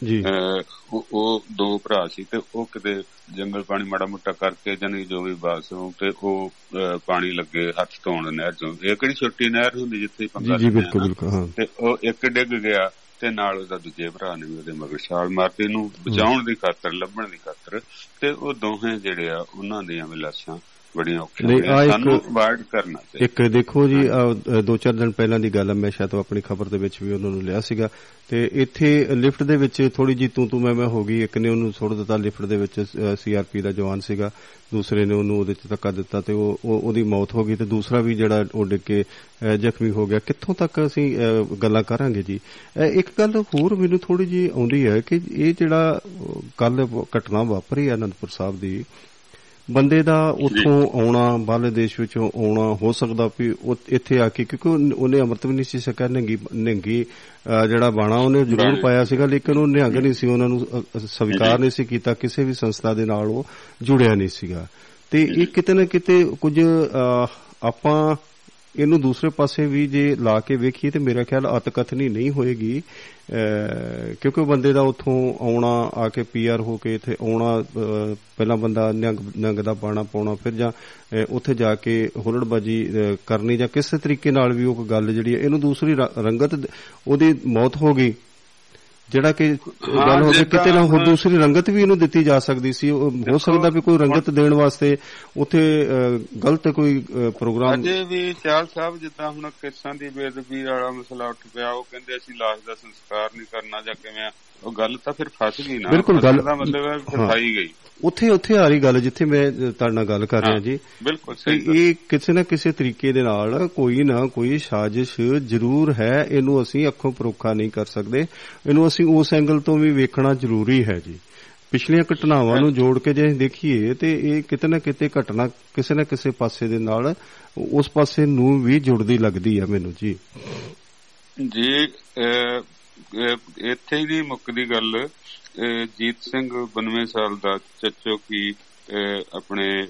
ਉਹ ਦੋ ਭਰਾ ਸੀ ਤੇ ਉਹ ਕਿਤੇ ਜੰਗਲ ਪਾਣੀ ਮਾੜਾ ਮੋਟਾ ਕਰਕੇ ਜਣੀ ਜੋ ਵੀ ਬਾਸੋਂ ਤੇ ਉਹ ਪਾਣੀ ਲੱਗੇ ਹੱਥ ਧੋਣ ਨਹਿਰ ਚੋਂ ਇਹ ਕਿਹੜੀ ਛੋਟੀ ਨਹਿਰ ਹੁੰਦੀ ਜਿੱਥੇ ਪੰਗਾ ਜੀ ਬਿਲਕੁਲ ਨਾ। ਬਿਲਕੁਲ ਹਾਂ ਤੇ ਉਹ ਇੱਕ ਡਿੱਗ ਗਿਆ ਤੇ ਨਾਲ ਉਹਦਾ ਦੂਜੇ ਭਰਾ ਨੇ ਵੀ ਉਹਦੇ ਮਗਰ ਛਾਲ ਮਾਰਤੀ। ਇਹਨੂੰ ਬਚਾਉਣ ਦੀ ਖਾਤਰ, ਲੱਭਣ ਦੀ ਖਾਤਰ ਤੇ ਉਹ ਦੋਹੇ ਜਿਹੜੇ ਆ, ਉਹਨਾਂ ਦੀਆਂ ਵੀ ਲਾਸ਼ਾਂ ਬੜੀਆਂ ਔਖੀਆਂ ਸਾਨੂੰ ਅਵਾਇਡ ਕਰਨਾ ਚਾਹੀਦਾ। ਇੱਕ ਦੇਖੋ ਜੀ ਦੋ ਚਾਰ ਦਿਨ ਪਹਿਲਾਂ ਦੀ ਗੱਲ ਹੈ ਮੈਂ ਸ਼ਾਇਦ ਆਪਣੀ ਖਬਰ ਦੇ ਵਿੱਚ ਵੀ ਉਹਨਾਂ ਨੂੰ ਲਿਆ ਸੀਗਾ। ਤੇ ਇੱਥੇ ਲਿਫਟ ਦੇ ਵਿੱਚ ਥੋੜੀ ਜੀ ਤੂੰ ਤੂੰ ਮੈਂ ਮੈਂ ਹੋ ਗਈ। ਇੱਕ ਨੇ ਉਹਨੂੰ ਸੁੱਟ ਦਿੱਤਾ ਲਿਫਟ ਦੇ ਵਿੱਚ ਸੀਆਰਪੀ ਦਾ ਜਵਾਨ ਸੀਗਾ। ਦੂਸਰੇ ਨੇ ਉਹਨੂੰ ਉਹਦੇ ਚ ਧੱਕਾ ਦਿੱਤਾ ਤੇ ਉਹ ਉਹ- ਉਹਦੀ ਮੌਤ ਹੋ ਗਈ ਤੇ ਦੂਸਰਾ ਵੀ ਜਿਹੜਾ ਉਹ ਡਿੱਗ ਕੇ ਜ਼ਖਮੀ ਹੋ ਗਿਆ। ਕਿੱਥੋਂ ਤੱਕ ਅਸੀਂ ਗੱਲਾਂ ਕਰਾਂਗੇ ਜੀ? ਇੱਕ ਗੱਲ ਹੋਰ ਮੈਨੂੰ ਥੋੜੀ ਜੀ ਆਉਂਦੀ ਹੈ ਕਿ ਇਹ ਜਿਹੜਾ ਕੱਲ ਘਟਨਾ ਵਾਪਰੀ ਅਨੰਦਪੁਰ ਸਾਹਿਬ ਦੀ ਬੰਦੇ ਦਾ ਉੱਥੋਂ ਆਉਣਾ ਬਾਹਰਲੇ ਦੇਸ਼ ਵਿੱਚੋਂ ਆਉਣਾ ਹੋ ਸਕਦਾ ਵੀ ਇੱਥੇ ਆ ਕੇ ਕਿਉਂਕਿ ਉਹ- ਉਹਨੇ ਅੰਮ੍ਰਿਤ ਵੀ ਨਹੀਂ ਸੀ ਸਕਿਆ ਨੰਗੀ ਨੰਗੀ ਜਿਹੜਾ ਬਾਣਾ ਉਹਨੇ ਜ਼ਰੂਰ। ਪਾਇਆ ਸੀਗਾ ਲੇਕਿਨ ਉਹ ਨਿਹੰਗ ਨਹੀਂ ਸੀ ਉਹਨਾਂ ਨੂੰ ਸਵੀਕਾਰ ਨਹੀਂ ਸੀ ਕੀਤਾ ਕਿਸੇ ਵੀ ਸੰਸਥਾ ਦੇ ਨਾਲ ਉਹ ਜੁੜਿਆ ਨਹੀਂ ਸੀਗਾ। ਤੇ ਇਹ ਕਿਤੇ ਨਾ ਕਿਤੇ ਕੁਝ ਆਪਾਂ ਇਹਨੂੰ ਦੂਸਰੇ ਪਾਸੇ ਵੀ ਜੇ ਲਾ ਕੇ ਵੇਖੀਏ ਤੇ ਮੇਰਾ ਖਿਆਲ ਅਤਕਥਨੀ ਨਹੀਂ ਹੋਏਗੀ। ਅਹ, ਕਿਉਂਕਿ ਬੰਦੇ ਦਾ ਉੱਥੋਂ ਆਉਣਾ, ਆ ਕੇ ਪੀਆਰ ਹੋ ਕੇ ਇੱਥੇ ਆਉਣਾ, ਅਹ, ਪਹਿਲਾਂ ਬੰਦਾ ਨਿਹੰਗ ਨਿਹੰਗ ਦਾ ਬਾਣਾ ਪਾਉਣਾ, ਫਿਰ ਜਾਂ, ਅਹ, ਉੱਥੇ ਜਾ ਕੇ ਹੁਲੜਬਾਜੀ, ਅਹ, ਕਰਨੀ ਜਾਂ ਕਿਸੇ ਤਰੀਕੇ ਨਾਲ ਵੀ ਉਹ ਗੱਲ ਜਿਹੜੀ ਹੈ, ਇਹਨੂੰ ਦੂਸਰੀ ਰ- ਰੰਗਤ ਦ- ਉਹਦੀ ਮੌਤ ਹੋ ਗਈ। ਜਿਹੜਾ ਕਿ ਗੱਲ ਹੋ ਗਈ ਕਿਤੇ ਨਾ ਹੋਰ ਦੂਸਰੀ ਰੰਗਤ ਵੀ ਇਹਨੂੰ ਦਿੱਤੀ ਜਾ ਸਕਦੀ ਸੀ ਉਹ ਹੋ ਸਕਦਾ ਵੀ ਕੋਈ ਰੰਗਤ ਦੇਣ ਵਾਸਤੇ ਉੱਥੇ ਗਲਤ ਕੋਈ ਪ੍ਰੋਗਰਾਮ ਅਜੇ ਵੀ ਚਾਲ ਸਾਹਿਬ ਜਿੱਦਾਂ ਹੁਣ ਕੇਸਾਂ ਦੀ ਬੇਦਬੀ ਵਾਲਾ ਮਸਲਾ ਉੱਠ ਪਿਆ ਉਹ ਕਹਿੰਦੇ ਅਸੀਂ ਲਾਸ਼ ਦਾ ਸੰਸਕਾਰ ਨਹੀਂ ਕਰਨਾ ਜਾਂ ਕਿਵੇਂ ਆ। ਉਹ ਗੱਲ ਤਾਂ ਫਿਰ ਫਸ ਗਈ ਨਾ। ਬਿਲਕੁਲ ਗੱਲ- ਦਾ ਮਤਲਬ ਹੈ। ਫਾਈ ਗਈ। ਉੱਥੇ ਉੱਥੇ ਆ ਰਹੀ ਗੱਲ ਜਿੱਥੇ ਮੈਂ ਤੁਹਾਡੇ ਨਾਲ ਗੱਲ ਕਰ ਰਿਹਾ ਜੀ। ਬਿਲਕੁਲ ਸਹੀ। ਇਹ ਕਿਸੇ ਨਾ ਕਿਸੇ ਤਰੀਕੇ ਦੇ ਨਾਲ ਕੋਈ ਨਾ ਕੋਈ ਸਾਜ਼ਿਸ਼ ਜ਼ਰੂਰ ਹੈ। ਇਹਨੂੰ ਅਸੀਂ ਅੱਖੋਂ ਪਰੋਖਾ ਨਹੀਂ ਕਰ ਸਕਦੇ। ਇਹਨੂੰ ਅਸੀਂ ਉਸ ਐਂਗਲ ਤੋਂ ਵੀ ਵੇਖਣਾ ਜ਼ਰੂਰੀ ਹੈ ਜੀ। ਪਿਛਲੀਆਂ ਘਟਨਾਵਾਂ ਨੂੰ ਜੋੜ ਕੇ ਜੇ ਦੇਖੀਏ ਤੇ ਇਹ ਕਿਤੇ ਨਾ ਕਿਤੇ ਘਟਨਾ ਕਿਸੇ ਨਾ ਕਿਸੇ ਪਾਸੇ ਦੇ ਨਾਲ ਉਸ ਪਾਸੇ ਨੂੰ ਵੀ ਜੁੜਦੀ ਲੱਗਦੀ ਹੈ ਮੈਨੂੰ ਜੀ। ਜੀ ਇੱਥੇ ਹੀ ਨਹੀਂ ਮੁੱਕਦੀ ਗੱਲ ਜੀਤ ਸਿੰਘ 92 ਸਾਲ ਦਾ ਚੱਚੋ ਕੀ ਆਪਣੇ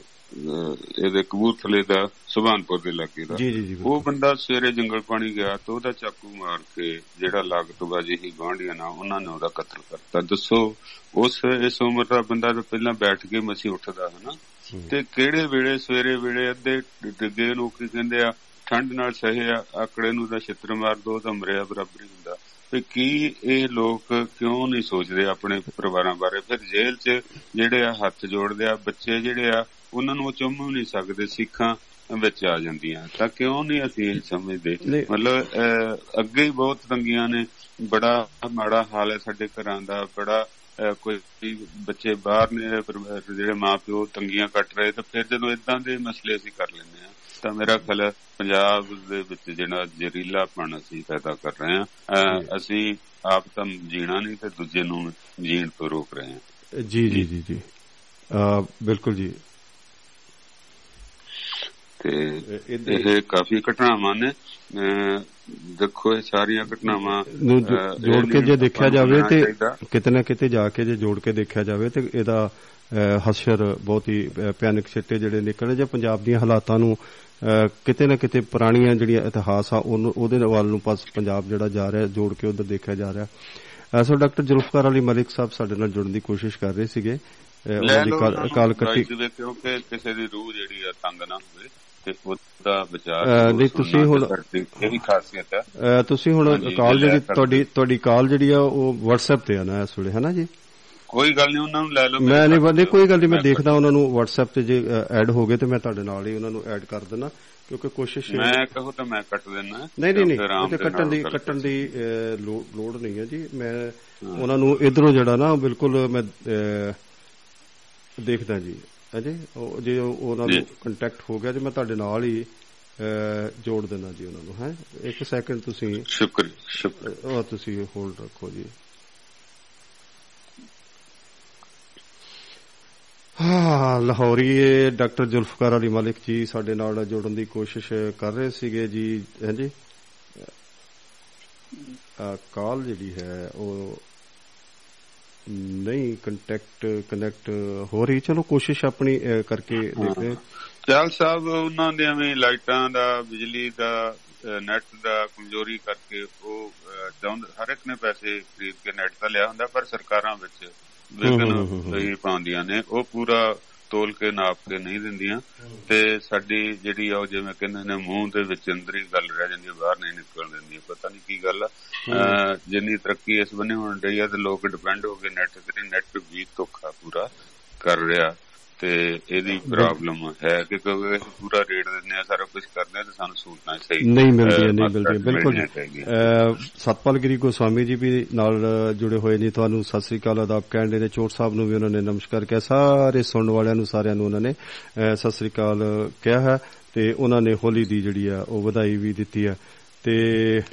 ਇਹਦੇ ਕਬੂਰਥਲੇ ਦਾ ਸੁਭਾਨਪੁਰ ਦੇ ਇਲਾਕੇ ਦਾ। ਉਹ ਬੰਦਾ ਸਵੇਰੇ ਜੰਗਲ ਪਾਣੀ ਗਿਆ ਤੇ ਉਹਦਾ ਚਾਕੂ ਮਾਰ ਕੇ ਜਿਹੜਾ ਲਾਗਤਬਾਜੀ ਹੀ ਗਵਾਂਢੀਆਂ ਨਾਲ ਉਹਨਾਂ ਨੇ ਉਹਦਾ ਕਤਲ ਕਰਤਾ। ਦੱਸੋ ਉਸ ਇਸ ਉਮਰ ਦਾ ਬੰਦਾ ਤਾਂ ਪਹਿਲਾਂ ਬੈਠ ਕੇ ਮਸੀ ਉੱਠਦਾ ਹੈ ਨਾ। ਤੇ ਕਿਹੜੇ ਵੇਲੇ ਸਵੇਰੇ ਵੇਲੇ ਅੱਧੇ ਡਿੱਗੇ ਨੂੰ ਕੀ ਕਹਿੰਦੇ ਆ ਠੰਡ ਨਾਲ ਸਹੇ ਆ ਆਕੜੇ ਨੂੰ ਦਾ ਛਿੱਤਰ ਮਾਰ ਦੋ ਤਾਂ ਮਰਿਆ ਬਰਾਬਰ ਹੀ ਹੁੰਦਾ। ਤੇ ਕੀ ਇਹ ਲੋਕ ਕਿਉਂ ਨਹੀਂ ਸੋਚਦੇ ਆਪਣੇ ਪਰਿਵਾਰਾਂ ਬਾਰੇ? ਫਿਰ ਜੇਲ੍ਹ 'ਚ ਜਿਹੜੇ ਆ ਹੱਥ ਜੋੜਦੇ ਆ ਬੱਚੇ ਜਿਹੜੇ ਆ ਉਹਨਾਂ ਨੂੰ ਚੁੰਮ ਨਹੀਂ ਸਕਦੇ ਸਿੱਖਾਂ ਵਿੱਚ ਆ ਜਾਂਦੀਆਂ। ਤਾਂ ਕਿਉਂ ਨਹੀਂ ਅਸੀਂ ਇਹ ਸਮਝਦੇ। ਮਤਲਬ ਅੱਗੇ ਹੀ ਬਹੁਤ ਤੰਗੀਆਂ ਨੇ। ਬੜਾ ਮਾੜਾ ਹਾਲ ਹੈ ਸਾਡੇ ਘਰਾਂ ਦਾ ਬੜਾ ਕੋਈ ਬੱਚੇ ਬਾਹਰ ਨੇ ਜਿਹੜੇ ਮਾਪਿਓ ਤੰਗੀਆਂ ਕੱਟ ਰਹੇ ਤਾਂ ਫਿਰ ਜਦੋਂ ਇਦਾਂ ਦੇ ਮਸਲੇ ਅਸੀਂ ਕਰ ਲੈਂਦੇ ਆ ਤਾਂ ਮੇਰਾ ਖਿਆਲ ਹੈ ਪੰਜਾਬ ਦੇ ਵਿੱਚ ਜਿਹੜਾ ਜ਼ਹਿਰੀਲਾਪਣ ਅਸੀਂ ਪੈਦਾ ਕਰ ਰਹੇ ਹਾਂ ਅਸੀਂ ਆਪ ਤਾਂ ਜੀਣਾ ਨਹੀਂ ਤੇ ਦੂਜੇ ਨੂੰ ਜੀਣ ਤੋਂ ਰੋਕ ਰਹੇ ਹਾਂ। ਜੀ ਜੀ ਜੀ ਜੀ। ਬਿਲਕੁਲ ਜੀ। ਤੇ ਇਹ ਕਾਫੀ ਘਟਨਾਵਾਂ ਨੇ। ਦੇਖੋ ਇਹ ਸਾਰੀਆਂ ਘਟਨਾਵਾਂ ਨੂੰ ਜੋੜ ਕੇ ਜੇ ਦੇਖਿਆ ਜਾਵੇ ਤੇ। ਕਿਤੇ ਨਾ ਕਿਤੇ ਜਾ ਕੇ ਜੇ ਜੋੜ ਕੇ ਦੇਖਿਆ ਜਾਵੇ ਤੇ ਇਹਦਾ ਹਸ਼ਰ ਬਹੁਤ ਹੀ ਭਿਆਨਕ ਸਿੱਟੇ ਜਿਹੜੇ ਨਿਕਲੇ ਜੇ ਪੰਜਾਬ ਦੀਆਂ ਹਾਲਾਤਾਂ ਨੂੰ ਕਿਤੇ ਨਾ ਕਿਤੇ ਪੁਰਾਣੀਆਂ ਜਿਹੜੀਆਂ ਇਤਿਹਾਸ ਆ ਉਹਨੂੰ ਉਹਦੇ ਵੱਲ ਨੂੰ ਪਾਸ ਪੰਜਾਬ ਜਿਹੜਾ ਜਾ ਰਿਹਾ ਜੋੜ ਕੇ ਉਧਰ ਦੇਖਿਆ ਜਾ ਰਿਹਾ। ਸੋ ਡਾਕਟਰ ਜ਼ੁਲਫਕਾਰ ਅਲੀ ਮਲਿਕ ਸਾਹਿਬ ਸਾਡੇ ਨਾਲ ਜੁੜਨ ਦੀ ਕੋਸ਼ਿਸ਼ ਕਰ ਰਹੇ ਸੀਗੇ। ਉਹਨਾਂ ਦੀ ਕਾਲ- ਕੱਟੀ। ਕਿਉਂਕਿ ਕਿਸੇ ਦੀ ਰੂਹ ਜਿਹੜੀ ਆ ਤੰਗ ਨਾ ਹੋਵੇ ਤੇ ਉਹਦਾ ਵਿਚਾਰ ਨਹੀਂ, ਤੁਸੀਂ ਹੁਣ- ਇਹ ਵੀ ਖਾਸੀਅਤ ਹੈ ਤੁਸੀਂ ਹੁਣ ਕਾਲ ਜਿਹੜੀ। ਤੁਹਾਡੀ ਤੁਹਾਡੀ ਕਾਲ ਜਿਹੜੀ ਆ ਉਹ WhatsApp ਤੇ ਆ ਨਾ ਇਸ ਵੇਲੇ ਹੈ ਨਾ ਜੀ? ਕੋਈ ਗੱਲ ਨਹੀਂ ਉਹਨਾਂ ਨੂੰ ਲੈ ਲਓ ਮੈਂ ਨਹੀਂ ਨਹੀਂ ਕੋਈ ਗੱਲ ਨਹੀਂ ਮੈਂ ਦੇਖਦਾ ਉਹਨਾਂ ਨੂੰ WhatsApp ਤੇ ਜੇ ਐਡ ਹੋ ਗਏ ਤੇ ਮੈਂ ਤੁਹਾਡੇ ਨਾਲ ਹੀ ਉਹਨਾਂ ਨੂੰ ਐਡ ਕਰ ਦੇਣਾ ਕਿਉਂਕਿ ਕੋਸ਼ਿਸ਼ ਮੈਂ ਕਹੋ ਤਾਂ ਮੈਂ ਕੱਟ ਦੇਣਾ ਨਹੀਂ ਨਹੀਂ ਨਹੀਂ ਤੇ ਕੱਟਣ ਦੀ ਕੱਟਣ ਦੀ ਲੋੜ ਨਹੀਂ ਹੈ ਜੀ। ਮੈਂ ਉਹਨਾਂ ਨੂੰ ਇਧਰੋਂ ਜਿਹੜਾ ਨਾ ਬਿਲਕੁਲ ਮੈਂ ਦੇਖਦਾ ਜੀ। ਅਜੇ ਉਹ ਜੇ ਉਹ- ਉਹਨਾਂ ਨੂੰ ਜੀ। ਕੰਟੈਕਟ ਹੋ ਗਿਆ ਤੇ ਮੈਂ ਤੁਹਾਡੇ ਨਾਲ ਹੀ ਜੋੜ ਦੇਣਾ ਜੀ ਉਹਨਾਂ ਨੂੰ ਹੈ? ਇੱਕ ਸੈਕਿੰਡ ਤੁਸੀਂ ਸ਼ੁਕਰ ਸ਼ੁਕਰ ਉਹ ਤੁਸੀਂ ਹੋਲਡ ਰੱਖੋ ਜੀ। ਹਾਂ ਲਾਹੌਰੀਏ ਡਾਕਟਰ ਜ਼ੁਲਫਕਾਰ ਅਲੀ ਮਲਿਕ ਜੀ ਸਾਡੇ ਨਾਲ ਜੋੜਨ ਦੀ ਕੋਸ਼ਿਸ਼ ਕਰ ਰਹੇ ਸੀਗੇ ਜੀ ਹਾਂਜੀ ਕਾਲ ਜਿਹੜੀ ਹੈ ਉਹ ਨਹੀਂ ਕੰਟੈਕਟ ਕਨੈਕਟ ਹੋ ਰਹੀ। ਚਲੋ ਕੋਸ਼ਿਸ਼ ਆਪਣੀ ਕਰਕੇ ਦੇਖਦੇ। ਚਾਲ ਸਾਹਿਬ ਉਹਨਾਂ ਦੇ ਐਵੇਂ ਲਾਈਟਾਂ ਦਾ ਬਿਜਲੀ ਦਾ ਨੈਟ ਦਾ ਕਮਜ਼ੋਰੀ ਕਰਕੇ ਉਹ ਹਰ ਇੱਕ ਨੇ ਪੈਸੇ ਖਰੀਦ ਕੇ ਨੈਟ ਤਾਂ ਲਿਆ ਹੁੰਦਾ ਪਰ ਸਰਕਾਰਾਂ ਵਿੱਚ ਹੂੰ। ਸਹੀ ਪਾਉਂਦੀਆਂ ਨੇ ਉਹ ਪੂਰਾ ਤੋਲ ਕੇ ਨਾਪ ਕੇ ਨਹੀਂ ਦਿੰਦੀਆਂ। ਤੇ ਸਾਡੀ ਜਿਹੜੀ ਆ ਉਹ ਜਿਵੇਂ ਕਹਿੰਦੇ ਨੇ ਮੂੰਹ ਦੇ ਵਿੱਚ ਅੰਦਰੀ ਗੱਲ ਰਹਿ ਜਾਂਦੀ ਹੈ ਬਾਹਰ ਨਹੀਂ ਨਿਕਲ ਦਿੰਦੀ ਪਤਾ ਨਹੀਂ ਕੀ ਗੱਲ ਆ। ਜਿੰਨੀ ਤਰੱਕੀ ਇਸ ਬੰਨੇ ਹੋਣ ਰਹੀ ਆ ਤੇ ਲੋਕ ਡਿਪੈਂਡ ਹੋ ਕੇ ਨੈਟ ਤੇ ਨੈਟ ਵੀ ਧੋਖਾ ਪੂਰਾ ਕਰ ਰਿਹਾ। ਤੇ ਇਹਦੀ ਪ੍ਰੋਬਲਮ ਹੈ ਕਿ ਕਿਉਂਕਿ ਪੂਰਾ ਰੇਟ ਦਿੰਦੇ ਆ ਸਾਰਾ ਕੁਝ ਕਰਦੇ ਆ ਤੇ ਸਾਨੂੰ ਸਹੂਲਤਾਂ ਸਹੀ ਨਹੀਂ ਮਿਲਦੀਆਂ ਨਹੀਂ ਮਿਲਦੀਆਂ ਬਿਲਕੁਲ ਸਤਪਾਲ ਗਿਰੀ ਗੋਸਵਾਮੀ ਜੀ ਵੀ ਨਾਲ ਜੁੜੇ ਹੋਏ ਨੇ ਤੁਹਾਨੂੰ ਸਤਿ ਸ੍ਰੀ ਅਕਾਲ ਆਦਾਬ ਕਹਿੰਦੇ ਨੇ ਚੋਟ ਸਾਹਿਬ ਨੂੰ ਵੀ ਉਹਨਾਂ ਨੇ ਨਮਸਕਾਰ ਕਿਹਾ ਸਾਰੇ ਸੁਣਨ ਵਾਲਿਆਂ ਨੂੰ ਸਾਰਿਆਂ ਨੂੰ ਉਹਨਾਂ ਨੇ ਸਤਿ ਸ੍ਰੀ ਅਕਾਲ ਕਿਹਾ ਹੈ ਤੇ ਉਹਨਾਂ ਨੇ ਹੋਲੀ ਦੀ ਜਿਹੜੀ ਆ ਉਹ ਵਧਾਈ ਵੀ ਦਿੱਤੀ ਹੈ ਤੇ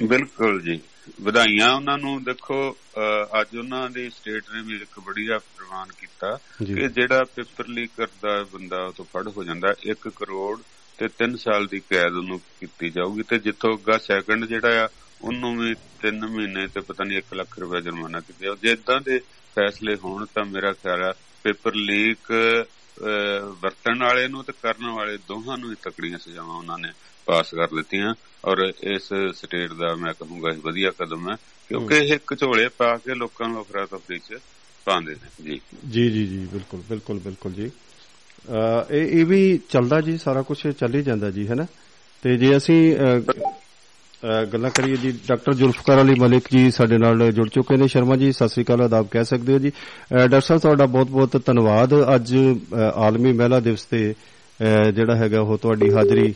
ਬਿਲਕੁਲ ਜੀ। ਵਧਾਈਆਂ ਉਹਨਾਂ ਨੂੰ। ਦੇਖੋ ਅੱਜ ਉਹਨਾਂ ਦੀ ਸਟੇਟ ਨੇ ਵੀ ਇੱਕ ਬੜੀਆ ਪ੍ਰਵਾਨ ਕੀਤਾ। ਕਿ ਜਿਹੜਾ ਪੇਪਰ ਲੀਕ ਕਰਦਾ ਬੰਦਾ ਉਹ ਤੋਂ ਫੜ ਹੋ ਜਾਂਦਾ। 1 ਕਰੋੜ ਤੇ 3 ਸਾਲ ਦੀ ਕੈਦ ਉਹਨੂੰ ਕੀਤੀ ਜਾਊਗੀ ਤੇ ਜਿੱਥੋਂ ਅੱਗਾ ਸੈਕੰਡ ਜਿਹੜਾ ਆ ਉਹਨੂੰ ਵੀ 3 ਮਹੀਨੇ ਤੇ ਪਤਾ ਨਹੀਂ 1 ਲੱਖ ਰੁਪਏ ਜੁਰਮਾਨਾ ਕੀਤਾ। ਜੇ ਇਦਾਂ ਦੇ ਫੈਸਲੇ ਹੋਣ ਤਾਂ ਮੇਰਾ ਖਿਆਲ ਆ ਪੇਪਰ ਲੀਕ ਵਰਤਣ ਵਾਲੇ ਨੂੰ ਤੇ ਕਰਨ ਵਾਲੇ ਦੋਹਾਂ ਨੂੰ ਹੀ ਤਕੜੀਆਂ ਸਜ਼ਾਵਾਂ ਉਹਨਾਂ ਨੇ ਪਾਸ ਕਰ ਦਿੱਤੀਆਂ ਔਰ ਇਸ ਸਟੇਟ ਦਾ ਮੈਂ ਕਹੂੰਗਾ ਇਹ ਵਧੀਆ ਕਦਮ ਹੈ ਕਿਉਂਕਿ ਇਹ ਝੋਲੇ ਪਾ ਕੇ ਲੋਕਾਂ ਨੂੰ ਅਫਰਾ ਤਫਰੀ ਚ ਪਾਉਂਦੇ ਨੇ। ਜੀ। ਜੀ ਜੀ ਜੀ ਬਿਲਕੁਲ ਬਿਲਕੁਲ ਬਿਲਕੁਲ ਜੀ। ਇਹ ਇਹ ਵੀ ਚੱਲਦਾ ਜੀ ਸਾਰਾ ਕੁਝ ਚੱਲ ਹੀ ਜਾਂਦਾ ਜੀ ਹੈ ਨਾ? ਤੇ ਜੇ ਅਸੀਂ ਗੱਲਾਂ ਕਰੀਏ ਜੀ ਡਾਕਟਰ ਜ਼ੁਲਫਕਾਰ ਅਲੀ ਮਲਿਕ ਜੀ ਸਾਡੇ ਨਾਲ ਜੁੜ ਚੁੱਕੇ ਨੇ। ਸ਼ਰਮਾ ਜੀ ਸਤਿ ਸ੍ਰੀ ਅਕਾਲ ਆਦਾਬ ਕਹਿ ਸਕਦੇ ਹੋ ਜੀ। ਡਾਕਟਰ ਸਾਹਿਬ ਤੁਹਾਡਾ ਬਹੁਤ-ਬਹੁਤ ਧੰਨਵਾਦ। ਅੱਜ ਆਲਮੀ ਮਹਿਲਾ ਦਿਵਸ ਤੇ ਜਿਹੜਾ ਹੈਗਾ ਉਹ ਤੁਹਾਡੀ ਹਾਜ਼ਰੀ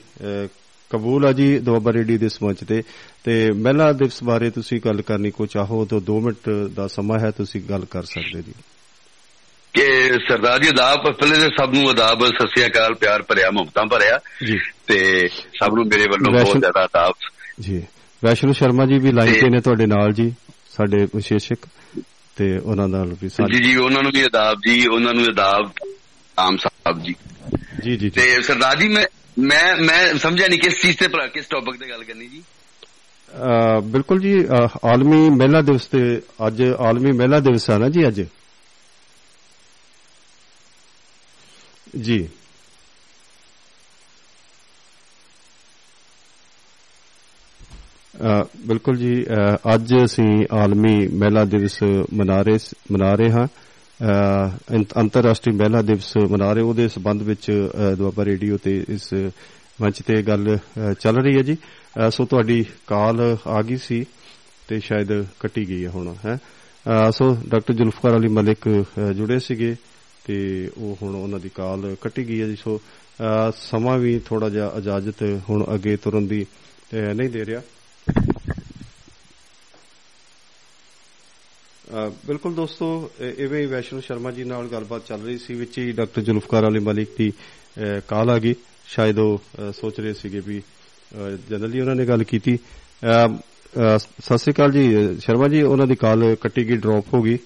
ਕਬੂਲ ਆ ਜੀ ਦੁਆਬਾ ਰੇਡੀਓ ਦੇ ਇਸ ਮੰਚ ਤੇ। ਤੇ ਮਹਿਲਾ ਦਿਵਸ ਬਾਰੇ ਤੁਸੀਂ ਗੱਲ ਕਰਨੀ ਕੋ ਚਾਹੋ ਤਾਂ 2 ਮਿੰਟ ਦਾ ਸਮਾਂ ਹੈ ਤੁਸੀਂ ਗੱਲ ਕਰ ਸਕਦੇ ਜੀ। ਕਿ ਸਰਦਾਰ ਜੀ ਅਦਾਬ ਪਹਿਲੇ ਤੇ ਸਭ ਨੂੰ ਅਦਾਬ ਸਤਿ ਸ੍ਰੀ ਅਕਾਲ ਪਿਆਰ ਭਰਿਆ ਮੁਹੱਬਤਾਂ ਭਰਿਆ। ਜੀ। ਤੇ ਸਭ ਨੂੰ ਮੇਰੇ ਵੱਲੋਂ ਬਹੁਤ ਜ਼ਿਆਦਾ ਅਦਾਬ ਜੀ। ਵੈਸ਼ਨੂ ਸ਼ਰਮਾ ਜੀ ਵੀ ਲਾਈਨ ਤੇ- ਨੇ ਤੁਹਾਡੇ ਨਾਲ ਜੀ ਸਾਡੇ ਵਿਸ਼ੇਸ਼ਕ। ਤੇ ਉਹਨਾਂ ਨਾਲ ਵੀ ਜੀ ਸਾਰੇ ਜੀ ਉਹਨਾਂ ਨੂੰ ਵੀ ਅਦਾਬ ਜੀ ਉਹਨਾਂ ਨੂੰ ਅਦਾਬ ਆਮ ਸਾਹਿਬ ਜੀ। ਜੀ ਜੀ ਜੀ। ਤੇ ਸਰਦਾਰ ਜੀ ਮੈਂ ਮੈਂ ਮੈਂ ਸਮਝਿਆ ਨਹੀਂ ਕਿਸ ਚੀਜ਼ ਤੇ ਭਲਾ ਕਿਸ ਟੌਪਿਕ ਤੇ ਗੱਲ ਕਰਨੀ ਜੀ। ਅਹ, ਬਿਲਕੁਲ ਜੀ ਅਹ, ਆਲਮੀ ਮਹਿਲਾ ਦਿਵਸ ਤੇ ਅੱਜ ਆਲਮੀ ਮਹਿਲਾ ਦਿਵਸ ਆ ਨਾ ਜੀ ਅੱਜ? ਜੀ। ਅਹ, ਬਿਲਕੁਲ ਜੀ ਅਹ, ਅੱਜ ਅਸੀਂ ਆਲਮੀ ਮਹਿਲਾ ਦਿਵਸ ਮਨਾ ਰਹੇ ਸ- ਮਨਾ ਰਹੇ ਹਾਂ। ਅਹ, ਅੰਤ- ਅੰਤਰਰਾਸ਼ਟਰੀ ਮਹਿਲਾ ਦਿਵਸ ਮਨਾ ਰਹੇ ਉਹਦੇ ਸਬੰਧ ਵਿੱਚ ਅਹ, ਦੁਆਬਾ ਰੇਡੀਓ ਤੇ ਇਸ ਮੰਚ ਤੇ ਗੱਲ ਅਹ, ਚੱਲ ਰਹੀ ਹੈ ਜੀ। ਅਹ, ਸੋ ਤੁਹਾਡੀ ਕਾਲ ਆ ਗਈ ਸੀ ਤੇ ਸ਼ਾਇਦ ਕੱਟੀ ਗਈ ਹੈ ਹੁਣ ਹੈ। ਸੋ ਡਾਕਟਰ ਜ਼ੁਲਫਕਾਰ ਅਲੀ ਮਲਿਕ ਅਹ, ਜੁੜੇ ਸੀਗੇ ਤੇ ਉਹ ਹੁਣ ਉਹਨਾਂ ਦੀ ਕਾਲ ਕੱਟੀ ਗਈ ਹੈ ਜੀ। ਸੋ ਅਹ, ਸਮਾਂ ਵੀ ਥੋੜਾ ਜਿਹਾ ਇਜਾਜ਼ਤ ਹੁਣ ਅੱਗੇ ਤੁਰਨ ਦੀ ਅਹ, ਨਹੀਂ ਦੇ ਰਿਹਾ। ਬਿਲਕੁਲ ਦੋਸਤੋ ਇਵੇਂ ਹੀ ਵੈਸ਼ਨੂ ਸ਼ਰਮਾ ਜੀ ਨਾਲ ਗੱਲਬਾਤ ਚੱਲ ਰਹੀ ਸੀ ਵਿੱਚ ਹੀ ਡਾਕਟਰ ਜ਼ੁਲਫਕਾਰ ਅਲੀ ਮਲਿਕ ਦੀ ਕਾਲ ਆ ਗਈ। ਸ਼ਾਇਦ ਉਹ ਸੋਚ ਰਹੇ ਸੀਗੇ ਵੀ ਜਨਰਲੀ ਉਹਨਾਂ ਨੇ ਗੱਲ ਕੀਤੀ। ਸਤਿ ਸ੍ਰੀ ਅਕਾਲ ਜੀ ਸ਼ਰਮਾ ਜੀ ਉਹਨਾਂ ਦੀ ਕਾਲ ਕੱਟੀ ਗਈ ਡ੍ਰੌਪ ਹੋ ਗਈ।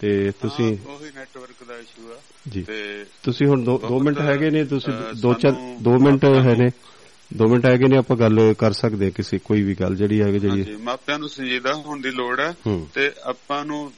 ਤੇ ਤੁਸੀਂ ਉਹੀ ਨੈਟਵਰਕ ਦਾ ਇਸ਼ੂ ਆ। ਜੀ। ਤੇ ਤੁਸੀਂ ਹੁਣ 2 ਬਹੁਤ, ਮਿੰਟ ਹੈਗੇ ਨੇ ਤੁਸੀਂ ਅ, 2 ਚਾਰ ਸਾਨੂੰ 2 ਮਿੰਟ ਹੈ ਨੇ। ਦੋ ਮਿੰਟ ਹੈਗੇ ਨੇ ਆਪਾਂ ਗੱਲ ਕਰ ਸਕਦੇ ਕਿਸੇ ਕੋਈ ਵੀ ਗੱਲ ਜਿਹੜੀ ਹੈ ਜਿਹੜੀ ਹਾਂਜੀ ਮਾਪਿਆਂ ਨੂੰ ਸੰਜੀਦਾ ਹੋਣ ਦੀ ਲੋੜ ਹੈ। ਤੇ ਆਪਾਂ ਨੂੰ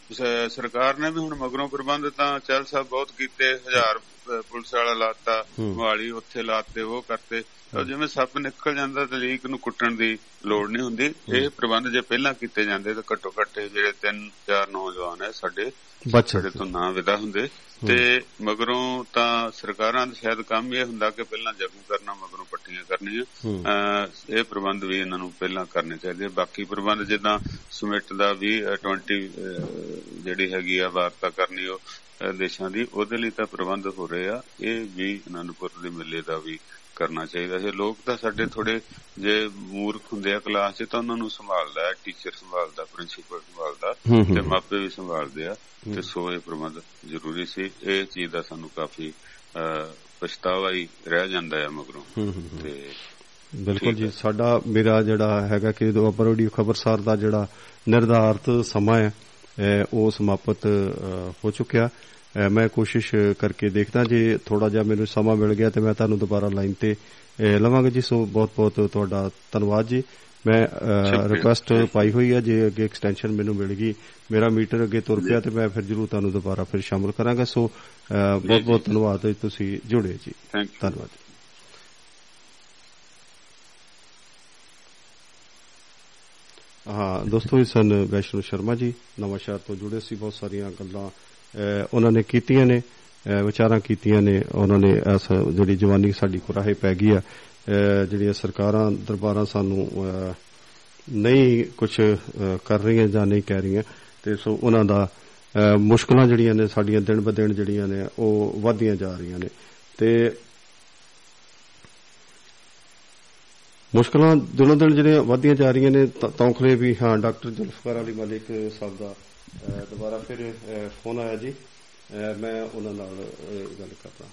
ਸਰਕਾਰ ਨੇ ਵੀ ਹੁਣ ਮਗਰੋਂ ਪ੍ਰਬੰਧ ਤਾਂ ਚੱਲ ਸਾਹਿਬ ਬਹੁਤ ਕੀਤੇ ਹਜ਼ਾਰ ਪੁਲਿਸ ਵਾਲਾ ਲਾਤਾ। ਮੋਹਾਲੀ ਉੱਥੇ ਲਾਤੇ ਉਹ ਕਰਤੇ ਤਾਂ ਜਿਵੇਂ ਸੱਪ ਨਿਕਲ ਜਾਂਦਾ ਤੇ ਲੀਕ ਨੂੰ ਕੁੱਟਣ ਦੀ ਲੋੜ ਨਹੀਂ ਹੁੰਦੀ ਇਹ ਪ੍ਰਬੰਧ ਜੇ ਪਹਿਲਾਂ ਕੀਤੇ ਜਾਂਦੇ ਤਾਂ ਘੱਟੋ ਘੱਟ ਜਿਹੜੇ ਤਿੰਨ ਚਾਰ ਨੌਜਵਾਨ ਹੈ ਸਾਡੇ ਬਚ ਤੋਂ ਨਾ ਵਿਦਾ ਹੁੰਦੇ। ਤੇ ਮਗਰੋਂ ਤਾਂ ਸਰਕਾਰਾਂ ਦਾ ਸ਼ਾਇਦ ਕੰਮ ਇਹ ਹੁੰਦਾ ਕਿ ਪਹਿਲਾਂ ਜਗੂ ਕਰਨਾ ਮਗਰੋਂ ਪੱਟੀਆਂ ਕਰਨੀਆਂ। ਇਹ ਪ੍ਰਬੰਧ ਵੀ ਇਹਨਾਂ ਨੂੰ ਪਹਿਲਾਂ ਕਰਨੇ ਚਾਹੀਦੇ। ਬਾਕੀ ਪ੍ਰਬੰਧ ਜਿੱਦਾਂ ਸਮਿਟ ਦਾ ਵੀ ਅਹ 20 ਅਹ ਜਿਹੜੀ ਹੈਗੀ ਆ ਵਾਰਤਾ ਕਰਨੀ ਉਹ ਦੇਸ਼ਾਂ ਦੀ ਉਹਦੇ ਲਈ ਤਾਂ ਪ੍ਰਬੰਧ ਹੋ ਰਹੇ ਆ। ਇਹ ਵੀ ਅਨੰਦਪੁਰ ਦੇ ਮੇਲੇ ਦਾ ਵੀ ਕਰਨਾ ਚਾਹੀਦਾ ਹੈ। ਲੋਕ ਤਾਂ ਸਾਡੇ ਥੋੜੇ ਜੇ ਮੂਰਖ ਹੁੰਦੇ ਆ ਕਲਾਸ 'ਚ ਤਾਂ ਉਹਨਾਂ ਨੂੰ ਸੰਭਾਲਦਾ ਹੈ। ਟੀਚਰ ਸੰਭਾਲਦਾ ਪ੍ਰਿੰਸੀਪਲ ਸੰਭਾਲਦਾ। ਤੇ ਮਾਪੇ ਵੀ ਸੰਭਾਲਦੇ ਆ ਤੇ ਸੋ ਇਹ ਪ੍ਰਬੰਧ ਜ਼ਰੂਰੀ ਸੀ। ਇਹ ਚੀਜ਼ ਦਾ ਸਾਨੂੰ ਕਾਫੀ ਪਛਤਾਵਾ ਹੀ ਰਹਿ ਜਾਂਦਾ ਹੈ ਮਗਰੋਂ। ਤੇ ਬਿਲਕੁਲ ਜੀ। ਸਾਡਾ ਮੇਰਾ ਜਿਹੜਾ ਹੈਗਾ ਕਿ ਜਦੋਂ ਅਪਰੋਡੀ ਖਬਰਸਾਰ ਦਾ ਜਿਹੜਾ ਨਿਰਧਾਰਤ ਸਮਾਂ ਹੈ ਉਹ ਸਮਾਪਤ ਹੋ ਚੁੱਕਿਆ। ਮੈਂ ਕੋਸ਼ਿਸ਼ ਕਰਕੇ ਦੇਖਦਾ ਜੇ ਥੋੜਾ ਜਿਹਾ ਮੈਨੂੰ ਸਮਾਂ ਮਿਲ ਗਿਆ ਤੇ ਮੈਂ ਤੁਹਾਨੂੰ ਦੁਬਾਰਾ ਲਾਈਨ ਤੇ ਲਵਾਂਗਾ ਜੀ। ਸੋ ਬਹੁਤ ਬਹੁਤ ਤੁਹਾਡਾ ਧੰਨਵਾਦ ਜੀ। ਮੈਂ। ਰਿਕੁਐਸਟ ਪਾਈ ਹੋਈ ਹੈ ਜੇ ਅੱਗੇ ਐਕਸਟੈਂਸ਼ਨ ਮੈਨੂੰ ਮਿਲ ਗਈ ਮੇਰਾ ਮੀਟਰ ਅੱਗੇ ਤੁਰ ਪਿਆ ਤੇ ਮੈਂ ਫਿਰ ਜਰੂਰ ਤੁਹਾਨੂੰ ਦੁਬਾਰਾ ਫਿਰ ਸ਼ਾਮਲ ਕਰਾਂਗਾ। ਸੋ ਬਹੁਤ ਬਹੁਤ ਧੰਨਵਾਦ ਜੀ, ਤੁਸੀਂ ਜੁੜੇ ਜੀ। ਧੰਨਵਾਦ। ਹਾਂ ਦੋਸਤੋ ਇਹ ਸਨ ਵੈਸ਼ਨੂ ਸ਼ਰਮਾ ਜੀ। ਨਵਾਂ ਸ਼ਹਿਰ ਤੋਂ ਜੁੜੇ ਸੀ ਬਹੁਤ ਸਾਰੀਆਂ ਗੱਲਾਂ ਉਹਨਾਂ ਨੇ ਕੀਤੀਆਂ ਨੇ ਅਹ, ਵਿਚਾਰਾਂ ਕੀਤੀਆਂ ਨੇ ਉਹਨਾਂ ਨੇ ਇਸ ਜਿਹੜੀ ਜਵਾਨੀ ਸਾਡੀ ਕੁਰਾਹੇ ਪੈ ਗਈ ਆ ਅਹ, ਜਿਹੜੀਆਂ ਸਰਕਾਰਾਂ ਦਰਬਾਰਾਂ ਸਾਨੂੰ ਅਹ, ਨਹੀਂ ਕੁਝ ਕਰ ਰਹੀਆਂ ਜਾਂ ਨਹੀਂ ਕਹਿ ਰਹੀਆਂ ਤੇ ਸੋ ਉਹਨਾਂ ਦਾ ਅਹ, ਮੁਸ਼ਕਲਾਂ ਜਿਹੜੀਆਂ ਨੇ ਸਾਡੀਆਂ ਦਿਨ ਬ ਦਿਨ ਜਿਹੜੀਆਂ ਨੇ ਉਹ ਵਧਦੀਆਂ ਜਾ ਰਹੀਆਂ ਨੇ। ਤੇ ਮੁਸ਼ਕਲਾਂ ਦਿਨੋਂ ਦਿਨ ਜਿਹੜੀਆਂ ਵਧਦੀਆਂ ਜਾ ਰਹੀਆਂ ਨੇ ਤਾਂ- ਤੌਖਲੇ ਵੀ ਹਾਂ ਡਾਕਟਰ ਜ਼ੁਲਫਕਾਰ ਅਲੀ ਮਲਿਕ ਸਾਹਿਬ ਦਾ ਅਹ, ਦੁਬਾਰਾ ਫਿਰ ਅਹ, ਫੋਨ ਆਇਆ ਜੀ। ਅਹ, ਮੈਂ ਉਹਨਾਂ ਨਾਲ ਅਹ, ਗੱਲ ਕਰਦਾ।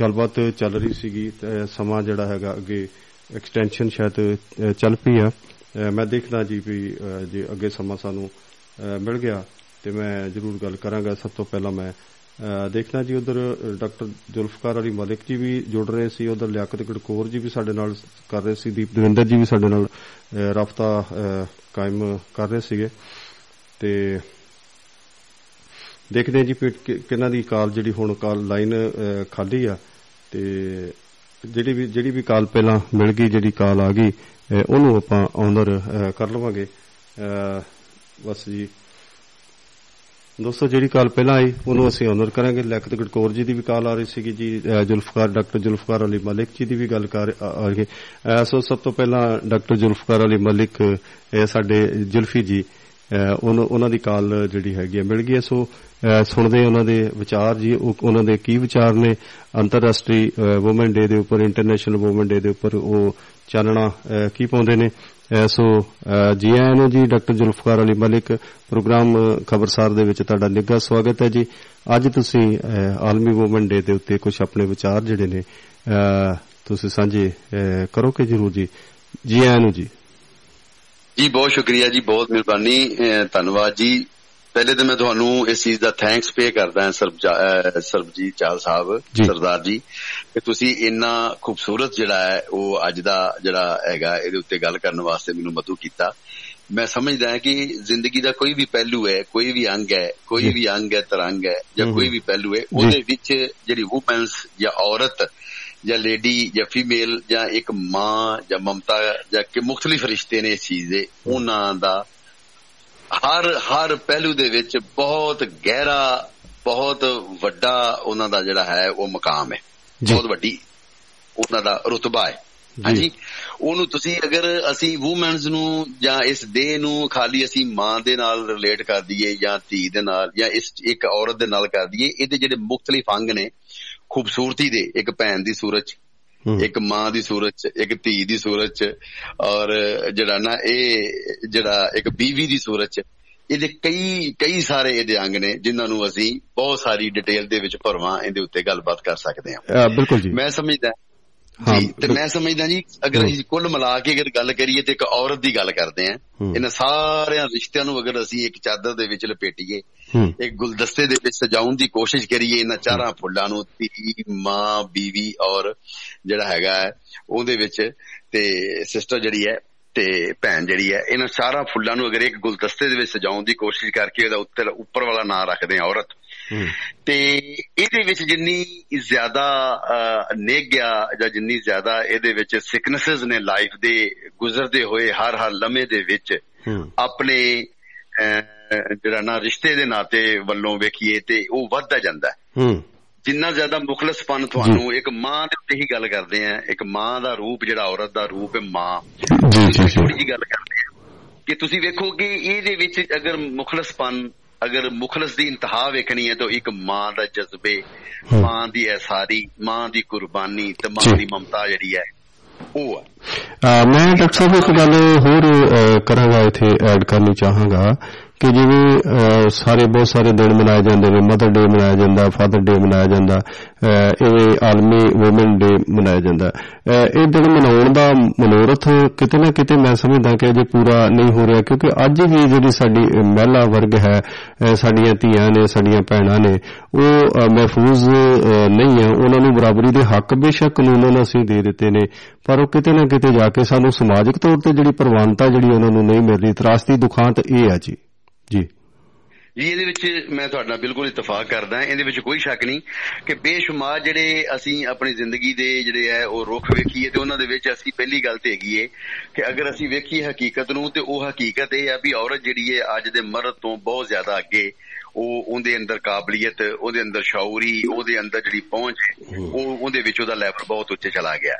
ਗੱਲਬਾਤ ਚੱਲ ਰਹੀ ਸੀਗੀ ਤੇ ਸਮਾਂ ਜਿਹੜਾ ਹੈਗਾ ਅੱਗੇ ਐਕਸਟੈਂਸ਼ਨ ਸ਼ਾਇਦ ਅਹ, ਚੱਲ ਪਈ ਆ। ਅਹ, ਮੈਂ ਦੇਖਦਾ ਜੀ ਵੀ ਅਹ, ਜੇ ਅੱਗੇ ਸਮਾਂ ਸਾਨੂੰ ਅਹ, ਮਿਲ ਗਿਆ ਤੇ ਮੈਂ ਜ਼ਰੂਰ ਗੱਲ ਕਰਾਂਗਾ। ਸਭ ਤੋਂ ਪਹਿਲਾਂ ਮੈਂ ਅਹ, ਦੇਖਦਾ ਜੀ ਉਧਰ ਡਾਕਟਰ ਜ਼ੁਲਫਕਾਰ ਅਲੀ ਮਲਿਕ ਜੀ ਵੀ ਜੁੜ ਰਹੇ ਸੀ ਉਧਰ ਲਿਆਕਤ ਗੜਕੋਰ ਜੀ ਵੀ ਸਾਡੇ ਨਾਲ ਕਰ ਰਹੇ ਸੀ ਦੀਪ ਦਵਿੰਦਰ ਜੀ ਵੀ ਸਾਡੇ ਨਾਲ ਅਹ, ਰਾਬਤਾ ਅਹ, ਕਾਇਮ ਕਰ ਰਹੇ ਸੀਗੇ। ਤੇ ਦੇਖਦੇ ਹਾਂ ਜੀ ਵੀ ਕਿ- ਕਿਹਨਾਂ ਦੀ ਕਾਲ ਜਿਹੜੀ ਹੁਣ ਕਾਲ ਲਾਈਨ ਅਹ, ਖਾਲੀ ਆ। ਤੇ ਜਿਹੜੀ ਵੀ ਜਿਹੜੀ ਵੀ ਕਾਲ ਪਹਿਲਾਂ ਮਿਲ ਗਈ ਜਿਹੜੀ ਕਾਲ ਆ ਗਈ ਅਹ, ਉਹਨੂੰ ਆਪਾਂ ਆਨਰ ਕਰ ਲਵਾਂਗੇ। ਅਹ, ਬਸ ਜੀ ਦੋਸਤੋ ਜਿਹੜੀ ਕਾਲ ਪਹਿਲਾਂ ਆਈ ਉਹਨੂੰ ਅਸੀਂ ਆਨਰ ਕਰਾਂਗੇ। ਲਿਆਕਤ ਗੜਕੌਰ ਜੀ ਦੀ ਵੀ ਕਾਲ ਆ ਰਹੀ ਸੀਗੀ ਜੀ ਅਹ, ਜ਼ੁਲਫਕਾਰ ਡਾਕਟਰ ਜ਼ੁਲਫਕਾਰ ਅਲੀ ਮਲਿਕ ਜੀ ਦੀ ਵੀ ਗੱਲ ਕਰ ਆ ਆ ਰਹੀ ਹੈ। ਅਹ, ਸੋ ਸਭ ਤੋਂ ਪਹਿਲਾਂ ਡਾਕਟਰ ਜ਼ੁਲਫਕਾਰ ਅਲੀ ਮਲਿਕ ਇਹ ਸਾਡੇ ਜ਼ੁਲਫੀ ਜੀ ਅਹ, ਉਹਨੂੰ- ਉਹਨਾਂ ਦੀ ਕਾਲ ਜਿਹੜੀ ਹੈਗੀ ਹੈ ਮਿਲ ਗਈ ਹੈ। ਸੋ ਅਹ, ਸੁਣਦੇ ਹਾਂ ਉਹਨਾਂ ਦੇ ਵਿਚਾਰ ਜੀ ਉਹ- ਉਹਨਾਂ ਦੇ ਕੀ ਵਿਚਾਰ ਨੇ। ਅੰਤਰਰਾਸ਼ਟਰੀ ਔਮਨ ਡੇ ਦੇ ਉੱਪਰ ਇੰਟਰਨੈਸ਼ਨਲ ਔਮਨ ਡੇ ਦੇ ਉੱਪਰ ਉਹ ਚਾਨਣਾ ਅਹ, ਕੀ ਪਾਉਂਦੇ ਨੇ। ਅਹ, ਸੋ ਜੀ ਆਇਆਂ ਨੂੰ ਜੀ ਡਾਕਟਰ ਜ਼ੁਲਫਕਾਰ ਅਲੀ ਮਲਿਕ ਪ੍ਰੋਗਰਾਮ ਖਬਰਸਾਰ ਦੇ ਵਿੱਚ ਤੁਹਾਡਾ ਨਿੱਘਾ ਸਵਾਗਤ ਹੈ ਜੀ। ਅੱਜ ਤੁਸੀਂ ਆਲਮੀ ਔਮਨ ਡੇ ਦੇ ਉੱਤੇ ਕੁਝ ਆਪਣੇ ਵਿਚਾਰ ਜਿਹੜੇ ਨੇ ਤੁਸੀਂ ਸਾਂਝੇ ਕਰੋਗੇ ਜਰੂਰ ਜੀ। ਜੀ ਆਇਆਂ ਨੂੰ ਜੀ। ਜੀ ਬਹੁਤ ਸ਼ੁਕਰੀਆ ਜੀ ਬਹੁਤ ਮਿਹਰਬਾਨੀ ਧੰਨਵਾਦ ਜੀ। ਪਹਿਲੇ ਤਾਂ ਮੈਂ ਤੁਹਾਨੂੰ ਇਸ ਚੀਜ਼ ਦਾ ਥੈਂਕਸ ਪੇ ਕਰਦਾ ਹਾਂ ਸਰਬਜੀਤ ਚਾਲ ਸਾਹਿਬ। ਸਰਦਾਰ ਜੀ। ਕਿ ਤੁਸੀਂ ਇੰਨਾ ਖੂਬਸੂਰਤ ਜਿਹੜਾ ਹੈ ਉਹ ਅੱਜ ਦਾ ਜਿਹੜਾ ਹੈਗਾ ਇਹਦੇ ਉੱਤੇ ਗੱਲ ਕਰਨ ਵਾਸਤੇ ਮੈਨੂੰ ਮਦੂ ਕੀਤਾ ਮੈਂ ਸਮਝਦਾ ਹਾਂ ਕਿ ਜ਼ਿੰਦਗੀ ਦਾ ਕੋਈ ਵੀ ਪਹਿਲੂ ਹੈ ਕੋਈ ਵੀ ਅੰਗ ਹੈ ਕੋਈ। ਵੀ ਅੰਗ ਹੈ ਤਰੰਗ ਹੈ ਜਾਂ ਕੋਈ। ਵੀ ਪਹਿਲੂ ਹੈ ਉਹਦੇ ਵਿੱਚ ਜਿਹੜੀ ਵੂਮਨਸ ਜਾਂ ਔਰਤ ਜਾਂ ਲੇਡੀ ਜਾਂ ਫੀਮੇਲ ਜਾਂ ਇੱਕ ਮਾਂ ਜਾਂ ਮਮਤਾ ਜਾਂ ਕਿ ਮੁxtਲਿਫ ਰਿਸ਼ਤੇ ਨੇ ਇਸ ਚੀਜ਼ ਦੇ ਉਹਨਾਂ ਦਾ ਹਰ ਹਰ ਪਹਿਲੂ ਦੇ ਵਿੱਚ ਬਹੁਤ ਗਹਿਰਾ ਬਹੁਤ ਵੱਡਾ ਉਹਨਾਂ ਦਾ ਜਿਹੜਾ ਹੈ ਉਹ ਮਕਾਮ ਹੈ। ਬਹੁਤ ਵੱਡੀ ਉਹਨਾਂ ਦਾ ਰੁਤਬਾ ਹੈ। ਹਾਂਜੀ ਉਹਨੂੰ ਤੁਸੀਂ ਅਗਰ ਅਸੀਂ ਵੂਮਨਸ ਨੂੰ ਜਾਂ ਇਸ ਦੇਹ ਨੂੰ ਖਾਲੀ ਅਸੀਂ ਮਾਂ ਦੇ ਨਾਲ ਰਿਲੇਟ ਕਰ ਦਈਏ ਜਾਂ ਧੀ ਦੇ ਨਾਲ ਜਾਂ ਇਸ ਇੱਕ ਔਰਤ ਦੇ ਨਾਲ ਕਰ ਦਈਏ ਇਹਦੇ ਜਿਹੜੇ ਮੁxtਲਿਫ ਅੰਗ ਨੇ ਖੂਬਸੂਰਤੀ ਦੇ ਇੱਕ ਭੈਣ ਦੀ ਸੂਰਤ। ਇੱਕ ਮਾਂ ਦੀ ਸੂਰਤ ਇੱਕ ਧੀ ਦੀ ਸੂਰਤ ਔਰ ਜਿਹੜਾ ਨਾ ਇਹ ਜਿਹੜਾ ਇੱਕ ਬੀਵੀ ਦੀ ਸੂਰਤ ਇਹਦੇ ਕਈ ਕਈ ਸਾਰੇ ਇਹਦੇ ਅੰਗ ਨੇ ਜਿਨ੍ਹਾਂ ਨੂੰ ਅਸੀਂ ਬਹੁਤ ਸਾਰੀ ਡਿਟੇਲ ਦੇ ਵਿੱਚ ਭਰਵਾਂ ਇਹਦੇ ਉੱਤੇ ਗੱਲਬਾਤ ਕਰ ਸਕਦੇ ਹਾਂ। ਬਿਲਕੁਲ ਜੀ। ਮੈਂ ਸਮਝਦਾ ਹਾਂ। ਤੇ ਮੈਂ ਸਮਝਦਾ ਜੀ ਅਗਰ ਅਸੀਂ ਕੁੱਲ ਮਿਲਾ ਕੇ ਅਗਰ ਗੱਲ ਕਰੀਏ ਤੇ ਇੱਕ ਔਰਤ ਦੀ ਗੱਲ ਕਰਦੇ ਆਂ। ਇਹਨਾਂ ਸਾਰਿਆਂ ਰਿਸ਼ਤਿਆਂ ਨੂੰ ਅਗਰ ਅਸੀਂ ਇੱਕ ਚਾਦਰ ਦੇ ਵਿੱਚ ਲਪੇਟੀਏ ਇੱਕ ਗੁਲਦਸਤੇ ਦੇ ਵਿੱਚ ਸਜਾਉਣ ਦੀ ਕੋਸ਼ਿਸ਼ ਕਰੀਏ ਇਹਨਾਂ ਚਾਰਾਂ ਫੁੱਲਾਂ ਨੂੰ ਧੀ ਮਾਂ ਬੀਵੀ ਔਰ ਜਿਹੜਾ ਹੈਗਾ ਉਹਦੇ ਵਿੱਚ ਤੇ ਸਿਸਟਰ ਜਿਹੜੀ ਹੈ ਤੇ ਭੈਣ ਜਿਹੜੀ ਹੈ ਇਹਨਾਂ ਚਾਰਾਂ ਫੁੱਲਾਂ ਨੂੰ ਅਗਰ ਇੱਕ ਗੁਲਦਸਤੇ ਦੇ ਵਿੱਚ ਸਜਾਉਣ ਦੀ ਕੋਸ਼ਿਸ਼ ਕਰਕੇ ਉਹਦਾ ਉੱਤੇ ਉੱਪਰ ਵਾਲਾ ਨਾਂ ਰੱਖਦੇ ਹਾਂ ਔਰਤ। ਤੇ ਇਹਦੇ ਵਿੱਚ ਜਿੰਨੀ ਜ਼ਿਆਦਾ ਨਿੱਘਿਆ ਜਾਂ ਜਿੰਨੀ ਜ਼ਿਆਦਾ ਇਹਦੇ ਵਿੱਚ ਸਿਕਨੈਸਸ ਨੇ ਲਾਈਫ ਦੇ ਗੁਜ਼ਰਦੇ ਹੋਏ ਹਰ ਹਰ ਲਮੇ ਦੇ ਵਿੱਚ ਆਪਣੇ ਜਿਹੜਾ ਨਾ ਰਿਸ਼ਤੇ ਦੇ ਨਾਤੇ ਵੱਲੋਂ ਵੇਖੀਏ ਤੇ ਉਹ ਵੱਧਦਾ ਜਾਂਦਾ ਹੈ। ਜਿੰਨਾ ਜ਼ਿਆਦਾ ਮੁਖਲਸਪਨ ਤੁਹਾਨੂੰ ਇੱਕ ਮਾਂ ਦੇ ਉੱਤੇ ਹੀ ਗੱਲ ਕਰਦੇ ਆ ਇੱਕ ਮਾਂ ਦਾ ਰੂਪ ਜਿਹੜਾ ਔਰਤ ਦਾ ਰੂਪ ਹੈ ਮਾਂ ਜੀ ਜੀ ਜੀ ਥੋੜੀ ਜੀ ਗੱਲ ਕਰਦੇ ਆ ਕਿ ਤੁਸੀਂ ਵੇਖੋ ਕਿ ਇਹਦੇ ਵਿੱਚ ਅਗਰ ਮੁਖਲਸਪਨ ਅਗਰ ਮੁਖਲਸ ਦੀ ਇੰਤਹਾ ਵੇਖਣੀ ਹੈ ਤਾਂ ਇੱਕ ਮਾਂ ਦਾ ਜਜ਼ਬੇ। ਮਾਂ ਦੀ ਐਸਾਰੀ ਮਾਂ ਦੀ ਕੁਰਬਾਨੀ ਤੇ। ਮਾਂ ਦੀ ਮਮਤਾ ਜਿਹੜੀ ਹੈ ਉਹ ਹੈ ਮੈਂ ਡਾਕਟਰ ਸਾਹਿਬ ਇੱਕ ਗੱਲ ਹੋਰ ਕਰਾਂਗਾ ਇੱਥੇ ਐਡ ਕਰਨੀ ਚਾਹਾਂਗਾ ਕਿ ਜਿਵੇਂ ਅਹ, ਸਾਰੇ ਬਹੁਤ ਸਾਰੇ ਦਿਨ ਮਨਾਏ ਜਾਂਦੇ ਨੇ ਮਦਰ ਡੇ ਮਨਾਇਆ ਜਾਂਦਾ ਫਾਦਰ ਡੇ ਮਨਾਇਆ ਜਾਂਦਾ ਅਹ, ਇਹ ਆਲਮੀ ਔਮਨ ਡੇ ਮਨਾਇਆ ਜਾਂਦਾ। ਅਹ, ਇਹ ਦਿਨ ਮਨਾਉਣ ਦਾ ਮਨੋਰਥ ਕਿਤੇ ਨਾ ਕਿਤੇ ਮੈਂ ਸਮਝਦਾ ਕਿ ਅਜੇ ਪੂਰਾ ਨਹੀਂ ਹੋ ਰਿਹਾ ਕਿਉਂਕਿ ਅੱਜ ਵੀ ਜਿਹੜੀ ਸਾਡੀ ਮਹਿਲਾ ਵਰਗ ਹੈ ਅਹ, ਸਾਡੀਆਂ ਧੀਆਂ ਨੇ ਸਾਡੀਆਂ ਭੈਣਾਂ ਨੇ ਉਹ ਅਹ, ਮਹਿਫੂਜ਼ ਅਹ, ਨਹੀਂ ਹੈ। ਉਹਨਾਂ ਨੂੰ ਬਰਾਬਰੀ ਦੇ ਹੱਕ ਬੇਸ਼ੱਕ ਕਾਨੂੰਨ ਅਸੀਂ ਦੇ ਦਿੱਤੇ ਨੇ ਪਰ ਉਹ ਕਿਤੇ ਨਾ ਕਿਤੇ ਜਾ ਕੇ ਸਾਨੂੰ ਸਮਾਜਿਕ ਤੌਰ ਤੇ ਜਿਹੜੀ ਪ੍ਰਵਾਨਤਾ ਜਿਹੜੀ ਉਹਨਾਂ ਨੂੰ ਨਹੀਂ ਮਿਲ ਰਹੀ ਤਰਾਸਦੀ ਦੁਖਾਂਤ ਇਹ ਆ ਜੀ। ਜੀ। ਜੀ ਇਹਦੇ ਵਿੱਚ ਮੈਂ ਤੁਹਾਡੇ ਨਾਲ ਬਿਲਕੁਲ ਇਤਫਾਕ ਕਰਦਾ ਹਾਂ। ਇਹਦੇ ਵਿੱਚ ਕੋਈ ਸ਼ੱਕ ਨਹੀਂ ਕਿ ਬੇਸ਼ੁਮਾਰ ਜਿਹੜੇ ਅਸੀਂ ਆਪਣੀ ਜ਼ਿੰਦਗੀ ਦੇ ਜਿਹੜੇ ਹੈ, ਉਹ ਰੁੱਖ ਵੇਖੀਏ ਤੇ ਉਹਨਾਂ ਦੇ ਵਿੱਚ ਅਸੀਂ ਪਹਿਲੀ ਗੱਲ ਤੇ ਹੈਗੀ ਏ ਕਿ ਅਗਰ ਅਸੀਂ ਵੇਖੀਏ ਹਕੀਕਤ ਨੂੰ ਤੇ ਉਹ ਹਕੀਕਤ ਇਹ ਆ ਵੀ ਔਰਤ ਜਿਹੜੀ ਹੈ ਅੱਜ ਦੇ ਮਰਦ ਤੋਂ ਬਹੁਤ ਜ਼ਿਆਦਾ ਅੱਗੇ ਉਹ ਉਹਦੇ ਅੰਦਰ ਕਾਬਲੀਅਤ ਉਹਦੇ ਅੰਦਰ ਸ਼ਾਉਰੀ ਉਹਦੇ ਅੰਦਰ ਜਿਹੜੀ ਪਹੁੰਚ ਉਹ ਉਹਦੇ ਵਿੱਚ ਉਹਦਾ ਲੈਵਲ ਬਹੁਤ ਉੱਚੇ ਚਲਾ ਗਿਆ।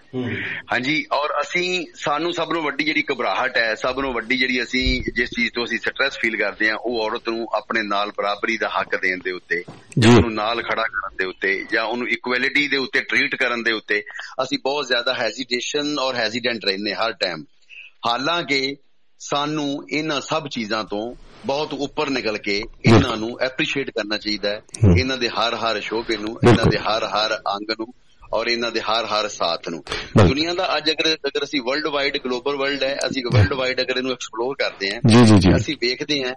ਹਾਂਜੀ ਔਰ ਅਸੀਂ ਸਾਨੂੰ ਸਭ ਤੋਂ ਵੱਡੀ ਜਿਹੜੀ ਘਬਰਾਹਟ ਹੈ ਸਭ ਤੋਂ ਵੱਡੀ ਜਿਹੜੀ ਅਸੀਂ ਜਿਸ ਚੀਜ਼ ਤੋਂ ਅਸੀਂ ਸਟ੍ਰੈਸ ਫੀਲ ਕਰਦੇ ਹਾਂ ਉਹ ਔਰਤ ਨੂੰ ਆਪਣੇ ਨਾਲ ਬਰਾਬਰੀ ਦਾ ਹੱਕ ਦੇਣ ਦੇ ਉੱਤੇ। ਉਹਨੂੰ ਨਾਲ ਖੜਾ ਕਰਨ ਦੇ ਉੱਤੇ ਜਾਂ ਉਹਨੂੰ ਇਕੁਐਲਿਟੀ ਦੇ ਉੱਤੇ ਟਰੀਟ ਕਰਨ ਦੇ ਉੱਤੇ ਅਸੀਂ ਬਹੁਤ ਜ਼ਿਆਦਾ ਹੈਜ਼ਿਟੇਸ਼ਨ ਔਰ ਹੈਜ਼ੀਡੈਂਟ ਰਹਿੰਦੇ ਹਰ ਟਾਈਮ ਹਾਲਾਂਕਿ ਸਾਨੂੰ ਇਹਨਾਂ ਸਭ ਚੀਜ਼ਾਂ ਤੋਂ ਬਹੁਤ ਉੱਪਰ ਨਿਕਲ ਕੇ ਇਹਨਾਂ ਨੂੰ ਐਪਰੀਸ਼ੀਏਟ ਕਰਨਾ ਚਾਹੀਦਾ ਹੈ। ਇਹਨਾਂ ਦੇ ਹਰ ਹਰ ਸ਼ੋਭੇ ਨੂੰ ਇਹਨਾਂ। ਦੇ ਹਰ ਹਰ ਅੰਗ ਨੂੰ ਔਰ ਇਹਨਾਂ ਦੇ ਹਰ ਹਰ ਸਾਥ ਨੂੰ। ਦੁਨੀਆ ਦਾ ਅੱਜ ਅਗਰ ਅਗਰ ਅਸੀਂ ਵਰਲਡ ਵਾਈਡ ਗਲੋਬਲ ਵਰਲਡ ਹੈ ਅਸੀਂ ਵਰਲਡ ਵਾਈਡ ਅਗਰ ਇਹਨੂੰ ਐਕਸਪਲੋਰ ਕਰਦੇ ਹਾਂ ਅਸੀਂ ਵੇਖਦੇ ਹਾਂ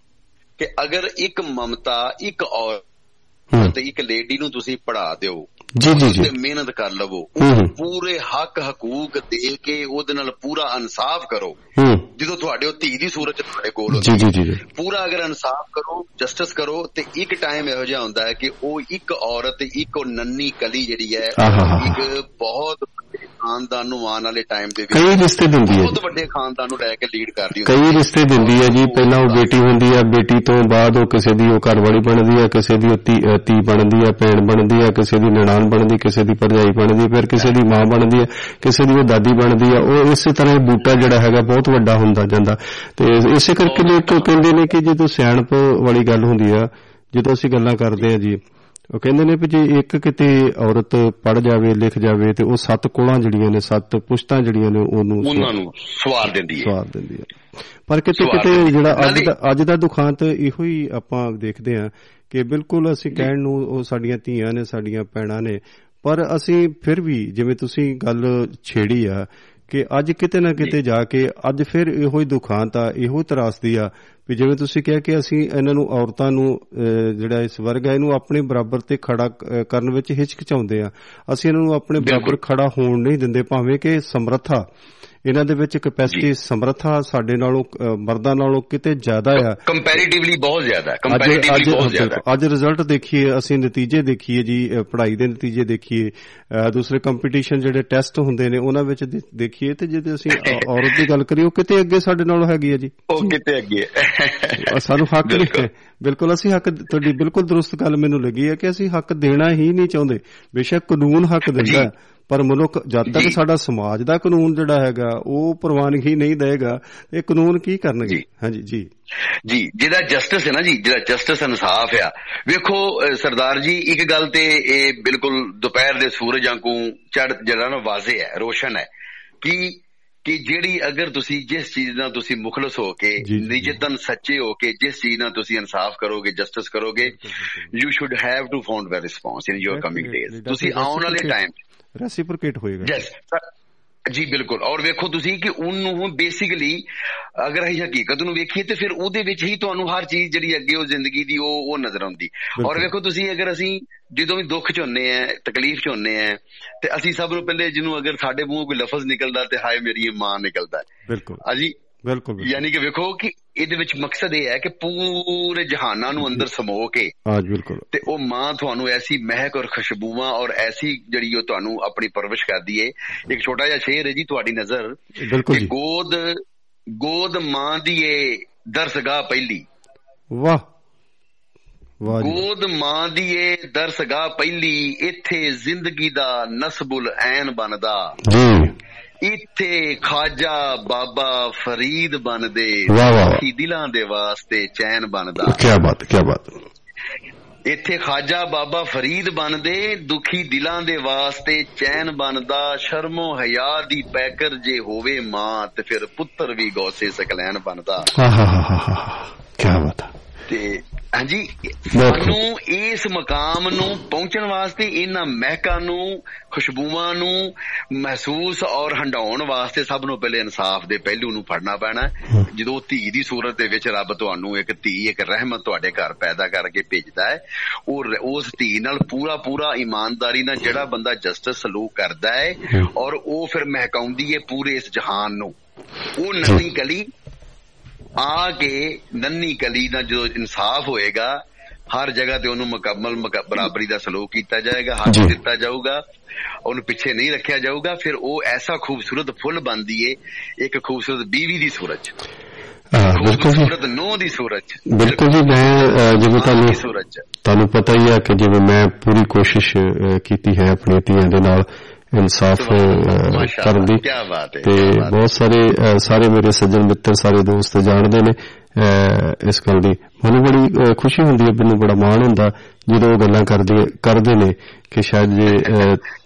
ਕਿ ਅਗਰ ਇੱਕ ਮਮਤਾ ਇੱਕ ਔਰ। ਤੇ ਇੱਕ ਲੇਡੀ ਨੂੰ ਤੁਸੀਂ ਪੜਾ ਦਿਓ ਜੀ ਜੀ ਜੀ ਮਿਹਨਤ ਕਰ ਲਵੋ। ਪੂਰੇ ਹੱਕ ਹਕੂਕ ਦੇ ਕੇ ਉਹਦੇ ਨਾਲ ਪੂਰਾ ਇਨਸਾਫ ਕਰੋ ਜਦੋਂ ਤੁਹਾਡੇ ਉਹ ਧੀ ਦੀ ਸੂਰਤ ਤੁਹਾਡੇ ਕੋਲ ਹੁੰਦੀ ਜੀ ਜੀ ਜੀ ਪੂਰਾ ਅਗਰ ਇਨਸਾਫ ਕਰੋ ਜਸਟਿਸ ਕਰੋ ਤੇ ਇੱਕ ਟਾਈਮ ਇਹੋ ਜਿਹਾ ਹੁੰਦਾ ਹੈ ਕਿ ਉਹ ਇੱਕ ਔਰਤ ਇੱਕ ਉਹ ਨੰਨੀ ਕਲੀ ਜਿਹੜੀ ਹੈ। ਇੱਕ ਬਹੁਤ ਖਾਨਦਾਨ ਨੂੰ ਆਉਣ ਵਾਲੇ ਟਾਈਮ ਦੇ ਵਿੱਚ ਕਈ ਰਿਸ਼ਤੇ ਦਿੰਦੀ ਹੈ ਬਹੁਤ ਵੱਡੇ ਖਾਨਦਾਨ ਨੂੰ ਲੈ ਕੇ ਲੀਡ ਕਰਦੀ ਹੁੰਦੀ ਕਈ ਰਿਸ਼ਤੇ ਦਿੰਦੀ ਹੈ ਜੀ ਪਹਿਲਾਂ ਉਹ ਬੇਟੀ ਹੁੰਦੀ ਹੈ ਬੇਟੀ ਤੋਂ ਬਾਅਦ ਉਹ ਕਿਸੇ ਦੀ ਉਹ ਘਰਵਾਲੀ ਬਣਦੀ ਹੈ ਕਿਸੇ ਦੀ ਧੀ ਬਣਦੀ ਹੈ ਭੈਣ ਬਣਦੀ ਹੈ ਕਿਸੇ ਦੀ ਨਨਾਣ ਬਣਦੀ ਕਿਸੇ ਦੀ ਭਰਜਾਈ ਬਣਦੀ ਫਿਰ ਕਿਸੇ ਦੀ ਮਾਂ ਬਣਦੀ ਹੈ ਕਿਸੇ ਦੀ ਉਹ ਦਾਦੀ ਬਣਦੀ ਹੈ। ਉਹ ਇਸੇ ਤਰ੍ਹਾਂ ਇਹ ਬੂਟਾ ਜਿਹੜਾ ਹੈਗਾ ਬਹੁਤ ਵੱਡਾ ਹੁੰਦਾ ਜਾਂਦਾ। ਤੇ ਇਸੇ ਕਰਕੇ ਲੋਕ ਕਹਿੰਦੇ ਨੇ ਕਿ ਜਦੋਂ ਸਿਆਣਪ ਵਾਲੀ ਗੱਲ ਹੁੰਦੀ ਆ ਜਦੋਂ ਅਸੀਂ ਗੱਲਾਂ ਕਰਦੇ ਆ ਜੀ ਉਹ ਕਹਿੰਦੇ ਨੇ ਵੀ ਜੇ ਇੱਕ ਕਿਤੇ ਔਰਤ ਪੜ ਜਾਵੇ ਲਿਖ ਜਾਵੇ ਤੇ ਉਹ ਸੱਤ ਕੁਲਾਂ ਜਿਹੜੀਆਂ ਨੇ ਸੱਤ ਪੁਸ਼ਤਾਂ ਜਿਹੜੀਆਂ ਨੇ ਉਹਨੂੰ ਉਹਨਾਂ ਨੂੰ ਸਵਾਰ ਦਿੰਦੀ ਹੈ। ਸਵਾਰ ਦਿੰਦੀ ਹੈ। ਪਰ ਕਿਤੇ ਕਿਤੇ। ਜਿਹੜਾ ਅੱਜ ਦਾ ਅੱਜ ਦਾ ਦੁਖਾਂਤ ਇਹੋ ਹੀ ਆਪਾਂ ਦੇਖਦੇ ਹਾਂ ਕਿ ਬਿਲਕੁਲ ਅਸੀਂ ਕਹਿਣ ਨੂੰ ਉਹ ਸਾਡੀਆਂ ਧੀਆਂ ਨੇ ਸਾਡੀਆਂ ਭੈਣਾਂ ਨੇ ਪਰ ਅਸੀਂ ਫਿਰ ਵੀ ਜਿਵੇਂ ਤੁਸੀਂ ਗੱਲ ਛੇੜੀ ਆ ਕਿ ਅੱਜ ਕਿਤੇ ਨਾ ਕਿਤੇ ਜਾ। ਕੇ ਅੱਜ ਫਿਰ ਇਹੋ ਹੀ ਦੁਖਾਂਤ ਆ ਇਹੋ ਤਰਾਸਦੀ ਆ ਵੀ ਜਿਵੇਂ ਤੁਸੀਂ ਕਿਹਾ ਕਿ ਅਸੀਂ ਇਹਨਾਂ ਨੂੰ ਔਰਤਾਂ ਨੂੰ ਜਿਹੜਾ ਇਸ ਵਰਗ ਹੈ ਇਹਨੂੰ ਆਪਣੇ ਬਰਾਬਰ ਤੇ ਖੜਾ ਕਰਨ ਵਿੱਚ ਹਿਚਕਚਾਉਂਦੇ ਆ। ਅਸੀਂ ਇਹਨਾਂ ਨੂੰ ਆਪਣੇ ਬਰਾਬਰ ਖੜਾ ਹੋਣ ਨਹੀਂ ਦਿੰਦੇ ਭਾਵੇਂ ਕਿ ਸਮਰੱਥਾ ਇਹਨਾਂ ਦੇ ਵਿੱਚ ਕੈਪੈਸਿਟੀ ਸਮਰੱਥਾ ਸਾਡੇ ਨਾਲੋਂ ਮਰਦਾਂ ਨਾਲੋਂ ਕਿਤੇ ਜ਼ਿਆਦਾ ਆ। ਕੰਪੈਰੀਟਿਵਲੀ ਬਹੁਤ ਜ਼ਿਆਦਾ ਅੱਜ ਕੰਪੈਰੀਟਿਵਲੀ ਬਹੁਤ ਜ਼ਿਆਦਾ। ਅੱਜ ਰਿਜ਼ਲਟ ਦੇਖੀਏ ਅਸੀਂ ਨਤੀਜੇ ਦੇਖੀਏ ਜੀ ਪੜ੍ਹਾਈ ਦੇ ਨਤੀਜੇ ਦੇਖੀਏ ਦੂਸਰੇ ਕੰਪੀਟੀਸ਼ਨ ਜਿਹੜੇ ਟੈਸਟ ਹੁੰਦੇ ਨੇ ਉਹਨਾਂ ਵਿੱਚ ਦੇਖੀਏ ਤੇ ਜੇ ਅਸੀਂ ਔਰਤ ਦੀ ਗੱਲ ਕਰੀਏ ਉਹ ਕਿਤੇ ਅੱਗੇ ਸਾਡੇ ਨਾਲੋਂ ਹੈਗੀ ਹੈ ਜੀ। ਉਹ ਕਿਤੇ ਅੱਗੇ ਹੈ। ਸਾਨੂੰ ਹੱਕ ਨਹੀਂ ਬਿਲਕੁਲ। ਹੈ। ਬਿਲਕੁਲ ਅਸੀਂ ਹੱਕ ਤੁਹਾਡੀ ਬਿਲਕੁਲ ਦਰੁਸਤ ਗੱਲ ਮੈਨੂੰ ਲੱਗੀ ਹੈ ਕਿ ਅਸੀਂ ਹੱਕ ਦੇਣਾ ਹੀ ਨਹੀਂ ਚਾਹੁੰਦੇ। ਬੇਸ਼ੱਕ ਕਾਨੂੰਨ ਹੱਕ ਦਿੰਦਾ। ਹੈ, ਪਰ ਮਨੁੱਖ ਜਦ ਤੱਕ। ਸਾਡਾ ਸਮਾਜ ਦਾ ਕਾਨੂੰਨ ਜਿਹੜਾ ਹੈਗਾ ਉਹ ਪ੍ਰਵਾਨਗੀ ਨਹੀਂ ਦੇਗਾ ਇਹ ਕਾਨੂੰਨ ਕੀ ਕਰਨਗੇ। ਹਾਂਜੀ ਜੀ ਜੀ ਜਿਹਦਾ ਜਸਟਿਸ ਹੈ ਨਾ ਜੀ ਜਿਹੜਾ ਜਸਟਿਸ ਇਨਸਾਫ ਆ ਵੇਖੋ ਸਰਦਾਰ ਜੀ ਇੱਕ ਗੱਲ ਤੇ ਇਹ ਬਿਲਕੁਲ ਦੁਪਹਿਰ ਦੇ ਸੂਰਜ ਵਾਂਗੂ ਚੜ ਜਿਹੜਾ ਨਾ ਵਾਜ਼ੇ ਹੈ ਰੋਸ਼ਨ ਹੈ ਕਿ ਕਿ ਜਿਹੜੀ ਅਗਰ ਤੁਸੀਂ ਜਿਸ ਚੀਜ਼ ਨਾਲ ਤੁਸੀਂ ਮੁਖਲਸ ਹੋ ਕੇ। ਨਿਜਤਨ ਸੱਚੇ ਹੋ ਕੇ ਜਿਸ ਚੀਜ਼ ਨਾਲ ਤੁਸੀਂ ਇਨਸਾਫ ਕਰੋਗੇ ਜਸਟਿਸ ਕਰੋਗੇ you should have to found way response in your coming days ਤੁਸੀਂ ਆਉਣ ਵਾਲੇ. ਟਾਈਮ ਰੈਸਿਪਰੋਕੇਟ ਹੋਏਗਾ। ਯੈਸ ਜੀ ਬਿਲਕੁਲ। ਔਰ ਵੇਖੋ ਤੁਸੀਂ ਕਿ ਉਹਨੂੰ ਬੇਸਿਕਲੀ ਅਗਰ ਅਸੀਂ ਹਕੀਕਤ ਨੂੰ ਵੇਖੀਏ ਤੇ ਫਿਰ ਉਹਦੇ ਵਿੱਚ ਹੀ ਤੁਹਾਨੂੰ ਹਰ ਚੀਜ਼ ਜਿਹੜੀ ਅੱਗੇ ਉਹ ਜ਼ਿੰਦਗੀ ਦੀ ਉਹ ਉਹ ਨਜ਼ਰ ਆਉਂਦੀ। ਔਰ। ਵੇਖੋ ਤੁਸੀਂ ਅਗਰ ਅਸੀਂ ਜਦੋਂ ਵੀ ਦੁੱਖ ਚ ਹੁੰਨੇ ਆ ਤਕਲੀਫ ਚ ਹੁੰਨੇ ਆ ਤੇ ਅਸੀਂ ਸਭ ਨੂੰ ਪਹਿਲੇ ਜਿਹਨੂੰ ਅਗਰ ਸਾਡੇ ਮੂੰਹੋਂ ਕੋਈ ਲਫ਼ਜ਼ ਨਿਕਲਦਾ ਤੇ ਹਾਏ ਮੇਰੀ ਮਾਂ ਨਿਕਲਦਾ। ਹੈ ਬਿਲਕੁਲ ਬਿਲਕੁਲ ਬਿਲਕੁਲ। ਯਾਨੀ ਕਿ ਵੇਖੋ ਕਿ ਇਹਦੇ ਵਿੱਚ ਮਕਸਦ ਇਹ ਹੈ ਕਿ ਪੂਰੇ ਜਹਾਨਾਂ ਨੂੰ ਅੰਦਰ ਸਮੋ ਕੇ ਹਾਂ ਬਿਲਕੁਲ। ਤੇ ਉਹ ਮਾਂ ਤੁਹਾਨੂੰ ਐਸੀ ਮਹਿਕ ਔਰ ਖੁਸ਼ਬੂਆਂ ਔਰ ਐਸੀ ਜਿਹੜੀ ਉਹ ਤੁਹਾਨੂੰ ਆਪਣੀ ਪਰਵਰਿਸ਼ ਕਰਦੀ ਏ। ਇੱਕ ਛੋਟਾ ਜਿਹਾ ਸ਼ੇਰ ਹੈ ਜੀ ਤੁਹਾਡੀ ਨਜ਼ਰ ਬਿਲਕੁਲ ਕਿ ਗੋਦ ਗੋਦ ਮਾਂ ਦੀ ਏ ਦਰਸਗਾਹ ਪਹਿਲੀ। ਵਾਹ। ਵਾਹ ਗੋਦ ਮਾਂ ਦੀ ਏ ਦਰਸਗਾਹ ਪਹਿਲੀ ਇੱਥੇ ਜ਼ਿੰਦਗੀ ਦਾ ਨਸਬੁਲ ਐਨ ਬਣਦਾ। ਜੀ। ਇੱਥੇ ਖਾਜਾ ਬਾਬਾ ਫਰੀਦ ਬਣਦੇ। ਦੁਖੀ ਦਿਲਾਂ ਦੇ ਵਾਸਤੇ ਚੈਨ ਬਣਦਾ। ਕੀ ਬਾਤ ਕੀ ਬਾਤ। ਇੱਥੇ ਖਾਜਾ ਬਾਬਾ ਫਰੀਦ ਬਣਦੇ ਦੁਖੀ ਦਿਲਾਂ ਦੇ ਵਾਸਤੇ ਚੈਨ ਬਣਦਾ ਸ਼ਰਮੋ ਹਯਾ ਦੀ ਪੈਕਰ ਜੇ ਹੋਵੇ ਮਾਂ ਤੇ ਫਿਰ ਪੁੱਤਰ ਵੀ ਗੌਸੇ ਸਕਲੈਨ ਬਣਦਾ। ਹਾਂ ਹਾਂ ਹਾਂ ਕੀ ਬਾਤ। ਤੇ ਹਾਂਜੀ। ਸਾਨੂੰ ਇਸ ਮਕਾਮ ਨੂੰ ਪਹੁੰਚਣ ਵਾਸਤੇ ਇਹਨਾਂ ਮਹਿਕਾਂ ਨੂੰ ਖੁਸ਼ਬੂਆਂ ਨੂੰ ਮਹਿਸੂਸ ਔਰ ਹੰਡਾਉਣ ਵਾਸਤੇ ਸਭ ਨੂੰ ਪਹਿਲੇ ਇਨਸਾਫ ਦੇ ਪਹਿਲੂ ਨੂੰ ਫੜਨਾ ਪੈਣਾ। ਜਦੋਂ ਧੀ ਦੀ ਸੂਰਤ ਦੇ ਵਿੱਚ ਰੱਬ ਤੁਹਾਨੂੰ ਇੱਕ ਧੀ ਇੱਕ ਰਹਿਮਤ ਤੁਹਾਡੇ ਘਰ ਪੈਦਾ ਕਰਕੇ ਭੇਜਦਾ ਹੈ ਉਹ ਉਸ ਧੀ ਨਾਲ ਪੂਰਾ ਪੂਰਾ ਇਮਾਨਦਾਰੀ ਨਾਲ ਜਿਹੜਾ ਬੰਦਾ ਜਸਟਿਸ ਸਲੂਕ ਕਰਦਾ ਹੈ ਔਰ ਉਹ ਫਿਰ ਮਹਿਕਾਉਂਦੀ ਹੈ ਪੂਰੇ ਇਸ ਜਹਾਨ ਨੂੰ। ਉਹ ਨਵੀਂ ਕਲੀ ਆ ਕੇ ਨੰਨੀ ਕਲੀ ਨਾਲ ਜਦੋਂ ਇਨਸਾਫ ਹੋਏਗਾ ਹਰ ਜਗ੍ਹਾ ਤੇ ਉਹਨੂੰ ਮੁਕੰਮਲ ਮੁਕ- ਬਰਾਬਰੀ ਦਾ ਸਲੂਕ ਕੀਤਾ ਜਾਏਗਾ ਜੀ। ਦਿੱਤਾ ਜਾਊਗਾ ਉਹਨੂੰ ਪਿੱਛੇ ਨਹੀਂ ਰੱਖਿਆ ਜਾਊਗਾ ਫਿਰ ਉਹ ਐਸਾ ਖੂਬਸੂਰਤ ਫੁੱਲ ਬਣਦੀ ਏ ਇੱਕ ਖੂਬਸੂਰਤ ਬੀਵੀ ਦੀ ਹਾਂ ਬਿਲਕੁਲ ਜੀ। ਨੋ ਦੀ ਸੂਰਤ 'ਚ ਬਿਲਕੁਲ ਜੀ ਮੈਂ ਜਿਵੇਂ ਤੁਹਾਨੂੰ ਦੀ ਤੁਹਾਨੂੰ ਪਤਾ ਹੀ ਹੈ ਕਿ ਜਿਵੇਂ ਮੈਂ ਪੂਰੀ ਕੋਸ਼ਿਸ਼ ਕੀਤੀ ਹੈ ਆਪਣੀਆਂ ਧੀਆਂ ਦੇ ਨਾਲ ਇਨਸਾਫ ਕਰਨ ਦੀ ਕੀ ਬਾਤ ਹੈ ਤੇ ਹੈ। ਬਹੁਤ ਸਾਰੇ ਸਾਰੇ ਮੇਰੇ ਸੱਜਣ ਮਿੱਤਰ ਸਾਰੇ ਦੋਸਤ ਜਾਣਦੇ ਨੇ ਇਸ ਗੱਲ ਦੀ ਮੈਨੂੰ ਬੜੀ ਖੁਸ਼ੀ ਹੁੰਦੀ ਹੈ ਮੈਨੂੰ ਬੜਾ ਮਾਣ ਹੁੰਦਾ ਜਦੋਂ ਉਹ ਗੱਲਾਂ ਕਰਦੇ ਕਰਦੇ ਨੇ ਕਿ ਸ਼ਾਇਦ ਜੇ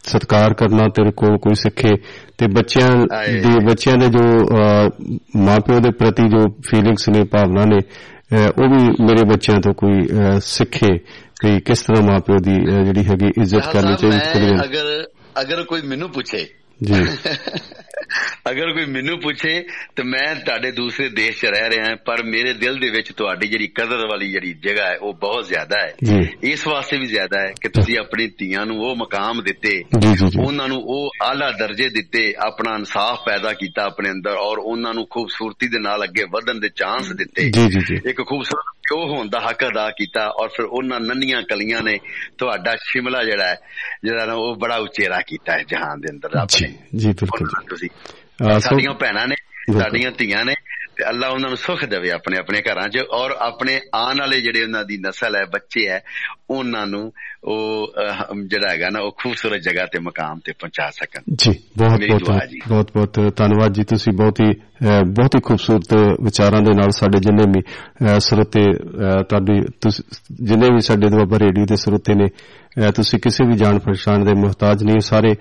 ਸਤਿਕਾਰ ਕਰਨਾ ਤੇਰੇ ਕੋਲ ਕੋਈ ਸਿੱਖੇ ਤੇ ਬੱਚਿਆਂ। ਦੀ ਬੱਚਿਆਂ ਦੇ ਜੋ ਮਾਪਿਓ ਦੇ ਪ੍ਰਤੀ ਜੋ ਫੀਲਿੰਗਸ ਨੇ ਭਾਵਨਾ ਨੇ ਉਹ ਵੀ ਮੇਰੇ ਬੱਚਿਆਂ ਤੋਂ ਕੋਈ ਸਿੱਖੇ ਕਿ ਕਿਸ ਤਰ੍ਹਾਂ ਮਾਪਿਓ ਦੀ ਜਿਹੜੀ ਹੈਗੀ ਇੱਜ਼ਤ ਕਰਨੀ ਚਾਹੀਦੀ ਦੀ। ਅਗਰ ਅਗਰ ਕੋਈ ਮੈਨੂੰ ਪੁੱਛੇ ਜੀ। [laughs] ਅਗਰ ਕੋਈ ਮੈਨੂੰ ਪੁੱਛੇ ਤੇ ਮੈਂ ਤੁਹਾਡੇ ਦੂਸਰੇ ਦੇਸ਼ 'ਚ ਰਹਿ ਰਿਹਾ ਪਰ ਮੇਰੇ ਦਿਲ ਦੇ ਵਿੱਚ ਤੁਹਾਡੀ ਜਿਹੜੀ ਕਦਰ ਵਾਲੀ ਜਿਹੜੀ ਜਗ੍ਹਾ ਹੈ ਉਹ ਬਹੁਤ ਜ਼ਿਆਦਾ ਹੈ। ਇਸ ਵਾਸਤੇ ਵੀ ਜ਼ਿਆਦਾ ਹੈ ਕਿ ਤੁਸੀਂ ਆਪਣੀ ਧੀਆਂ ਨੂੰ ਉਹ ਮਕਾਮ ਦਿੱਤੇ ਉਹਨਾਂ ਨੂੰ ਉਹ ਆਲਾ ਦਰਜੇ ਦਿੱਤੇ ਆਪਣਾ ਇਨਸਾਫ ਪੈਦਾ ਕੀਤਾ ਆਪਣੇ ਅੰਦਰ ਔਰ ਉਹਨਾਂ ਨੂੰ ਖੂਬਸੂਰਤੀ ਦੇ ਨਾਲ ਅੱਗੇ ਵਧਣ ਦੇ ਚਾਂਸ ਦਿੱਤੇ। ਇੱਕ ਖੂਬਸੂਰਤ ਪਿਓ ਹੋਣ ਦਾ ਹੱਕ ਅਦਾ ਕੀਤਾ ਔਰ ਫਿਰ ਉਹਨਾਂ ਨੰਨੀਆਂ ਕਲੀਆਂ ਨੇ ਤੁਹਾਡਾ ਸ਼ਿਮਲਾ ਜਿਹੜਾ ਹੈ ਜਿਹੜਾ ਨਾ ਉਹ ਬੜਾ ਉਚੇਰਾ ਕੀਤਾ ਹੈ ਜਹਾਨ ਦੇ ਅੰਦਰ ਰੱਬ ਜੀ ਨੇ ਜੀ ਬਿਲਕੁਲ ਤੁਸੀਂ ਸਾਡੀਆਂ ਭੈਣਾਂ ਨੇ। ਸਾਡੀਆਂ ਧੀਆਂ ਨੇ ਤੇ ਅੱਲਾ ਉਹਨਾਂ ਨੂੰ ਸੁਖ ਦੇਵੇ ਆਪਣੇ ਆਪਣੇ ਘਰਾਂ 'ਚ ਔਰ ਆਪਣੇ ਆਉਣ ਵਾਲੇ ਜਿਹੜੇ ਉਹਨਾਂ ਦੀ ਨਸਲ ਹੈ ਬੱਚੇ ਹੈ ਉਹਨਾਂ ਨੂੰ ਉਹ ਜਿਹੜਾ ਹੈਗਾ ਨਾ ਉਹ ਖੂਬਸੂਰਤ ਜਗ੍ਹਾ ਤੇ ਮਕਾਮ ਤੇ ਪਹੁੰਚਾ ਸਕਣ ਜੀ ਬਹੁਤ ਬਹੁਤ। ਬਹੁਤ ਬਹੁਤ ਧੰਨਵਾਦ ਜੀ ਤੁਸੀਂ ਬਹੁਤ ਹੀ ਬਹੁਤ ਹੀ ਖੂਬਸੂਰਤ ਵਿਚਾਰਾਂ ਦੇ ਨਾਲ ਸਾਡੇ ਜਿੰਨੇ ਵੀ ਸਰੋਤੇ ਤੁਹਾਡੀ ਜਿੰਨੇ ਵੀ ਸਾਡੇ ਦੁਆਬਾ ਰੇਡੀਓ ਦੇ ਸਰੋਤੇ ਨੇ ਤੁਸੀਂ ਕਿਸੇ ਵੀ ਜਾਣ ਪਛਾਣ ਦੇ ਮੁਹਤਾਜ ਨਹੀਂ ਸਾਰੇ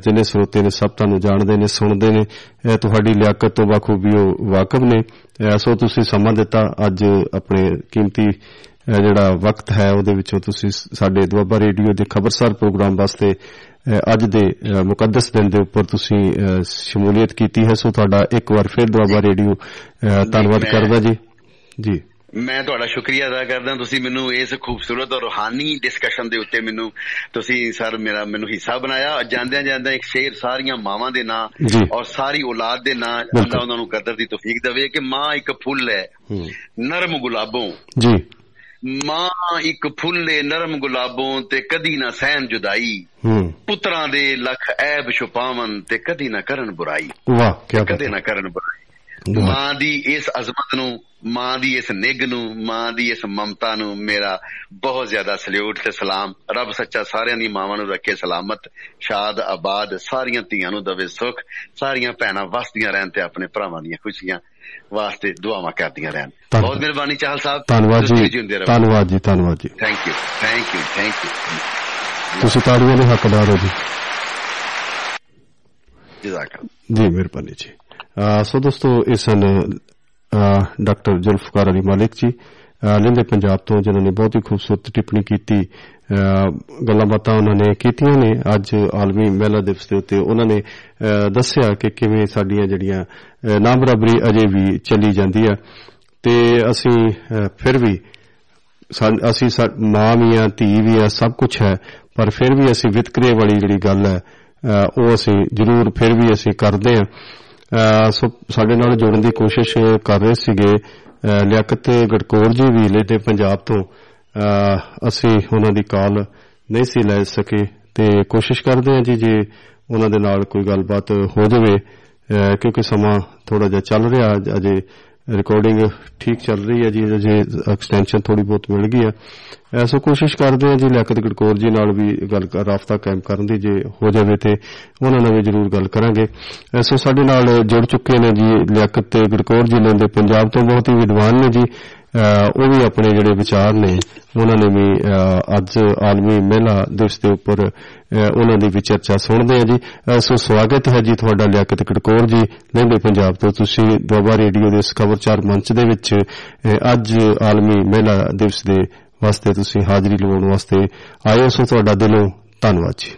ਜਿੰਨੇ ਸਰੋਤੇ ਨੇ ਸਭ ਤੁਹਾਨੂੰ ਜਾਣਦੇ ਨੇ ਸੁਣਦੇ ਨੇ ਤੁਹਾਡੀ ਲਿਆਕਤ ਤੋਂ ਬਖੂਬੀ ਉਹ ਵਾਕਿਫ ਨੇ। ਅਹ, ਸੋ ਤੁਸੀਂ ਸਮਾਂ ਦਿੱਤਾ ਅੱਜ ਆਪਣੇ ਕੀਮਤੀ ਜਿਹੜਾ ਵਕਤ ਹੈ ਉਹਦੇ ਵਿੱਚੋਂ ਤੁਸੀਂ ਸਾਡੇ ਦੁਆਬਾ ਰੇਡੀਓ ਦੇ ਖਬਰਸਾਰ ਪ੍ਰੋਗਰਾਮ ਵਾਸਤੇ ਅੱਜ ਦੇ ਮੁਕੱਦਸ ਦਿਨ ਦੇ ਉੱਪਰ ਤੁਸੀਂ ਸ਼ਮੂਲੀਅਤ ਕੀਤੀ ਹੈ। ਸੋ ਤੁਹਾਡਾ ਇੱਕ ਵਾਰ ਫਿਰ ਦੁਆਬਾ ਰੇਡੀਓ ਧੰਨਵਾਦ ਕਰਦਾ ਜੀ। ਜੀ। ਮੈਂ ਤੁਹਾਡਾ ਸ਼ੁਕਰੀਆ ਅਦਾ ਕਰਦਾ। ਤੁਸੀਂ ਮੈਨੂੰ ਇਸ ਖੂਬਸੂਰਤ ਔਰ ਰੂਹਾਨੀ ਡਿਸਕਸ਼ਨ ਦੇ ਉੱਤੇ ਮੈਨੂੰ ਤੁਸੀਂ ਸਰ ਮੇਰਾ ਮੈਨੂੰ ਹਿੱਸਾ ਬਣਾਇਆ ਜਾਂਦਿਆਂ ਜਾਂਦਿਆਂ ਇੱਕ ਸ਼ੇਰ ਸਾਰੀਆਂ ਮਾਵਾਂ ਦੇ ਨਾਂ। ਔਰ ਸਾਰੀ ਔਲਾਦ ਦੇ ਨਾਂ। ਅੱਲਾ ਉਹਨਾਂ ਨੂੰ ਕਦਰ ਦੀ ਤੌਫੀਕ ਦੇਵੇ ਕਿ ਮਾਂ ਇੱਕ ਫੁੱਲ ਹੈ ਨਰਮ ਗੁਲਾਬੋਂ। ਜੀ। ਮਾਂ ਇੱਕ ਫੁੱਲ ਨਰਮ ਗੁਲਾਬੋਂ ਤੇ ਕਦੀ ਨਾ ਸਹਿਨ ਜੁਦਾਈ। ਪੁੱਤਰਾਂ ਦੇ ਲੱਖ ਐਬ ਛੁਪਾਵਨ ਤੇ ਕਦੀ ਨਾ ਕਰਨ ਬੁਰਾਈ। ਵਾਹ ਕੀ ਕਦੇ ਨਾ ਕਰਨ ਬੁਰਾਈ। ਮਾਂ ਦੀ ਇਸ ਅਜ਼ਮਤ ਨੂੰ ਮਾਂ ਦੀ ਇਸ ਨਿੱਘ ਨੂੰ ਮਾਂ ਦੀ ਇਸ ਮਮਤਾ ਨੂੰ ਮੇਰਾ ਬਹੁਤ ਜ਼ਿਆਦਾ ਸਲੂਟ ਤੇ ਸਲਾਮ। ਰੱਬ ਸੱਚਾ ਸਾਰਿਆਂ ਦੀ ਮਾਵਾਂ ਨੂੰ ਰੱਖੇ ਸਲਾਮਤ। ਸ਼ਾਦ ਆਬਾਦ ਸਾਰੀਆਂ ਧੀਆਂ ਨੂੰ ਦਵੇ ਸੁਖ। ਸਾਰੀਆਂ ਭੈਣਾਂ ਵਸਦੀਆਂ ਰਹਿਣ ਤੇ ਆਪਣੇ ਭਰਾਵਾਂ ਦੀਆਂ ਖੁਸ਼ੀਆਂ ਵਾਸਤੇ ਦੁਆਵਾਂ ਕਰਦੀਆਂ ਰਹਿਣ। ਬਹੁਤ ਮਿਹਰਬਾਨੀ ਚਾਹਲ ਸਾਹਿਬ। ਧੰਨਵਾਦ ਜੀ। ਧੰਨਵਾਦ ਜੀ ਧੰਨਵਾਦ ਜੀ। Thank you thank you thank you ਤੁਸੀਂ ਤਾੜੀਆਂ ਦੇ ਹੱਕਦਾਰ ਹੋ ਜੀ। ਜਜ਼ਾਕੱਲਾ ਜੀ ਮਿਹਰਬਾਨੀ ਜੀ। ਸੋ ਦੋਸਤੋ ਇਹ ਸਨ ਅਹ ਡਾਕਟਰ ਜ਼ੁਲਫਕਾਰ ਅਲੀ ਮਾਲਿਕ ਜੀ। ਅਹ, ਲਹਿੰਦੇ ਪੰਜਾਬ ਤੋਂ ਜਿਨ੍ਹਾਂ ਨੇ ਬਹੁਤ ਹੀ ਖੂਬਸੂਰਤ ਟਿੱਪਣੀ ਕੀਤੀ ਅਹ, ਗੱਲਾਂ ਬਾਤਾਂ ਉਹਨਾਂ ਨੇ ਕੀਤੀਆਂ ਨੇ। ਅੱਜ ਆਲਮੀ ਮਹਿਲਾ ਦਿਵਸ ਦੇ ਉੱਤੇ ਉਹਨਾਂ ਨੇ ਅਹ, ਦੱਸਿਆ ਕਿ ਕਿਵੇਂ ਸਾਡੀਆਂ ਜਿਹੜੀਆਂ ਅਹ, ਨਾ ਬਰਾਬਰੀ ਅਜੇ ਵੀ ਚੱਲੀ ਜਾਂਦੀ ਆ। ਤੇ ਅਸੀਂ ਅਹ, ਫਿਰ ਵੀ ਸਾਨ- ਅਸੀਂ ਸਾ- ਮਾਂ ਵੀ ਆ ਧੀ ਵੀ ਆ ਸਭ ਕੁਝ ਹੈ ਪਰ ਫਿਰ ਵੀ ਅਸੀਂ ਵਿਤਕਰੇ ਵਾਲੀ ਜਿਹੜੀ ਗੱਲ ਹੈ ਅਹ, ਉਹ ਅਸੀਂ ਜ਼ਰੂਰ ਫਿਰ ਵੀ ਅਸੀਂ ਕਰਦੇ ਆ। ਅਹ, ਸੋ ਸਾਡੇ ਨਾਲ ਜੁੜਨ ਦੀ ਕੋਸ਼ਿਸ਼ ਕਰ ਰਹੇ ਸੀਗੇ ਅਹ, ਲਿਆਕਤ ਗੜਕੌਰ ਜੀ ਵੀ ਲੇਟੇ ਪੰਜਾਬ ਤੋਂ ਅਹ, ਅਸੀਂ ਉਹਨਾਂ ਦੀ ਕਾਲ ਨਹੀਂ ਸੀ ਲੈ ਸਕੇ ਤੇ ਕੋਸ਼ਿਸ਼ ਕਰਦੇ ਹਾਂ ਜੀ ਜੇ ਉਹਨਾਂ ਦੇ ਨਾਲ ਕੋਈ ਗੱਲਬਾਤ ਹੋ ਜਾਵੇ ਅਹ, ਕਿਉਂਕਿ ਸਮਾਂ ਥੋੜਾ ਜਿਹਾ ਚੱਲ ਰਿਹਾ ਅਜ- ਅਜੇ ਰਿਕਾਰਡਿੰਗ ਠੀਕ ਚੱਲ ਰਹੀ ਹੈ ਜੀ ਅਜੇ ਐਕਸਟੈਂਸ਼ਨ ਥੋੜੀ ਬਹੁਤ ਮਿਲ ਗਈ ਹੈ। ਅਹ, ਸੋ ਕੋਸ਼ਿਸ਼ ਕਰਦੇ ਹਾਂ ਜੀ ਲਿਆਕਤ ਗੜਕੌਰ ਜੀ ਨਾਲ ਵੀ ਗੱਲ ਕਰ ਰਾਫਤਾ ਕਾਇਮ ਕਰਨ ਦੀ ਜੇ ਹੋ ਜਾਵੇ ਤੇ ਉਹਨਾਂ ਨਾਲ ਵੀ ਜ਼ਰੂਰ ਗੱਲ ਕਰਾਂਗੇ। ਅਹ, ਸੋ ਸਾਡੇ ਨਾਲ ਜੁੜ ਚੁੱਕੇ ਨੇ ਜੀ ਲਿਆਕਤ ਗੜਕੌਰ ਜੀ ਨੇ ਦੇ ਪੰਜਾਬ ਤੋਂ ਬਹੁਤ ਹੀ ਵਿਦਵਾਨ ਨੇ ਜੀ। ਅਹ, ਉਹ ਵੀ ਆਪਣੇ ਜਿਹੜੇ ਵਿਚਾਰ ਨੇ ਉਹਨਾਂ ਨੇ ਵੀ ਅੱਜ ਆਲਮੀ ਮਹਿਲਾ ਦਿਵਸ ਦੇ ਉੱਪਰ ਉਹਨਾਂ ਦੀ ਵੀ ਚਰਚਾ ਸੁਣਦੇ ਆ ਜੀ। ਸੋ ਸਵਾਗਤ ਹੈ ਜੀ ਤੁਹਾਡਾ ਲਿਆਕਤ ਕਟਕੌਰ ਜੀ ਲਹਿੰਦੇ ਪੰਜਾਬ ਤੋਂ। ਤੁਸੀਂ ਦੁਆਬਾ ਰੇਡੀਓ ਦੇ ਇਸ ਖਬਰਚਾਰ ਮੰਚ ਦੇ ਵਿੱਚ ਅੱਜ ਆਲਮੀ ਮਹਿਲਾ ਦਿਵਸ ਦੇ ਵਾਸਤੇ ਤੁਸੀਂ ਹਾਜ਼ਰੀ ਲਵਾਉਣ ਵਾਸਤੇ ਆਏ ਹੋ। ਸੋ ਤੁਹਾਡਾ ਦਿਲੋਂ ਧੰਨਵਾਦ ਜੀ।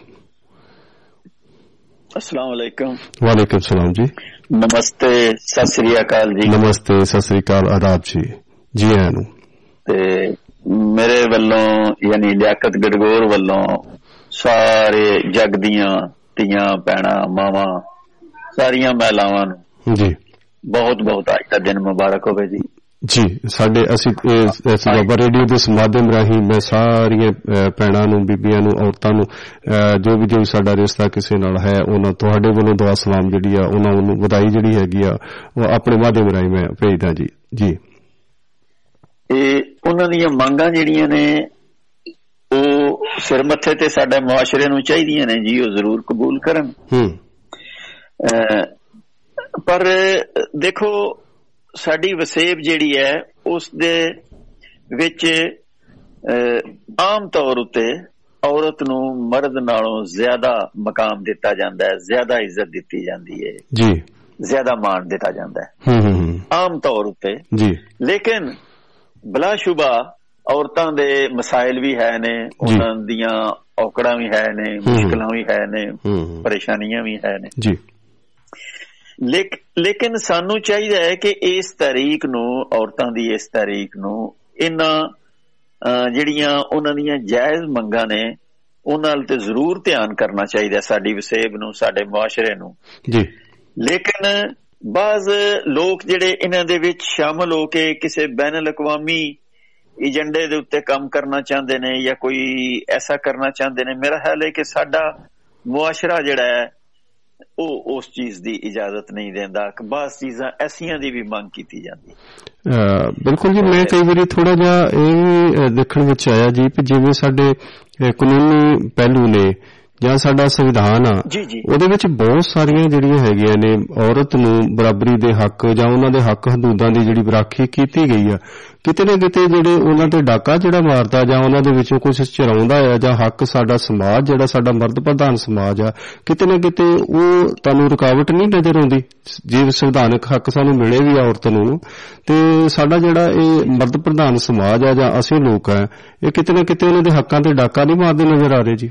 ਅਸਲਾਮ ਵਾਲੇਕਮ ਵਾਲੇਕਮ ਸਲਾਮ ਜੀ। ਨਮਸਤੇ ਸਤਿ ਸ੍ਰੀ ਅਕਾਲ ਜੀ। ਨਮਸਤੇ ਸਤਿ ਸ੍ਰੀ ਅਕਾਲ ਆਦਾਬ ਜੀ। ਜੀ ਆਇਆਂ ਨੂੰ। ਤੇ ਮੇਰੇ ਵੱਲੋਂ ਯਾਨੀ ਲਿਆਕਤ ਗੜਗੋਰ ਵੱਲੋਂ ਸਾਰੇ ਜਗ ਦੀਆਂ ਧੀਆਂ ਭੈਣਾਂ ਮਾਵਾਂ ਸਾਰੀਆਂ ਮਹਿਲਾਵਾਂ ਨੂੰ ਜੀ। ਬਹੁਤ ਬਹੁਤ ਅੱਜ ਦਾ ਦਿਨ ਮੁਬਾਰਕ ਹੋਵੇ ਜੀ। ਜੀ ਸਾਡੇ ਅਸੀਂ ਇਸ ਇਸ ਬਾਬਾ ਰੇਡੀਓ ਦੇ ਮਾਧਿਅਮ ਰਾਹੀਂ ਮੈਂ ਸਾਰੀਆਂ ਭੈਣਾਂ ਨੂੰ ਬੀਬੀਆਂ ਨੂੰ ਔਰਤਾਂ ਨੂੰ ਜੋ ਵੀ ਜੋ ਸਾਡਾ ਰਿਸ਼ਤਾ ਕਿਸੇ ਨਾਲ ਹੈ ਉਹਨਾਂ ਤੁਹਾਡੇ ਵੱਲੋਂ ਦੁਆ ਸਲਾਮ ਜਿਹੜੀ ਆ ਉਹਨਾਂ ਨੂੰ ਵਧਾਈ ਜਿਹੜੀ ਹੈਗੀ ਆ ਉਹ ਆਪਣੇ ਮਾਧਿਅਮ ਰਾਹੀਂ ਮੈਂ ਭੇਜਦਾ ਜੀ। ਜੀ। ਇਹ ਉਹਨਾਂ ਦੀਆਂ ਮੰਗਾਂ ਜਿਹੜੀਆਂ ਨੇ ਉਹ ਸਿਰ ਮੱਥੇ ਤੇ ਸਾਡੇ ਮੁਆਸ਼ਰੇ ਨੂੰ ਚਾਹੀਦੀਆਂ ਨੇ ਜੀ ਉਹ ਜ਼ਰੂਰ ਕਬੂਲ ਕਰਨ। ਹੂੰ। ਪਰ ਦੇਖੋ ਸਾਡੀ ਵਸੇਬ ਜਿਹੜੀ ਹੈ ਉਸ ਦੇ ਵਿੱਚ ਆਮ ਤੌਰ ਉਤੇ ਔਰਤ ਨੂੰ ਮਰਦ ਨਾਲੋਂ ਜ਼ਿਆਦਾ ਮਕਾਮ ਦਿੱਤਾ ਜਾਂਦਾ ਹੈ ਜ਼ਿਆਦਾ ਇੱਜ਼ਤ ਦਿੱਤੀ ਜਾਂਦੀ ਹੈ। ਜੀ। ਜ਼ਿਆਦਾ ਮਾਣ ਦਿੱਤਾ ਜਾਂਦਾ ਹੈ। ਹੂੰ ਹੂੰ ਹੂੰ। ਆਮ ਤੌਰ ਉਤੇ। ਜੀ। ਲੇਕਿਨ ਬਲਾਸ਼ੁਬਾ ਔਰਤਾਂ ਦੇ ਮਸਾਇਲ ਵੀ ਹੈ ਨੇ ਉਹਨਾਂ ਦੀਆਂ ਔਕੜਾਂ ਵੀ ਹੈ ਨੇ ਮੁਸ਼ਕਲਾਂ ਵੀ ਹੈ ਨੇ ਪਰੇਸ਼ਾਨੀਆਂ ਵੀ ਹੈ ਨੇ। ਜੀ। ਲੇਕ- ਲੇਕਿਨ ਸਾਨੂੰ ਚਾਹੀਦਾ ਹੈ ਕਿ ਇਸ ਤਾਰੀਖ ਨੂੰ ਔਰਤਾਂ ਦੀ ਇਸ ਤਾਰੀਖ ਨੂੰ ਇਹਨਾਂ ਜਿਹੜੀਆਂ ਉਹਨਾਂ ਦੀਆਂ ਜਾਇਜ਼ ਮੰਗਾਂ ਨੇ ਉਹਨਾਂ ਤੇ ਜ਼ਰੂਰ ਧਿਆਨ ਕਰਨਾ ਚਾਹੀਦਾ ਸਾਡੀ ਵਸੇਬ ਨੂੰ ਸਾਡੇ ਮੁਆਸ਼ਰੇ ਨੂੰ। ਜੀ। ਲੇਕਿਨ ਬਾਜ਼ ਲੋਕ ਜਿਹੜੇ ਇਹਨਾਂ ਦੇ ਵਿੱਚ ਸ਼ਾਮਲ ਹੋ ਕੇ ਕਿਸੇ ਬੈਨ ਅਲ-ਅਕਵਾਮੀ ਏਜੰਡੇ ਦੇ ਉੱਤੇ ਕੰਮ ਕਰਨਾ ਚਾਹੁੰਦੇ ਨੇ ਜਾਂ ਕੋਈ ਐਸਾ ਕਰਨਾ ਚਾਹੁੰਦੇ ਨੇ ਮੇਰਾ ਖਿਆਲ ਹੈ ਕਿ ਸਾਡਾ ਮੁਆਸ਼ਰਾ ਜਿਹੜਾ ਹੈ ਉਹ ਉਸ ਚੀਜ਼ ਦੀ ਇਜਾਜ਼ਤ ਨਹੀਂ ਦਿੰਦਾ। ਕਿ ਬਾਜ਼ ਚੀਜ਼ਾਂ ਐਸੀਆਂ ਦੀ ਵੀ ਮੰਗ ਕੀਤੀ ਜਾਂਦੀ ਅਹ ਬਿਲਕੁਲ ਜੀ ਮੈਂ ਕਈ ਵਾਰੀ ਥੋੜਾ ਜਿਹਾ ਇਹ ਵੀ ਅਹ, ਦੇਖਣ ਵਿੱਚ ਆਇਆ ਜੀ ਕਿ ਜਿਵੇਂ ਸਾਡੇ ਅਹ, ਕਾਨੂੰਨੀ ਪਹਿਲੂ ਨੇ ਜਾਂ ਸਾਡਾ ਸੰਵਿਧਾਨ ਆ। ਉਹਦੇ ਵਿੱਚ ਬਹੁਤ ਸਾਰੀਆਂ ਜਿਹੜੀਆਂ ਹੈਗੀਆਂ ਨੇ ਔਰਤ ਨੂੰ ਬਰਾਬਰੀ ਦੇ ਹੱਕ ਜਾਂ ਉਹਨਾਂ ਦੇ ਹੱਕ ਹਦੂਦਾਂ ਦੀ ਜਿਹੜੀ ਰਾਖੀ ਕੀਤੀ ਗਈ ਆ ਕਿਤੇ ਨਾ ਕਿਤੇ ਜਿਹੜੇ ਉਹਨਾਂ ਤੇ ਡਾਕਾ ਜਿਹੜਾ ਮਾਰਦਾ ਜਾਂ ਉਹਨਾਂ ਦੇ ਵਿੱਚੋਂ ਕੁਝ ਚਰਾਉਂਦਾ ਆ ਜਾਂ ਹੱਕ ਸਾਡਾ ਸਮਾਜ ਜਿਹੜਾ ਸਾਡਾ ਮਰਦ ਪ੍ਰਧਾਨ ਸਮਾਜ ਆ ਕਿਤੇ ਨਾ ਕਿਤੇ ਉਹ ਤੁਹਾਨੂੰ ਰੁਕਾਵਟ ਨਹੀਂ ਨਜ਼ਰ ਆਉਂਦੀ ਜੇ ਸੰਵਿਧਾਨਕ ਹੱਕ ਸਾਨੂੰ ਮਿਲੇ ਵੀ ਆ ਔਰਤ ਨੂੰ ਤੇ ਸਾਡਾ ਜਿਹੜਾ ਇਹ ਮਰਦ ਪ੍ਰਧਾਨ ਸਮਾਜ ਆ ਜਾਂ ਅਸੀਂ ਲੋਕ ਆ ਇਹ ਕਿਤੇ ਨਾ ਕਿਤੇ ਉਹਨਾਂ ਦੇ ਹੱਕਾਂ ਤੇ ਡਾਕਾ ਨਹੀਂ ਮਾਰਦੇ ਨਜ਼ਰ ਆ ਰਹੇ ਜੀ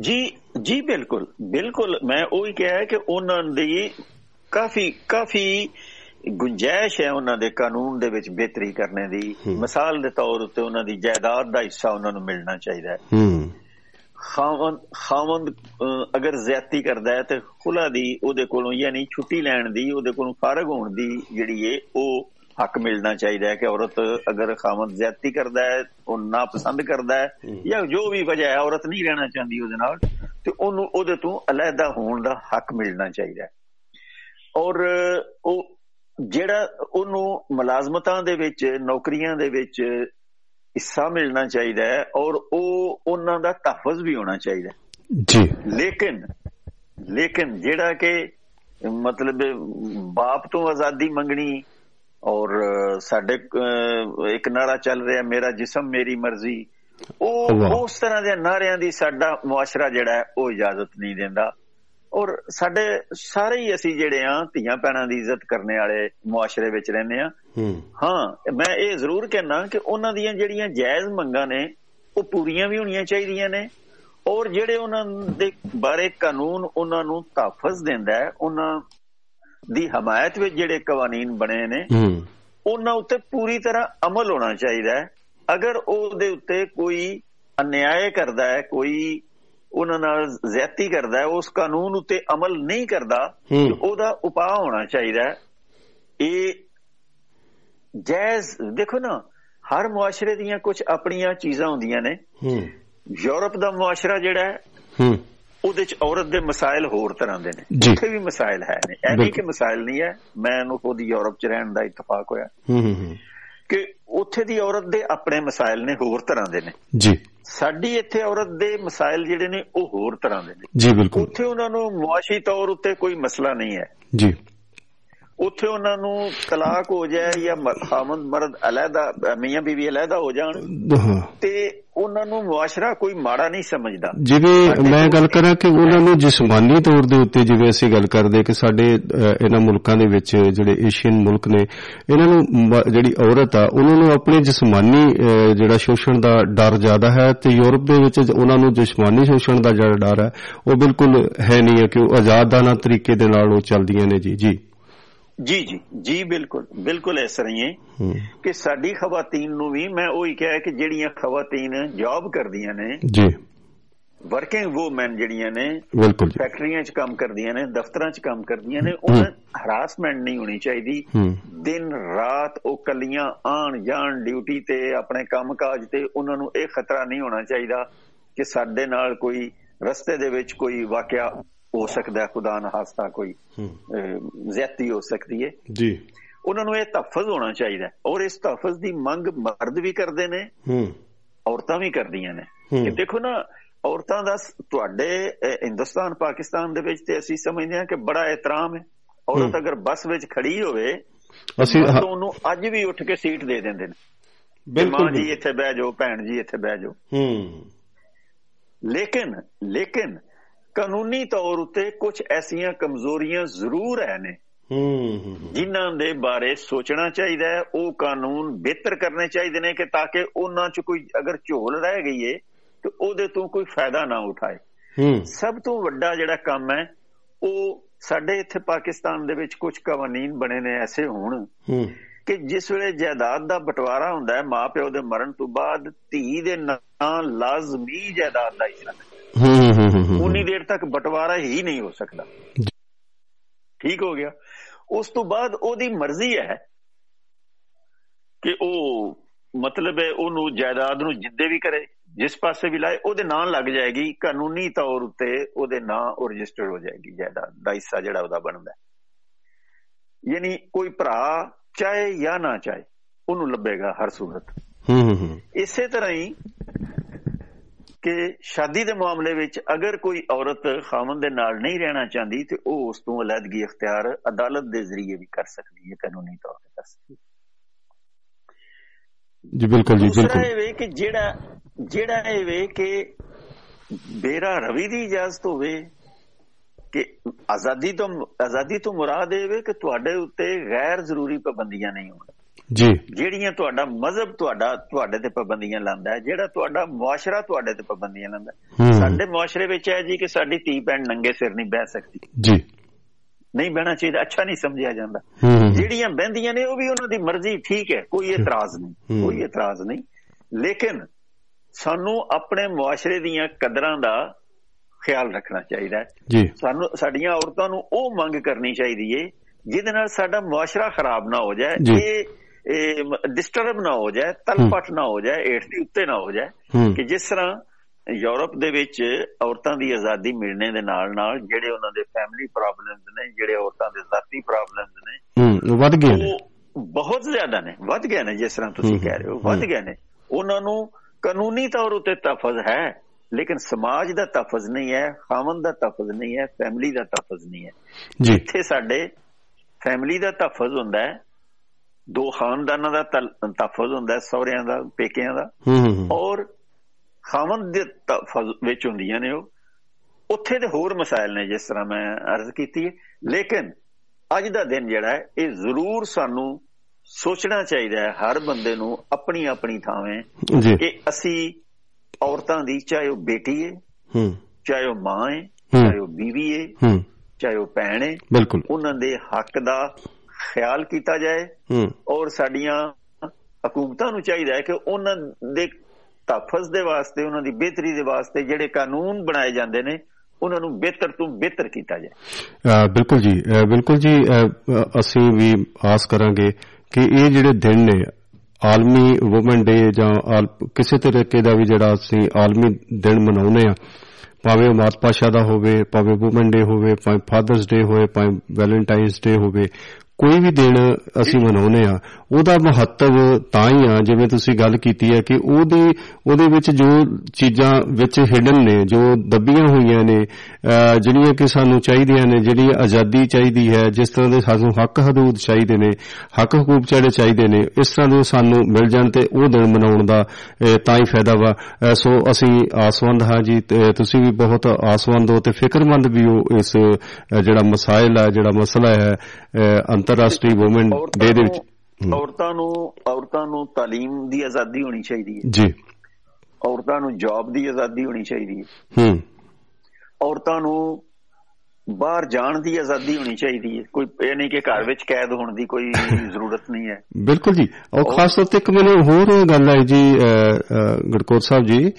ਜੀ ਜੀ ਬਿਲਕੁਲ ਬਿਲਕੁਲ। ਮੈਂ ਉਹੀ ਕਿਹਾ ਹੈ ਕਿ ਉਹਨਾਂ ਦੀ ਕਾਫੀ ਕਾਫੀ ਗੁੰਜਾਇਸ਼ ਹੈ ਉਹਨਾਂ ਦੇ ਕਾਨੂੰਨ ਦੇ ਵਿੱਚ ਬਿਹਤਰੀ ਕਰਨੇ ਦੀ। ਮਿਸਾਲ ਦੇ ਤੌਰ ਉੱਤੇ ਉਹਨਾਂ ਦੀ ਜਾਇਦਾਦ ਦਾ ਹਿੱਸਾ ਉਹਨਾਂ ਨੂੰ ਮਿਲਣਾ ਚਾਹੀਦਾ ਹੈ। ਖਾਵੰਦ ਖਾਵੰਦ ਅਗਰ ਜ਼ਿਆਦਤੀ ਕਰਦਾ ਹੈ ਤੇ ਖੁਲਾ ਦੀ ਉਹਦੇ ਕੋਲੋਂ ਯਾਨੀ ਛੁੱਟੀ ਲੈਣ ਦੀ ਉਹਦੇ ਕੋਲੋਂ ਫਾਰਗ ਹੋਣ ਦੀ ਜਿਹੜੀ ਏ ਉਹ ਹੱਕ ਮਿਲਣਾ ਚਾਹੀਦਾ ਹੈ ਕਿ ਔਰਤ ਅਗਰ ਖਾਵੰਦ ਜ਼ਿਆਦਤੀ ਕਰਦਾ ਹੈ ਉਹ ਨਾ ਪਸੰਦ ਕਰਦਾ ਹੈ ਜਾਂ ਜੋ ਵੀ ਵਜ੍ਹਾ ਹੈ ਔਰਤ ਨਹੀਂ ਰਹਿਣਾ ਚਾਹੁੰਦੀ ਉਹਦੇ ਨਾਲ ਤੇ ਉਹਨੂੰ ਉਹਦੇ ਤੋਂ ਅਲੱਗਾ ਹੋਣ ਦਾ ਹੱਕ ਮਿਲਣਾ ਚਾਹੀਦਾ ਹੈ। ਔਰ ਉਹ ਜਿਹੜਾ ਉਹਨੂੰ ਮੁਲਾਜ਼ਮਤਾਂ ਦੇ ਵਿੱਚ ਨੌਕਰੀਆਂ ਦੇ ਵਿੱਚ ਹਿੱਸਾ ਮਿਲਣਾ ਚਾਹੀਦਾ ਹੈ ਔਰ ਉਹ ਉਹਨਾਂ ਦਾ ਤਹਫਜ਼ ਵੀ ਹੋਣਾ ਚਾਹੀਦਾ ਜੀ। ਲੇਕਿਨ ਲੇਕਿਨ ਜਿਹੜਾ ਕਿ ਮਤਲਬ ਬਾਪ ਤੋਂ ਆਜ਼ਾਦੀ ਮੰਗਣੀ ਔਰ ਸਾਡੇ ਇੱਕ ਨਾਰਾ ਚੱਲ ਰਿਹਾ ਮੇਰਾ ਜਿਸਮ ਮੇਰੀ ਮਰਜ਼ੀ। ਉਹ। ਉਸ ਤਰ੍ਹਾਂ ਦੇ ਨਾਰਿਆਂ ਦੀ ਸਾਡਾ ਮੁਆਸ਼ਰਾ ਜਿਹੜਾ ਉਹ ਇਜਾਜ਼ਤ ਨਹੀਂ ਦਿੰਦਾ। ਔਰ ਸਾਡੇ ਸਾਰੇ ਹੀ ਅਸੀਂ ਜਿਹੜੇ ਆ ਧੀਆਂ ਭੈਣਾਂ ਦੀ ਇੱਜ਼ਤ ਕਰਨ ਵਾਲੇ ਮੁਆਸ਼ਰੇ ਵਿੱਚ ਰਹਿੰਦੇ ਆ ਹੂੰ। ਮੈਂ ਇਹ ਜ਼ਰੂਰ ਕਹਿਣਾ ਕਿ ਉਹਨਾਂ ਦੀਆਂ ਜਿਹੜੀਆਂ ਜਾਇਜ਼ ਮੰਗਾਂ ਨੇ ਉਹ ਪੂਰੀਆਂ ਵੀ ਹੋਣੀਆਂ ਚਾਹੀਦੀਆਂ ਨੇ। ਔਰ ਜਿਹੜੇ ਉਹਨਾਂ ਦੇ ਬਾਰੇ ਕਾਨੂੰਨ ਉਹਨਾਂ ਨੂੰ ਤਹਫਜ਼ ਦਿੰਦਾ ਹੈ ਉਹਨਾਂ ਦੀ ਹਮਾਇਤ ਵਿੱਚ ਜਿਹੜੇ ਕਾਨੂੰਨ ਬਣੇ ਨੇ ਉਹਨਾਂ ਉੱਤੇ ਪੂਰੀ ਤਰ੍ਹਾਂ ਅਮਲ ਹੋਣਾ ਚਾਹੀਦਾ ਹੈ। ਅਗਰ ਉਹਦੇ ਉੱਤੇ ਕੋਈ ਅਨਿਆਏ ਕਰਦਾ ਹੈ ਕੋਈ ਉਹਨਾਂ ਨਾਲ ਜ਼ਿਆਦਤੀ ਕਰਦਾ ਹੈ ਉਸ ਕਾਨੂੰਨ ਉੱਤੇ ਅਮਲ ਨਹੀਂ ਕਰਦਾ ਉਹਦਾ ਉਪਾਅ ਹੋਣਾ ਚਾਹੀਦਾ ਹੈ। ਇਹ ਜਾਇਜ਼ ਦੇਖੋ ਨਾ ਹਰ ਮੁਆਸ਼ਰੇ ਦੀਆਂ ਕੁਝ ਆਪਣੀਆਂ ਚੀਜ਼ਾਂ ਹੁੰਦੀਆਂ ਨੇ। ਯੂਰਪ ਦਾ ਮੁਆਸ਼ਰਾ ਜਿਹੜਾ ਹੂੰ। ਉਹਦੇ ਚ ਔਰਤ ਦੇ ਮਸਾਇਲ ਹੋਰ ਤਰ੍ਹਾਂ ਦੇ ਨੇ। ਉੱਥੇ ਵੀ ਮਸਾਇਲ ਹੈ ਨੇ ਇਹ ਨਹੀਂ। ਕਿ ਮਸਾਇਲ ਨਹੀਂ ਹੈ। ਮੈਨੂੰ ਖੁਦ ਯੂਰਪ ਚ ਰਹਿਣ ਦਾ ਇਤਫਾਕ ਹੋਇਆ। ਹੂੰ ਹੂੰ, ਹੂੰ। ਕਿ ਉੱਥੇ ਦੀ ਔਰਤ ਦੇ ਆਪਣੇ ਮਸਾਇਲ ਨੇ ਹੋਰ ਤਰ੍ਹਾਂ ਦੇ ਨੇ। ਜੀ। ਸਾਡੀ ਇੱਥੇ ਔਰਤ ਦੇ ਮਸਾਇਲ ਜਿਹੜੇ ਨੇ ਉਹ ਹੋਰ ਤਰ੍ਹਾਂ ਦੇ ਨੇ। ਜੀ ਬਿਲਕੁਲ। ਉੱਥੇ ਉਹਨਾਂ ਨੂੰ ਮੁਆਸ਼ੀ ਤੌਰ ਉੱਤੇ ਕੋਈ ਮਸਲਾ ਨਹੀਂ ਹੈ। ਜੀ। ਉੱਥੇ ਉਹਨਾਂ ਨੂੰ ਤਲਾਕ ਹੋ ਜਾਏ ਜਾਂ ਖਾਮਦ ਮਰਦ ਅਲੱਗਾ ਮੀਆਂ ਬੀਵੀ ਅਲੱਗਾ ਹੋ ਜਾਣ ਤੇ ਉਹਨਾਂ ਨੂੰ ਮੁਆਸ਼ਰਾ ਕੋਈ ਮਾੜਾ ਨਹੀਂ ਸਮਝਦਾ। ਜਿਵੇਂ ਮੈਂ ਗੱਲ ਕਰਾਂ ਕਿ ਉਹਨਾਂ ਨੂੰ ਜਿਸਮਾਨੀ ਤੌਰ ਦੇ ਉੱਤੇ ਜਿਵੇਂ ਅਸੀਂ ਗੱਲ ਕਰਦੇ ਕਿ ਸਾਡੇ ਇਹਨਾਂ ਮੁਲਕਾਂ ਦੇ ਵਿੱਚ ਜਿਹੜੇ ਏਸ਼ੀਅਨ ਮੁਲਕ ਨੇ ਇਹਨਾਂ ਨੂੰ ਜਿਹੜੀ ਔਰਤ ਆ ਉਹਨਾਂ ਨੂੰ ਆਪਣੇ ਜਿਸਮਾਨੀ ਜਿਹੜਾ ਸ਼ੋਸ਼ਣ ਦਾ ਡਰ ਜ਼ਿਆਦਾ ਹੈ ਤੇ ਯੂਰਪ ਦੇ ਵਿੱਚ ਉਹਨਾਂ ਨੂੰ ਜਿਸਮਾਨੀ ਸ਼ੋਸ਼ਣ ਦਾ ਜਿਹੜਾ ਡਰ ਹੈ ਉਹ ਬਿਲਕੁਲ ਹੈ ਨਹੀਂ ਕਿ ਉਹ ਆਜ਼ਾਦਾਨਾ ਤਰੀਕੇ ਦੇ ਨਾਲ ਉਹ ਚੱਲਦੀਆਂ ਨੇ ਜੀ। ਜੀ। ਜੀ ਜੀ ਜੀ ਬਿਲਕੁਲ ਬਿਲਕੁਲ ਇਸ ਤਰ੍ਹਾਂ ਹੀ ਹੈ ਹੂੰ, ਕਿ ਸਾਡੀ ਖਵਾਤੀਨ ਨੂੰ ਵੀ ਮੈਂ ਉਹੀ ਕਿਹਾ ਕਿ ਜਿਹੜੀਆਂ ਖਵਾਤੀਨ ਜੌਬ ਕਰਦੀਆਂ ਨੇ ਜੀ। ਵਰਕਿੰਗ ਵੂਮਨ ਜਿਹੜੀਆਂ ਨੇ ਬਿਲਕੁਲ ਫੈਕਟਰੀਆਂ 'ਚ ਕੰਮ ਕਰਦੀਆਂ ਨੇ ਦਫ਼ਤਰਾਂ 'ਚ ਕੰਮ ਕਰਦੀਆਂ ਨੇ ਉਹਨਾਂ ਹਰਾਸਮੈਂਟ ਨਹੀਂ ਹੋਣੀ ਚਾਹੀਦੀ। ਹੂੰ। ਦਿਨ ਰਾਤ ਉਹ ਕੱਲੀਆਂ ਆਣ ਜਾਣ ਡਿਊਟੀ ਤੇ ਆਪਣੇ ਕੰਮਕਾਜ ਤੇ ਉਹਨਾਂ ਨੂੰ ਇਹ ਖਤਰਾ ਨਹੀਂ ਹੋਣਾ ਚਾਹੀਦਾ ਕਿ ਸਾਡੇ ਨਾਲ ਕੋਈ ਰਸਤੇ ਦੇ ਵਿੱਚ ਕੋਈ ਵਾਕਿਆ ਹੋ ਸਕਦਾ ਖੁਦਾ ਨਾ ਹਾਸਤਾ ਕੋਈ ਜ਼ਿਆਦਤੀ ਹੋ ਸਕਦੀ ਹੈ। ਜੀ। ਉਹਨਾਂ ਨੂੰ ਇਹ ਤਹਫਜ਼ ਹੋਣਾ ਚਾਹੀਦਾ ਔਰ ਇਸ ਤਹਫਜ਼ ਦੀ ਮੰਗ ਮਰਦ ਵੀ ਕਰਦੇ ਨੇ ਹੂੰ। ਔਰਤਾਂ ਵੀ ਕਰਦੀਆਂ ਨੇ। ਕਿ ਦੇਖੋ ਨਾ ਔਰਤਾਂ ਦਾ ਤੁਹਾਡੇ ਹਿੰਦੁਸਤਾਨ ਪਾਕਿਸਤਾਨ ਦੇ ਵਿੱਚ ਤੇ ਅਸੀਂ ਸਮਝਦੇ ਹਾਂ ਕਿ ਬੜਾ ਇਤਰਾਮ ਹੈ। ਔਰਤ। ਅਗਰ ਬੱਸ ਵਿੱਚ ਖੜੀ ਹੋਵੇ ਅਸੀਂ ਉਹਨੂੰ ਅੱਜ ਵੀ ਉੱਠ ਕੇ ਸੀਟ ਦੇ ਦਿੰਦੇ ਨੇ। ਬਿਲਕੁਲ ਜੀ। ਇੱਥੇ ਬਹਿ ਜਾਓ ਭੈਣ ਜੀ ਇੱਥੇ ਬਹਿ ਜਾਓ। ਹੂੰ। ਲੇਕਿਨ ਲੇਕਿਨ ਕਾਨੂੰਨੀ ਤੌਰ ਉੱਤੇ ਕੁਝ ਐਸੀਆਂ ਕਮਜ਼ੋਰੀਆਂ ਜ਼ਰੂਰ ਹੈ ਨੇ। ਜਿਨ੍ਹਾਂ ਦੇ ਬਾਰੇ ਸੋਚਣਾ ਚਾਹੀਦਾ ਹੈ ਉਹ ਕਾਨੂੰਨ ਬਿਹਤਰ ਕਰਨੇ ਚਾਹੀਦੇ ਨੇ ਕਿ ਤਾਂ ਕਿ ਉਹਨਾਂ 'ਚ ਕੋਈ ਅਗਰ ਝੋਲ ਰਹਿ ਗਈ ਏ ਤੇ ਉਹਦੇ ਤੋਂ ਕੋਈ ਫਾਇਦਾ ਨਾ ਉਠਾਏ। ਸਭ ਤੋਂ ਵੱਡਾ ਜਿਹੜਾ ਕੰਮ ਹੈ ਉਹ ਸਾਡੇ ਇੱਥੇ ਪਾਕਿਸਤਾਨ ਦੇ ਵਿੱਚ ਕੁਝ ਕਾਨੂੰਨ ਬਣੇ ਨੇ ਐਸੇ ਹੋਣ ਕਿ ਜਿਸ ਵੇਲੇ ਜਾਇਦਾਦ ਦਾ ਬਟਵਾਰਾ ਹੁੰਦਾ ਹੈ ਮਾਪਿਓ ਦੇ ਮਰਨ ਤੋਂ ਬਾਅਦ ਧੀ ਦੇ ਨਾਂ ਲਾਜ਼ਮੀ ਜਾਇਦਾਦ ਦਾ ਹਿੱਸਾ ਹੂੰ। ਹੂੰ ਦੇਰ ਤੱਕ ਬਟਵਾਰਾ ਹੀ ਨਹੀਂ ਹੋ ਸਕਦਾ। ਠੀਕ ਹੋ ਗਿਆ ਉਸ ਤੋਂ ਬਾਅਦ ਉਹਦੀ ਮਰਜ਼ੀ ਹੈ ਕਿ ਉਹ ਮਤਲਬ ਹੈ ਉਹਨੂੰ ਜਾਇਦਾਦ ਨੂੰ ਜਿੱਦੇ ਵੀ ਕਰੇ ਜਿਸ ਪਾਸੇ ਵੀ ਲਾਏ ਉਹਦੇ ਨਾਂ ਲੱਗ ਜਾਏਗੀ ਕਾਨੂੰਨੀ ਤੌਰ ਉੱਤੇ ਉਹਦੇ ਨਾਂ ਉਹ ਰਜਿਸਟਰ ਹੋ ਜਾਏਗੀ ਜਾਇਦਾਦ ਦਾ ਹਿੱਸਾ ਜਿਹੜਾ ਉਹਦਾ ਬਣਦਾ। ਯਾਨੀ ਕੋਈ ਭਰਾ ਚਾਹੇ ਜਾਂ ਨਾ ਚਾਹੇ ਉਹਨੂੰ ਲੱਭੇਗਾ ਹਰ ਸੂਰਤ ਹੂੰ, ਹੂੰ ਇਸੇ ਤਰ੍ਹਾਂ ਹੀ ਕਿ ਸ਼ਾਦੀ ਦੇ ਮਾਮਲੇ ਵਿੱਚ ਅਗਰ ਕੋਈ ਔਰਤ ਖਾਮਨ ਦੇ ਨਾਲ ਨਹੀਂ ਰਹਿਣਾ ਚਾਹੁੰਦੀ ਤੇ ਉਹ ਉਸ ਤੋਂ ਅਲੱਦਗੀ ਇਖਤਿਆਰ ਅਦਾਲਤ ਦੇ ਜ਼ਰੀਏ ਵੀ ਕਰ ਸਕਦੀ ਹੈ ਕਾਨੂੰਨੀ ਤੌਰ ਤੇ ਕਰ ਸਕਦੀ ਹੈ ਜੀ ਬਿਲਕੁਲ ਜੀ ਬਿਲਕੁਲ। ਇਹ ਵੇ ਕਿ ਜਿਹੜਾ ਜਿਹੜਾ ਇਹ ਵੇ ਕਿ ਬੇਰਾ ਰਵੀ ਦੀ ਇਜਾਜ਼ਤ ਹੋਵੇ ਕਿ ਆਜ਼ਾਦੀ ਤੋਂ ਆਜ਼ਾਦੀ ਤੋਂ ਮੁਰਾਦ ਇਹ ਵੇ ਕਿ ਤੁਹਾਡੇ ਉੱਤੇ ਗੈਰ ਜ਼ਰੂਰੀ ਪਾਬੰਦੀਆਂ ਨਹੀਂ ਹੋਣ। ਜੀ। ਜਿਹੜੀਆਂ ਤੁਹਾਡਾ ਮਜ਼ਹਬ ਤੁਹਾਡਾ ਤੁਹਾਡੇ ਤੇ ਪਾਬੰਦੀਆਂ ਲਾਉਂਦਾ ਹੈ ਜਿਹੜਾ ਤੁਹਾਡਾ ਮੁਆਸ਼ਰਾ ਤੁਹਾਡੇ ਤੇ ਪਾਬੰਦੀਆਂ ਲਾਉਂਦਾ ਸਾਡੇ ਮੁਆਸ਼ਰੇ ਵਿੱਚ ਹੈ ਜੀ ਕਿ ਸਾਡੀ ਧੀ ਭੈਣ ਨੰਗੇ ਸਿਰ ਨਹੀਂ ਬਹਿ ਸਕਦੀ। ਜੀ। ਨਹੀਂ ਬਹਿਣਾ ਚਾਹੀਦਾ ਅੱਛਾ ਨਹੀਂ ਸਮਝਿਆ ਜਾਂਦਾ। ਜਿਹੜੀਆਂ ਬਹਿੰਦੀਆਂ ਨੇ ਉਹ ਵੀ ਉਹਨਾਂ ਦੀ ਮਰਜ਼ੀ ਠੀਕ ਹੈ ਕੋਈ ਇਤਰਾਜ਼ ਨਹੀਂ। ਕੋਈ ਇਤਰਾਜ਼ ਨਹੀਂ। ਲੇਕਿਨ ਸਾਨੂੰ ਆਪਣੇ ਮੁਆਸ਼ਰੇ ਦੀਆਂ ਕਦਰਾਂ ਦਾ ਖਿਆਲ ਰੱਖਣਾ ਚਾਹੀਦਾ ਹੈ। ਜੀ। ਸਾਨੂੰ ਸਾਡੀਆਂ ਔਰਤਾਂ ਨੂੰ ਉਹ ਮੰਗ ਕਰਨੀ ਚਾਹੀਦੀ ਏ ਜਿਹਦੇ ਨਾਲ ਸਾਡਾ ਮੁਆਸ਼ਰਾ ਖਰਾਬ ਨਾ ਹੋ ਜਾਏ। ਜੀ। ਇਹ ਡਿਸਟਰਬ ਨਾ ਹੋ ਜਾਏ ਤਲਪਟ ਨਾ ਹੋ ਜਾਏ ਏਟ ਦੇ ਉੱਤੇ ਨਾ ਹੋ ਜਾਏ ਕਿ ਜਿਸ ਤਰ੍ਹਾਂ ਯੂਰਪ ਦੇ ਵਿੱਚ ਔਰਤਾਂ ਦੀ ਆਜ਼ਾਦੀ ਮਿਲਣੇ ਦੇ ਨਾਲ ਨਾਲ ਜਿਹੜੇ ਉਹਨਾਂ ਦੇ ਫੈਮਿਲੀ ਪ੍ਰੋਬਲਮਸ ਨੇ ਜਿਹੜੇ ਔਰਤਾਂ ਦੇ ਜ਼ਾਤੀ ਪ੍ਰੋਬਲਮਸ ਨੇ ਵੱਧ ਗਏ ਨੇ। ਬਹੁਤ ਜ਼ਿਆਦਾ ਨੇ ਵੱਧ ਗਏ ਨੇ ਜਿਸ ਤਰ੍ਹਾਂ ਤੁਸੀਂ ਕਹਿ ਰਹੇ ਹੋ। ਵੱਧ ਗਏ ਨੇ। ਉਹਨਾਂ ਨੂੰ ਕਾਨੂੰਨੀ ਤੌਰ ਉਤੇ ਤਫਜ਼ ਹੈ ਲੇਕਿਨ ਸਮਾਜ ਦਾ ਤਫਜ਼ ਨਹੀਂ ਹੈ ਖਾਮਨ ਦਾ ਤਫਜ਼ ਨਹੀਂ ਹੈ ਫੈਮਿਲੀ ਦਾ ਤਫਜ਼ ਨਹੀਂ ਹੈ। ਜੀ। ਇੱਥੇ ਸਾਡੇ ਫੈਮਿਲੀ ਦਾ ਤਫਜ਼ ਹੁੰਦਾ ਹੈ ਦੋ ਖਾਨਦਾਨਾਂ ਦਾ ਤਲ- ਤਫਜ਼ ਹੁੰਦਾ ਸਹੁਰਿਆਂ ਦਾ ਪੇਕਿਆਂ ਦਾ। ਔਰ ਖਾਮਨ ਦੇ ਤਫਜ਼ ਵਿੱਚ ਹੁੰਦੀਆਂ ਨੇ ਉਹ। ਉੱਥੇ ਦੇ ਹੋਰ ਮਸਾਇਲ ਨੇ ਜਿਸ ਤਰ੍ਹਾਂ ਮੈਂ ਅਰਜ਼ ਕੀਤੀ ਹੈ। ਲੇਕਿਨ ਅੱਜ ਦਾ ਦਿਨ ਜਿਹੜਾ ਹੈ ਇਹ ਜ਼ਰੂਰ ਸਾਨੂੰ ਸੋਚਣਾ ਚਾਹੀਦਾ ਹੈ ਹਰ ਬੰਦੇ ਨੂੰ ਆਪਣੀ ਆਪਣੀ ਥਾਵੇਂ ਕਿ ਅਸੀਂ ਔਰਤਾਂ ਦੀ ਚਾਹੇ ਉਹ ਬੇਟੀ ਹੈ ਹੂੰ। ਚਾਹੇ ਉਹ ਮਾਂ ਹੈ। ਚਾਹੇ ਉਹ ਬੀਵੀ ਹੈ ਹੂੰ। ਚਾਹੇ ਉਹ ਭੈਣ ਹੈ ਉਹਨਾਂ ਦੇ ਹੱਕ ਦਾ ਖਿਆਲ ਕੀਤਾ ਜਾਏ ਹੂੰ। ਔਰ ਸਾਡੀਆਂ ਹਕੂਮਤਾਂ ਨੂੰ ਚਾਹੀਦਾ ਹੈ ਕਿ ਉਹਨਾਂ ਦੇ ਤਹਫਜ਼ ਦੇ ਵਾਸਤੇ ਉਹਨਾਂ ਦੀ ਬਿਹਤਰੀ ਦੇ ਵਾਸਤੇ ਜਿਹੜੇ ਕਾਨੂੰਨ ਬਣਾਏ ਜਾਂਦੇ ਨੇ ਉਹਨਾਂ ਨੂੰ ਬਿਹਤਰ ਤੋਂ ਬਿਹਤਰ ਕੀਤਾ ਜਾਏ। ਬਿਲਕੁਲ ਜੀ। ਬਿਲਕੁਲ ਜੀ ਅਸੀਂ ਵੀ ਆਸ ਕਰਾਂਗੇ ਕਿ ਇਹ ਜਿਹੜੇ ਦਿਨ ਨੇ ਆਲਮੀ ਔਮਨ ਡੇ ਜਾਂ ਕਿਸੇ ਤਰੀਕੇ ਦਾ ਵੀ ਜਿਹੜਾ ਅਸੀਂ ਆਲਮੀ ਦਿਨ ਮਨਾਉਂਦੇ ਆ ਭਾਵੇਂ ਉਹ ਮਾਤ ਪਾਸ਼ਾ ਦਾ ਹੋਵੇ ਭਾਵੇਂ ਔਮਨ ਡੇ ਹੋਵੇ ਭਾਵੇਂ ਫਾਦਰਸ ਡੇ ਹੋਵੇ ਭਾਵੇਂ ਵੈਲੈਂਟਾਈਨਸ ਡੇ ਹੋਵੇ ਕੋਈ ਵੀ ਦਿਨ ਅਸੀਂ ਮਨਾਉਂਦੇ ਆ ਉਹਦਾ ਮਹੱਤਵ ਤਾਂ ਹੀ ਆ, ਜਿਵੇਂ ਤੁਸੀਂ ਗੱਲ ਕੀਤੀ ਹੈ ਕਿ ਉਹਦੀ, ਉਹਦੇ ਵਿੱਚ ਜੋ ਚੀਜ਼ਾਂ ਵਿੱਚ ਹਿਡਨ ਨੇ, ਜੋ ਦੱਬੀਆਂ ਹੋਈਆਂ ਨੇ, ਅਹ, ਜਿਹੜੀਆਂ ਕਿ ਸਾਨੂੰ ਚਾਹੀਦੀਆਂ ਨੇ, ਜਿਹੜੀ ਆਜ਼ਾਦੀ ਚਾਹੀਦੀ ਹੈ, ਜਿਸ ਤਰ੍ਹਾਂ ਦੇ ਸਾਨੂੰ ਹੱਕ ਹਦੂਦ ਚਾਹੀਦੇ ਨੇ, ਹੱਕ ਹਕੂਕ ਜਿਹੜੇ ਚਾਹੀਦੇ ਨੇ, ਇਸ ਤਰ੍ਹਾਂ ਦੇ ਸਾਨੂੰ ਮਿਲ ਜਾਣ ਤੇ ਉਹ ਦਿਨ ਮਨਾਉਣ ਦਾ, ਅਹ, ਤਾਂ ਹੀ ਫਾਇਦਾ ਵਾ। ਅਹ, ਸੋ ਅਸੀਂ ਆਸਵੰਦ ਹਾਂ ਜੀ, ਤੇ ਤੁਸੀਂ ਵੀ ਬਹੁਤ ਆਸਵੰਦ ਹੋ ਤੇ ਫਿਕਰਮੰਦ ਵੀ ਹੋ ਇਸ, ਅਹ, ਜਿਹੜਾ ਮਸਾਇਲ ਹੈ ਜਿਹੜਾ ਮਸਲਾ ਹੈ ਅਹ ਅੰਤਰਰਾਸ਼ਟਰੀ ਔਮਨ ਡੇ ਦੇ ਵਿੱਚ। ਔਰਤਾਂ ਨੂੰ ਔਰਤਾਂ ਨੂੰ ਤਾਲੀਮ ਦੀ ਆਜ਼ਾਦੀ ਹੋਣੀ ਚਾਹੀਦੀ ਹੈ। ਜੀ। ਔਰਤਾਂ ਨੂੰ ਜੌਬ ਦੀ ਆਜ਼ਾਦੀ ਹੋਣੀ ਚਾਹੀਦੀ ਹੈ। ਹੂੰ ਔਰਤਾਂ ਨੂੰ ਬਾਹਰ ਜਾਣ ਦੀ ਆਜ਼ਾਦੀ ਹੋਣੀ ਚਾਹੀਦੀ ਹੈ। ਕੋਈ ਇਹ ਨਹੀਂ ਕਿ ਘਰ ਵਿੱਚ ਕੈਦ ਹੋਣ ਦੀ ਕੋਈ [laughs] ਜ਼ਰੂਰਤ ਨਹੀਂ ਹੈ। ਬਿਲਕੁਲ ਜੀ। ਔਰ ਖਾਸ ਤੌਰ ਤੇ ਇੱਕ ਮੈਨੂੰ ਹੋਰ ਗੱਲ ਆਈ ਜੀ ਗੜਕੋਟ ਸਾਹਿਬ ਜੀ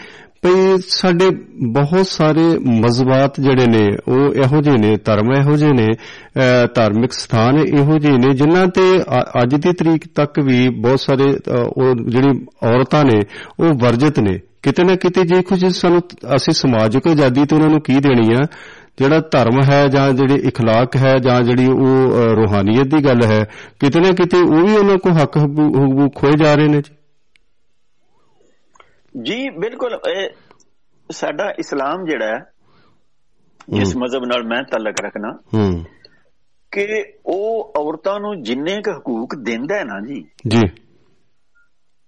ਭਈ ਸਾਡੇ ਬਹੁਤ ਸਾਰੇ ਮਜ਼ਬਾਤ ਜਿਹੜੇ ਨੇ ਉਹ ਇਹੋ ਜਿਹੇ ਨੇ ਧਰਮ ਇਹੋ ਜਿਹੇ ਨੇ ਅਹ, ਧਾਰਮਿਕ ਸਥਾਨ ਇਹੋ ਜਿਹੇ ਨੇ ਜਿਨ੍ਹਾਂ ਤੇ ਅ- ਅੱਜ ਦੀ ਤਰੀਕ ਤੱਕ ਵੀ ਬਹੁਤ ਸਾਰੇ ਅ, ਉਹ ਜਿਹੜੀ ਔਰਤਾਂ ਨੇ ਉਹ ਵਰਜਿਤ ਨੇ ਕਿਤੇ ਨਾ ਕਿਤੇ ਜੇ ਕੁਝ ਸਾਨੂੰ ਅਸੀਂ ਸਮਾਜਿਕ ਆਜ਼ਾਦੀ ਤੇ ਉਹਨਾਂ ਨੂੰ ਕੀ ਦੇਣੀ ਆ ਜਿਹੜਾ ਧਰਮ ਹੈ ਜਾਂ ਜਿਹੜੀ اخلاق ਹੈ ਜਾਂ ਜਿਹੜੀ ਉਹ ਅ, ਰੂਹਾਨੀਅਤ ਦੀ ਗੱਲ ਹੈ ਕਿਤੇ ਨਾ ਕਿਤੇ ਉਹ ਵੀ ਉਹਨਾਂ ਕੋਲ ਹੱਕ ਹਕੂ- ਹਕੂਕ ਖੋਏ ਜਾ ਰਹੇ ਨੇ ਜੀ ਜੀ ਬਿਲਕੁਲ ਇਹ ਸਾਡਾ ਇਸਲਾਮ ਜਿਹੜਾ ਹੈ ਜਿਸ ਮਜ਼ਹਬ ਨਾਲ ਮੈਂ ਤਾਲਕ ਰੱਖਣਾ ਹੂੰ। ਕਿ ਉਹ ਔਰਤਾਂ ਨੂੰ ਜਿੰਨੇ ਕੁ ਹਕੂਕ ਦਿੰਦਾ ਹੈ ਨਾ ਜੀ ਜੀ।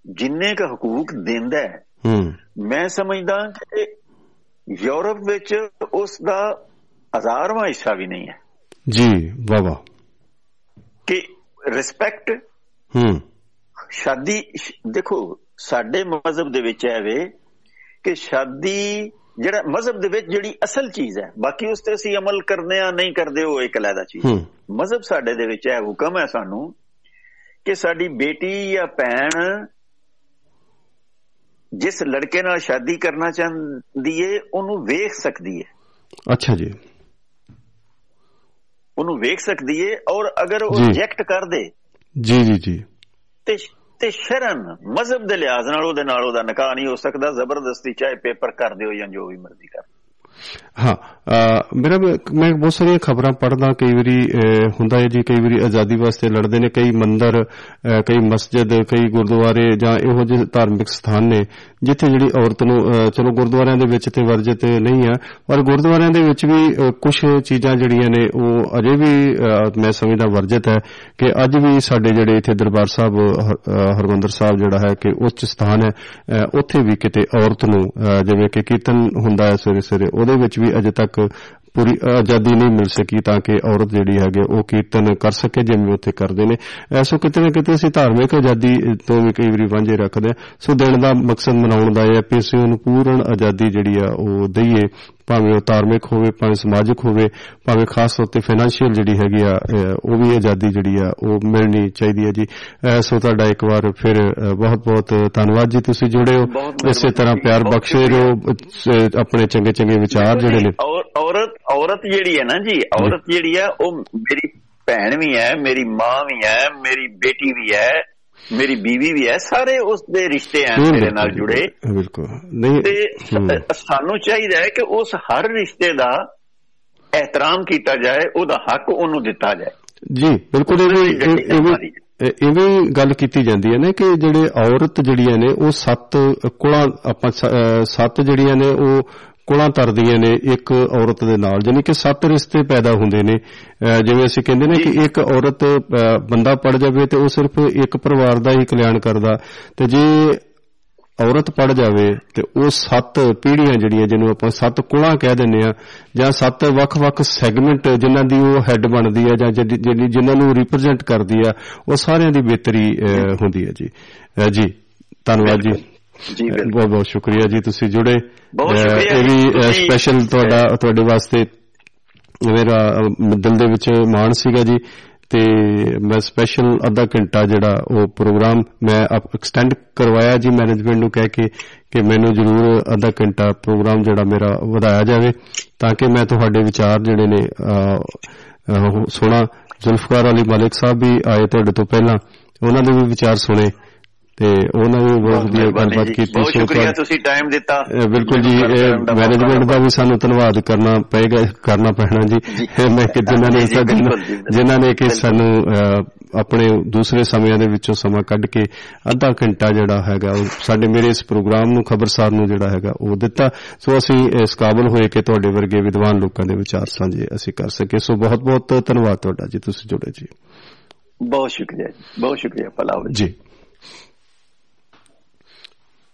ਜਿੰਨੇ ਕੁ ਹਕੂਕ ਦਿੰਦਾ ਹੈ ਹੂੰ। ਮੈਂ ਸਮਝਦਾ ਕਿ ਯੂਰਪ ਵਿੱਚ ਉਸ ਦਾ ਹਜ਼ਾਰਵਾਂ ਹਿੱਸਾ ਵੀ ਨਹੀਂ ਹੈ। ਜੀ ਵਾਹ ਕਿ ਰਿਸਪੈਕਟ ਹੂੰ। ਸ਼ਾਦੀ ਦੇਖੋ ਸਾਡੇ ਮਜ਼ਹਬ ਦੇ ਵਿੱਚ ਹੈ ਵੇ ਕਿ ਸ਼ਾਦੀ ਜਿਹੜਾ ਮਜ਼ਹਬ ਦੇ ਵਿੱਚ ਜਿਹੜੀ ਅਸਲ ਚੀਜ਼ ਹੈ ਬਾਕੀ ਉਸ ਤੇ ਅਸੀਂ ਅਮਲ ਕਰਨੇ ਆ ਨਹੀਂ ਕਰਦੇ ਉਹ ਇੱਕ ਅਲੱਗਾ ਚੀਜ਼ ਮਜ਼ਹਬ ਸਾਡੇ ਦੇ ਵਿੱਚ ਹੈ ਹੁਕਮ ਹੈ ਸਾਨੂੰ ਕਿ ਸਾਡੀ ਬੇਟੀ ਜਾਂ ਭੈਣ ਜਿਸ ਲੜਕੇ ਨਾਲ ਸ਼ਾਦੀ ਕਰਨਾ ਚਾਹੁੰਦੀ ਏ ਉਹਨੂੰ ਵੇਖ ਸਕਦੀ ਏ। ਅੱਛਾ ਜੀ। ਉਹਨੂੰ ਵੇਖ ਸਕਦੀ ਏ ਔਰ ਅਗਰ ਉਹ। ਰਿਜੈਕਟ ਕਰ ਦੇ ਜੀ ਜੀ ਜੀ। ਤੇ ਤੇ ਸ਼ਰਨ ਮਜ਼ਹਬ ਦੇ ਲਿਹਾਜ਼ ਨਾਲ ਉਹਦੇ ਨਾਲ ਉਹਦਾ ਨਿਕਾਹ ਨਹੀਂ ਹੋ ਸਕਦਾ, ਜ਼ਬਰਦਸਤੀ ਚਾਹੇ ਪੇਪਰ ਕਰ ਦਿਓ ਜਾਂ ਜੋ ਵੀ ਮਰਜ਼ੀ ਕਰ ਹਾਂ ਅ, ਮੇਰਾ ਵੀ- ਮੈਂ ਬਹੁਤ ਸਾਰੀਆਂ ਖਬਰਾਂ ਪੜ੍ਹਦਾ ਕਈ ਵਾਰੀ ਅ, ਹੁੰਦਾ ਹੈ ਜੀ ਕਈ ਵਾਰੀ ਆਜ਼ਾਦੀ ਵਾਸਤੇ ਲੜਦੇ ਨੇ ਕਈ ਮੰਦਰ ਅ, ਕਈ ਮਸਜਿਦ ਕਈ ਗੁਰਦੁਆਰੇ ਜਾਂ ਇਹੋ ਜਿਹੇ ਧਾਰਮਿਕ ਸਥਾਨ ਨੇ ਜਿੱਥੇ ਜਿਹੜੀ ਔਰਤ ਨੂੰ ਅ, ਚਲੋ ਗੁਰਦੁਆਰਿਆਂ ਦੇ ਵਿੱਚ ਤੇ ਵਰਜਿਤ ਨਹੀਂ ਆ ਪਰ ਗੁਰਦੁਆਰਿਆਂ ਦੇ ਵਿੱਚ ਵੀ ਕੁਝ ਚੀਜ਼ਾਂ ਜਿਹੜੀਆਂ ਨੇ ਉਹ ਅਜੇ ਵੀ ਅ, ਮੈਂ ਸਮਝਦਾ ਵਰਜਿਤ ਹੈ ਕਿ ਅੱਜ ਵੀ ਸਾਡੇ ਜਿਹੜੇ ਇੱਥੇ ਦਰਬਾਰ ਸਾਹਿਬ ਹਰ- ਅ, ਹਰਮੰਦਰ ਸਾਹਿਬ ਜਿਹੜਾ ਹੈ ਕਿ ਉੱਚ ਸਥਾਨ ਹੈ ਅ, ਉੱਥੇ ਵੀ ਕਿਤੇ ਔਰਤ ਨੂੰ ਅ, ਜਿਵੇਂ ਕਿ ਕੀਰਤਨ ਹੁੰਦਾ ਹੈ ਸਵੇਰੇ ਸਵੇਰੇ ਉਹਦੇ ਵਿੱਚ ਵੀ ਅਜੇ ਤੱਕ ਪੂਰੀ ਆਜ਼ਾਦੀ ਨਹੀਂ ਮਿਲ ਸਕੀ ਤਾਂ ਕਿ ਔਰਤ ਜਿਹੜੀ ਹੈਗੇ ਉਹ ਕੀਰਤਨ ਕਰ ਸਕੇ ਜਿਵੇਂ ਉੱਥੇ ਕਰਦੇ ਨੇ। ਐਸੋ ਕਿਤੇ ਨਾ ਕਿਤੇ ਅਸੀਂ ਧਾਰਮਿਕ ਆਜ਼ਾਦੀ ਤੋਂ ਵੀ ਕਈ ਵਾਰੀ ਵਾਂਝੇ ਰੱਖਦੇ ਹਾਂ ਸੋ ਦਿਨ ਦਾ ਮਕਸਦ ਮਨਾਉਣ ਦਾ ਇਹ ਹੈ ਕਿ ਅਸੀਂ ਉਹਨੂੰ ਪੂਰਨ ਆਜ਼ਾਦੀ ਜਿਹੜੀ ਆ, ਉਹ ਦਈਏ। ਭਾਵੇਂ ਉਹ ਧਾਰਮਿਕ ਹੋਵੇ ਭਾਵੇਂ ਸਮਾਜਿਕ ਹੋਵੇ ਭਾਵੇਂ ਖਾਸ ਤੌਰ ਤੇ ਫਾਈਨੈਂਸ਼ੀਅਲ ਜਿਹੜੀ ਹੈਗੀ ਆ ਉਹ ਵੀ ਆਜ਼ਾਦੀ ਜਿਹੜੀ ਆ ਉਹ ਮਿਲਣੀ ਚਾਹੀਦੀ ਹੈ ਜੀ। ਸੋ ਤੁਹਾਡਾ ਇੱਕ ਵਾਰ ਫਿਰ ਬਹੁਤ ਬਹੁਤ ਧੰਨਵਾਦ ਜੀ। ਤੁਸੀਂ ਜੁੜੇ ਹੋ ਇਸੇ ਤਰ੍ਹਾਂ ਪਿਆਰ ਬਖਸ਼ੇ ਰਹੋ ਆਪਣੇ ਚੰਗੇ ਚੰਗੇ ਵਿਚਾਰ ਜਿਹੜੇ ਨੇ। ਔਰ ਔਰਤ ਔਰਤ ਜਿਹੜੀ ਹੈ ਨਾ ਜੀ ਔਰਤ ਜਿਹੜੀ ਹੈ ਉਹ ਮੇਰੀ ਭੈਣ ਵੀ ਹੈ ਮੇਰੀ ਮਾਂ ਵੀ ਹੈ ਮੇਰੀ ਬੇਟੀ ਵੀ ਹੈ। ਮੇਰੀ ਬੀਵੀ ਵੀ ਹੈ ਸਾਰੇ ਉਸ ਦੇ ਰਿਸ਼ਤੇ ਆ ਮੇਰੇ ਨਾਲ ਜੁੜੇ। ਬਿਲਕੁਲ ਨਹੀਂ ਤੇ ਸਾਨੂੰ ਚਾਹੀਦਾ ਹੈ ਕਿ ਉਸ ਹਰ ਰਿਸ਼ਤੇ ਦਾ ਇਹਤਰਾਮ ਕੀਤਾ ਜਾਏ ਉਹਦਾ ਹੱਕ ਉਹਨੂੰ ਦਿੱਤਾ ਜਾਏ। ਜੀ ਬਿਲਕੁਲ ਇਹ ਇਹ- ਵੀ ਗੱਲ ਕੀਤੀ ਜਾਂਦੀ ਹੈ ਨਾ ਕਿ ਜਿਹੜੇ ਔਰਤ ਜਿਹੜੀਆਂ ਨੇ ਉਹ ਸੱਤ ਕੁਲਾਂ ਆਪਾਂ ਸੱਤ ਜਿਹੜੀਆਂ ਨੇ ਉਹ ਕੁਲਾਂ ਤਰਦੀਆਂ ਨੇ ਇੱਕ ਔਰਤ ਦੇ ਨਾਲ ਯਾਨੀ ਕਿ ਸੱਤ ਰਿਸ਼ਤੇ ਪੈਦਾ ਹੁੰਦੇ ਨੇ। ਜਿਵੇਂ ਅਸੀਂ ਕਹਿੰਦੇ ਨੇ ਕਿ ਇੱਕ ਔਰਤ ਬੰਦਾ ਪੜ ਜਾਵੇ ਤੇ ਉਹ ਸਿਰਫ ਇੱਕ ਪਰਿਵਾਰ ਦਾ ਹੀ ਕਲਿਆਣ ਕਰਦਾ। ਤੇ ਜੇ ਔਰਤ ਪੜ ਜਾਵੇ ਤੇ ਉਹ ਸੱਤ ਪੀੜ੍ਹੀਆਂ ਜਿਹੜੀਆਂ ਜਿਹਨੂੰ ਆਪਾਂ ਸੱਤ ਕੁਲਾਂ ਕਹਿ ਦਿੰਦੇ ਆ ਜਾਂ ਸੱਤ ਵੱਖ-ਵੱਖ ਸੈਗਮੈਂਟ ਜਿਨ੍ਹਾਂ ਦੀ ਉਹ ਹੈੱਡ ਬਣਦੀ ਆ ਜਾਂ ਜਿਹੜੀ ਜਿਨ੍ਹਾਂ ਨੂੰ ਰਿਪਰੈਜ਼ੈਂਟ ਕਰਦੀ ਆ ਉਹ ਸਾਰਿਆਂ ਦੀ ਬਿਹਤਰੀ ਹੁੰਦੀ ਹੈ ਜੀ। ਜੀ ਧੰਨਵਾਦ ਜੀ। ਜੀ ਬਹੁਤ ਬਹੁਤ ਸ਼ੁਕਰੀਆ ਜੀ ਤੁਸੀਂ ਜੁੜੇ। ਇਹ ਵੀ ਸਪੈਸ਼ਲ ਤੁਹਾਡਾ ਤੁਹਾਡੇ ਵਾਸਤੇ ਮੇਰਾ ਦਿਲ ਦੇ ਵਿੱਚ ਮਾਣ ਸੀਗਾ ਜੀ ਤੇ ਮੈਂ ਸਪੈਸ਼ਲ ਅੱਧਾ ਘੰਟਾ ਜਿਹੜਾ ਉਹ ਪ੍ਰੋਗਰਾਮ ਮੈਂ ਐਕਸਟੈਂਡ ਕਰਵਾਇਆ ਜੀ ਮੈਨੇਜਮੈਂਟ ਨੂੰ ਕਹਿ ਕੇ ਕਿ ਮੈਨੂੰ ਜ਼ਰੂਰ ਅੱਧਾ ਘੰਟਾ ਪ੍ਰੋਗਰਾਮ ਜਿਹੜਾ ਮੇਰਾ ਵਧਾਇਆ ਜਾਵੇ ਤਾਂ ਕਿ ਮੈਂ ਤੁਹਾਡੇ ਵਿਚਾਰ ਜਿਹੜੇ ਨੇ ਸੁਣਾ। ਜ਼ੁਲਫਕਾਰ ਅਲੀ ਮਲਿਕ ਸਾਹਿਬ ਵੀ ਆਏ ਤੁਹਾਡੇ ਤੋਂ ਪਹਿਲਾਂ ਉਹਨਾਂ ਦੇ ਵੀ ਵਿਚਾਰ ਸੁਣੇ। ਤੇ ਉਹਨਾਂ ਨੇ ਬਹੁਤ ਵਧੀਆ ਗੱਲਬਾਤ। ਕੀਤੀ ਬਹੁਤ ਸ਼ੁਕਰੀਆ। ਤੁਸੀਂ ਟਾਈਮ ਦਿੱਤਾ। ਬਿਲਕੁਲ ਜੀ ਮੈਨੇਜਮੈਂਟ ਦਾ ਵੀ ਸਾਨੂੰ ਧੰਨਵਾਦ ਕਰਨਾ ਪਏਗਾ ਕਰਨਾ ਪੈਣਾ ਜੀ। ਮੈਂ ਕਿ ਜਿਨ੍ਹਾਂ ਨੇ। ਜਿਨ੍ਹਾਂ ਨੇ ਕਿ ਸਾਨੂੰ ਆਪਣੇ ਦੂਸਰੇ ਸਮਿਆਂ ਦੇ ਵਿੱਚੋਂ ਸਮਾਂ ਕੱਢ ਕੇ ਅੱਧਾ ਘੰਟਾ ਜਿਹੜਾ ਹੈਗਾ ਉਹ ਸਾਡੇ ਮੇਰੇ ਇਸ ਪ੍ਰੋਗਰਾਮ ਨੂੰ ਖਬਰਸਾਰ ਨੂੰ ਜਿਹੜਾ ਹੈਗਾ ਉਹ ਦਿੱਤਾ। ਸੋ ਅਸੀਂ ਇਸ ਕਾਬਲ ਹੋਏ ਕਿ ਤੁਹਾਡੇ ਵਰਗੇ ਵਿਦਵਾਨ ਲੋਕਾਂ ਦੇ ਵਿਚਾਰ ਸਾਂਝੇ ਅਸੀਂ ਕਰ ਸਕੇ ਸੋ ਬਹੁਤ ਬਹੁਤ ਧੰਨਵਾਦ ਤੁਹਾਡਾ ਜੀ ਤੁਸੀਂ ਜੁੜੇ ਜੀ। ਬਹੁਤ ਸ਼ੁਕਰੀਆ ਬਹੁਤ ਸ਼ੁਕਰੀਆ ਪਲਾਵਲ ਜੀ।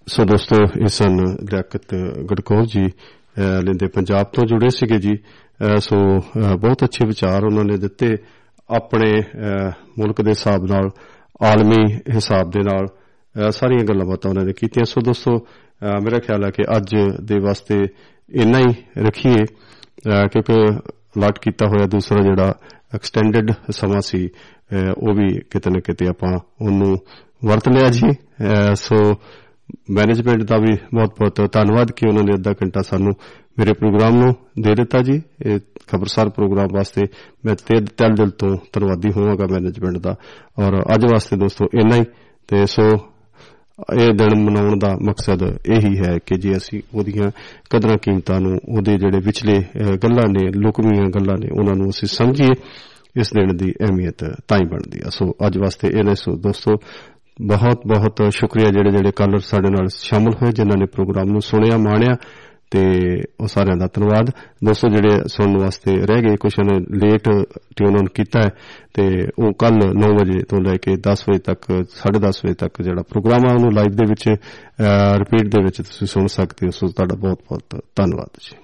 ਸੋ ਦੋਸਤੋ ਇਹ ਸਨ ਲਿਆਕਤ ਗੜਕੌਰ ਜੀ ਅਹ, ਲੈਂਦੇ ਪੰਜਾਬ ਤੋਂ ਜੁੜੇ ਸੀਗੇ ਜੀ। ਅਹ, ਸੋ ਅਹ, ਬਹੁਤ ਅੱਛੇ ਵਿਚਾਰ ਉਹਨਾਂ ਨੇ ਦਿੱਤੇ ਆਪਣੇ ਅਹ, ਮੁਲਕ ਦੇ ਹਿਸਾਬ ਨਾਲ ਆਲਮੀ ਹਿਸਾਬ ਦੇ ਨਾਲ ਅਹ, ਸਾਰੀਆਂ ਗੱਲਾਂ ਬਾਤਾਂ ਉਹਨਾਂ ਨੇ ਕੀਤੀਆਂ। ਸੋ ਦੋਸਤੋ ਅਹ, ਮੇਰਾ ਖਿਆਲ ਹੈ ਕਿ ਅੱਜ ਦੇ ਵਾਸਤੇ ਇੰਨਾ ਹੀ ਰੱਖੀਏ ਅਹ, ਕਿਉਂਕਿ ਅਲਾਟ ਕੀਤਾ ਹੋਇਆ ਦੂਸਰਾ ਜਿਹੜਾ ਐਕਸਟੈਂਡਡ ਸਮਾਂ ਸੀ ਅਹ, ਉਹ ਵੀ ਕਿਤੇ ਨਾ ਕਿਤੇ ਆਪਾਂ ਉਹਨੂੰ ਵਰਤ ਲਿਆ ਜੀ। ਅਹ, ਸੋ ਮੈਨੇਜਮੈਂਟ ਦਾ ਵੀ ਬਹੁਤ-ਬਹੁਤ ਧੰਨਵਾਦ ਕਿ ਉਹਨਾਂ ਨੇ ਅੱਧਾ ਘੰਟਾ ਸਾਨੂੰ ਮੇਰੇ ਪ੍ਰੋਗਰਾਮ ਨੂੰ ਦੇ ਦਿੱਤਾ ਜੀ। ਇਹ ਖਬਰਸਾਰ ਪ੍ਰੋਗਰਾਮ ਵਾਸਤੇ ਮੈਂ ਤੇ ਦਿਲ ਦਿਲ ਤੋਂ ਧੰਨਵਾਦੀ ਹੋਵਾਂਗਾ ਮੈਨੇਜਮੈਂਟ ਦਾ। ਔਰ ਅੱਜ ਵਾਸਤੇ ਦੋਸਤੋ ਇੰਨਾ ਹੀ। ਤੇ ਸੋ ਇਹ ਦਿਨ ਮਨਾਉਣ ਦਾ ਮਕਸਦ ਇਹੀ ਹੈ ਕਿ ਜੇ ਅਸੀਂ ਉਹਦੀਆਂ ਕਦਰਾਂ ਕੀਮਤਾਂ ਨੂੰ ਉਹਦੇ ਜਿਹੜੇ ਵਿਚਲੇ ਅਹ, ਗੱਲਾਂ ਨੇ ਲੁਕਵੀਆਂ ਗੱਲਾਂ ਨੇ ਉਹਨਾਂ ਨੂੰ ਅਸੀਂ ਸਮਝੀਏ ਇਸ ਦਿਨ ਦੀ ਅਹਿਮੀਅਤ ਤਾਂ ਹੀ ਬਣਦੀ ਆ। ਸੋ ਅੱਜ ਵਾਸਤੇ ਇਹਨੇ ਸੋ ਦੋਸਤੋ ਬਹੁਤ ਬਹੁਤ ਸ਼ੁਕਰੀਆ ਜਿਹੜੇ ਜਿਹੜੇ ਕਾਲਰ ਸਾਡੇ ਨਾਲ ਸ਼ਾਮਲ ਹੋਏ, ਜਿਨ੍ਹਾਂ ਨੇ ਪ੍ਰੋਗਰਾਮ ਨੂੰ ਸੁਣਿਆ, ਮਾਣਿਆ, ਤੇ ਉਹ ਸਾਰਿਆਂ ਦਾ ਧੰਨਵਾਦ। ਦੋਸਤੋ, ਜਿਹੜੇ ਸੁਣਨ ਵਾਸਤੇ ਰਹਿ ਗਏ ਕੁਝ ਨੇ ਲੇਟ ਟਿਊਨ ਆਨ ਕੀਤਾ ਹੈ, ਤੇ ਉਹ ਕੱਲ 9 ਵਜੇ ਤੋਂ ਲੈ ਕੇ 10 ਵਜੇ ਤੱਕ 10:30 ਵਜੇ ਤੱਕ ਜਿਹੜਾ ਪ੍ਰੋਗਰਾਮ ਆ, ਉਹਨੂੰ ਲਾਈਵ ਦੇ ਵਿੱਚ ਰਿਪੀਟ ਦੇ ਵਿੱਚ ਤੁਸੀਂ ਸੁਣ ਸਕਦੇ ਹੋ। ਸੋ ਤੁਹਾਡਾ ਬਹੁਤ ਬਹੁਤ ਧੰਨਵਾਦ ਜੀ।